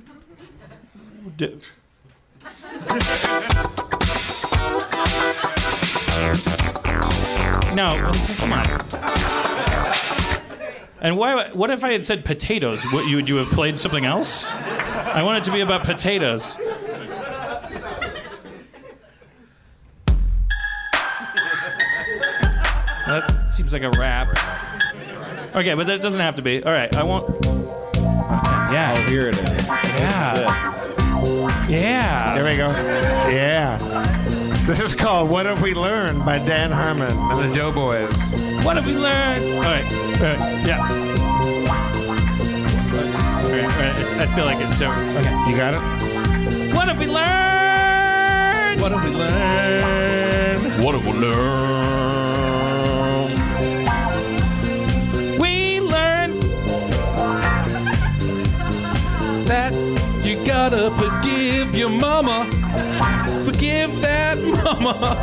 D- no, come on. And why? What if I had said potatoes? Would you, would you have played something else? I want it to be about potatoes. That seems like a rap. Okay, but that doesn't have to be. All right, I won't. Okay, yeah. Oh, here it is. Yeah. Yeah. There we go. Yeah. This is called "What Have We Learned" by Dan Harmon and the Doughboys. What have we learned? All right, all right, yeah. All right, all right. It's, I feel like it's so. Okay. You got it. What have we learned? What have we learned? what have we learned? We learned That you gotta forgive your mama. Forgive that mama.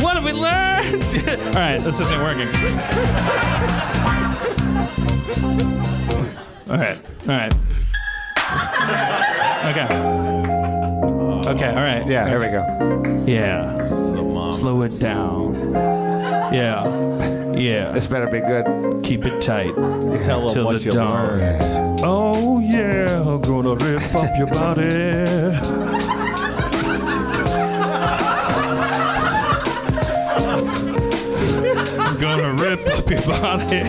what have we learned? all right, this isn't working. All right, all right. Okay. Okay, all right. Yeah. Here we go. Yeah. The mom. Slow it down. Yeah. Yeah. This better be good. Keep it tight. Tell them what the you dawn. learned. Oh yeah, I'm gonna rip up your body. Up your body.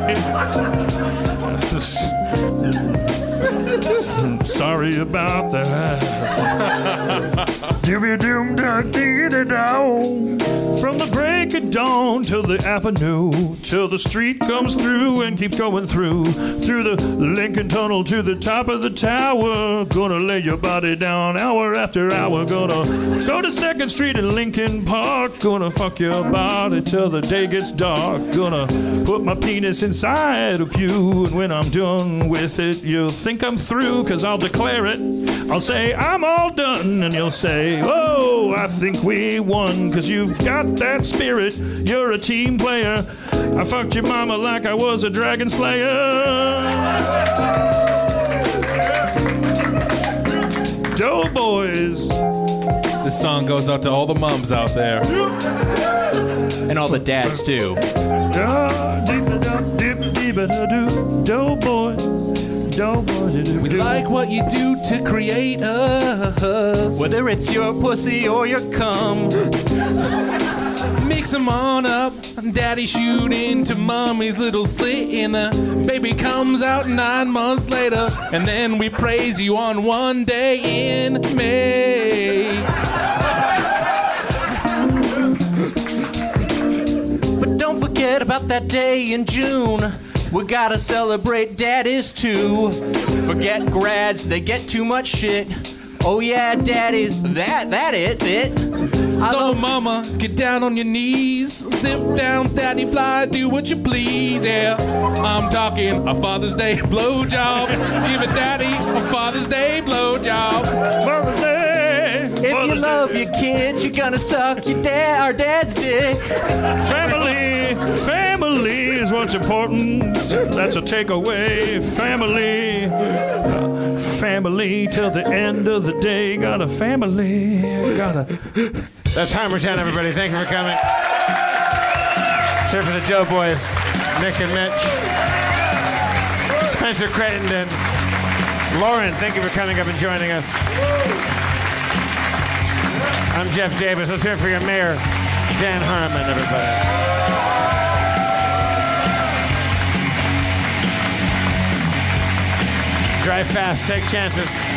Sorry about that. From the break at dawn till the avenue, till the street comes through and keeps going through, through the Lincoln Tunnel to the top of the tower. Gonna lay your body down hour after hour. Gonna go to Second Street in Lincoln Park. Gonna fuck your body till the day gets dark. Gonna put my penis inside of you, and when I'm done with it, you'll think I'm through, cause I'll declare it. I'll say, I'm all done, and you'll say, Oh, I think we won, cause you've got that spirit. You're a team player. I fucked your mama like I was a dragon slayer. Doughboys. This song goes out to all the mums out there. And all the dads, too. Doughboy. Doughboy. We like what you do to create us. Whether it's your pussy or your cum. 'Em on up. Daddy shoot into mommy's little slit, and the baby comes out nine months later. And then we praise you on one day in May. But don't forget about that day in June. We gotta celebrate daddies too. Forget grads, they get too much shit. Oh yeah, daddies, that that is it. I So, mama, get down on your knees. Zip down, daddy fly, do what you please. Yeah, I'm talking a Father's Day blowjob. Give a daddy a Father's Day blowjob. Mother's Day. if you love Day. your kids, you're gonna suck your dad our dad's dick. Family, family is what's important. That's a takeaway. Family, family till the end of the day. Got a family, got a. That's Harmontown, everybody. Thank you for coming. Here for the Doughboys, Nick and Mitch, Spencer Crittenden, Lauren. Thank you for coming up and joining us. I'm Jeff Davis. Let's hear for your mayor, Dan Harmon, everybody. Drive fast, take chances.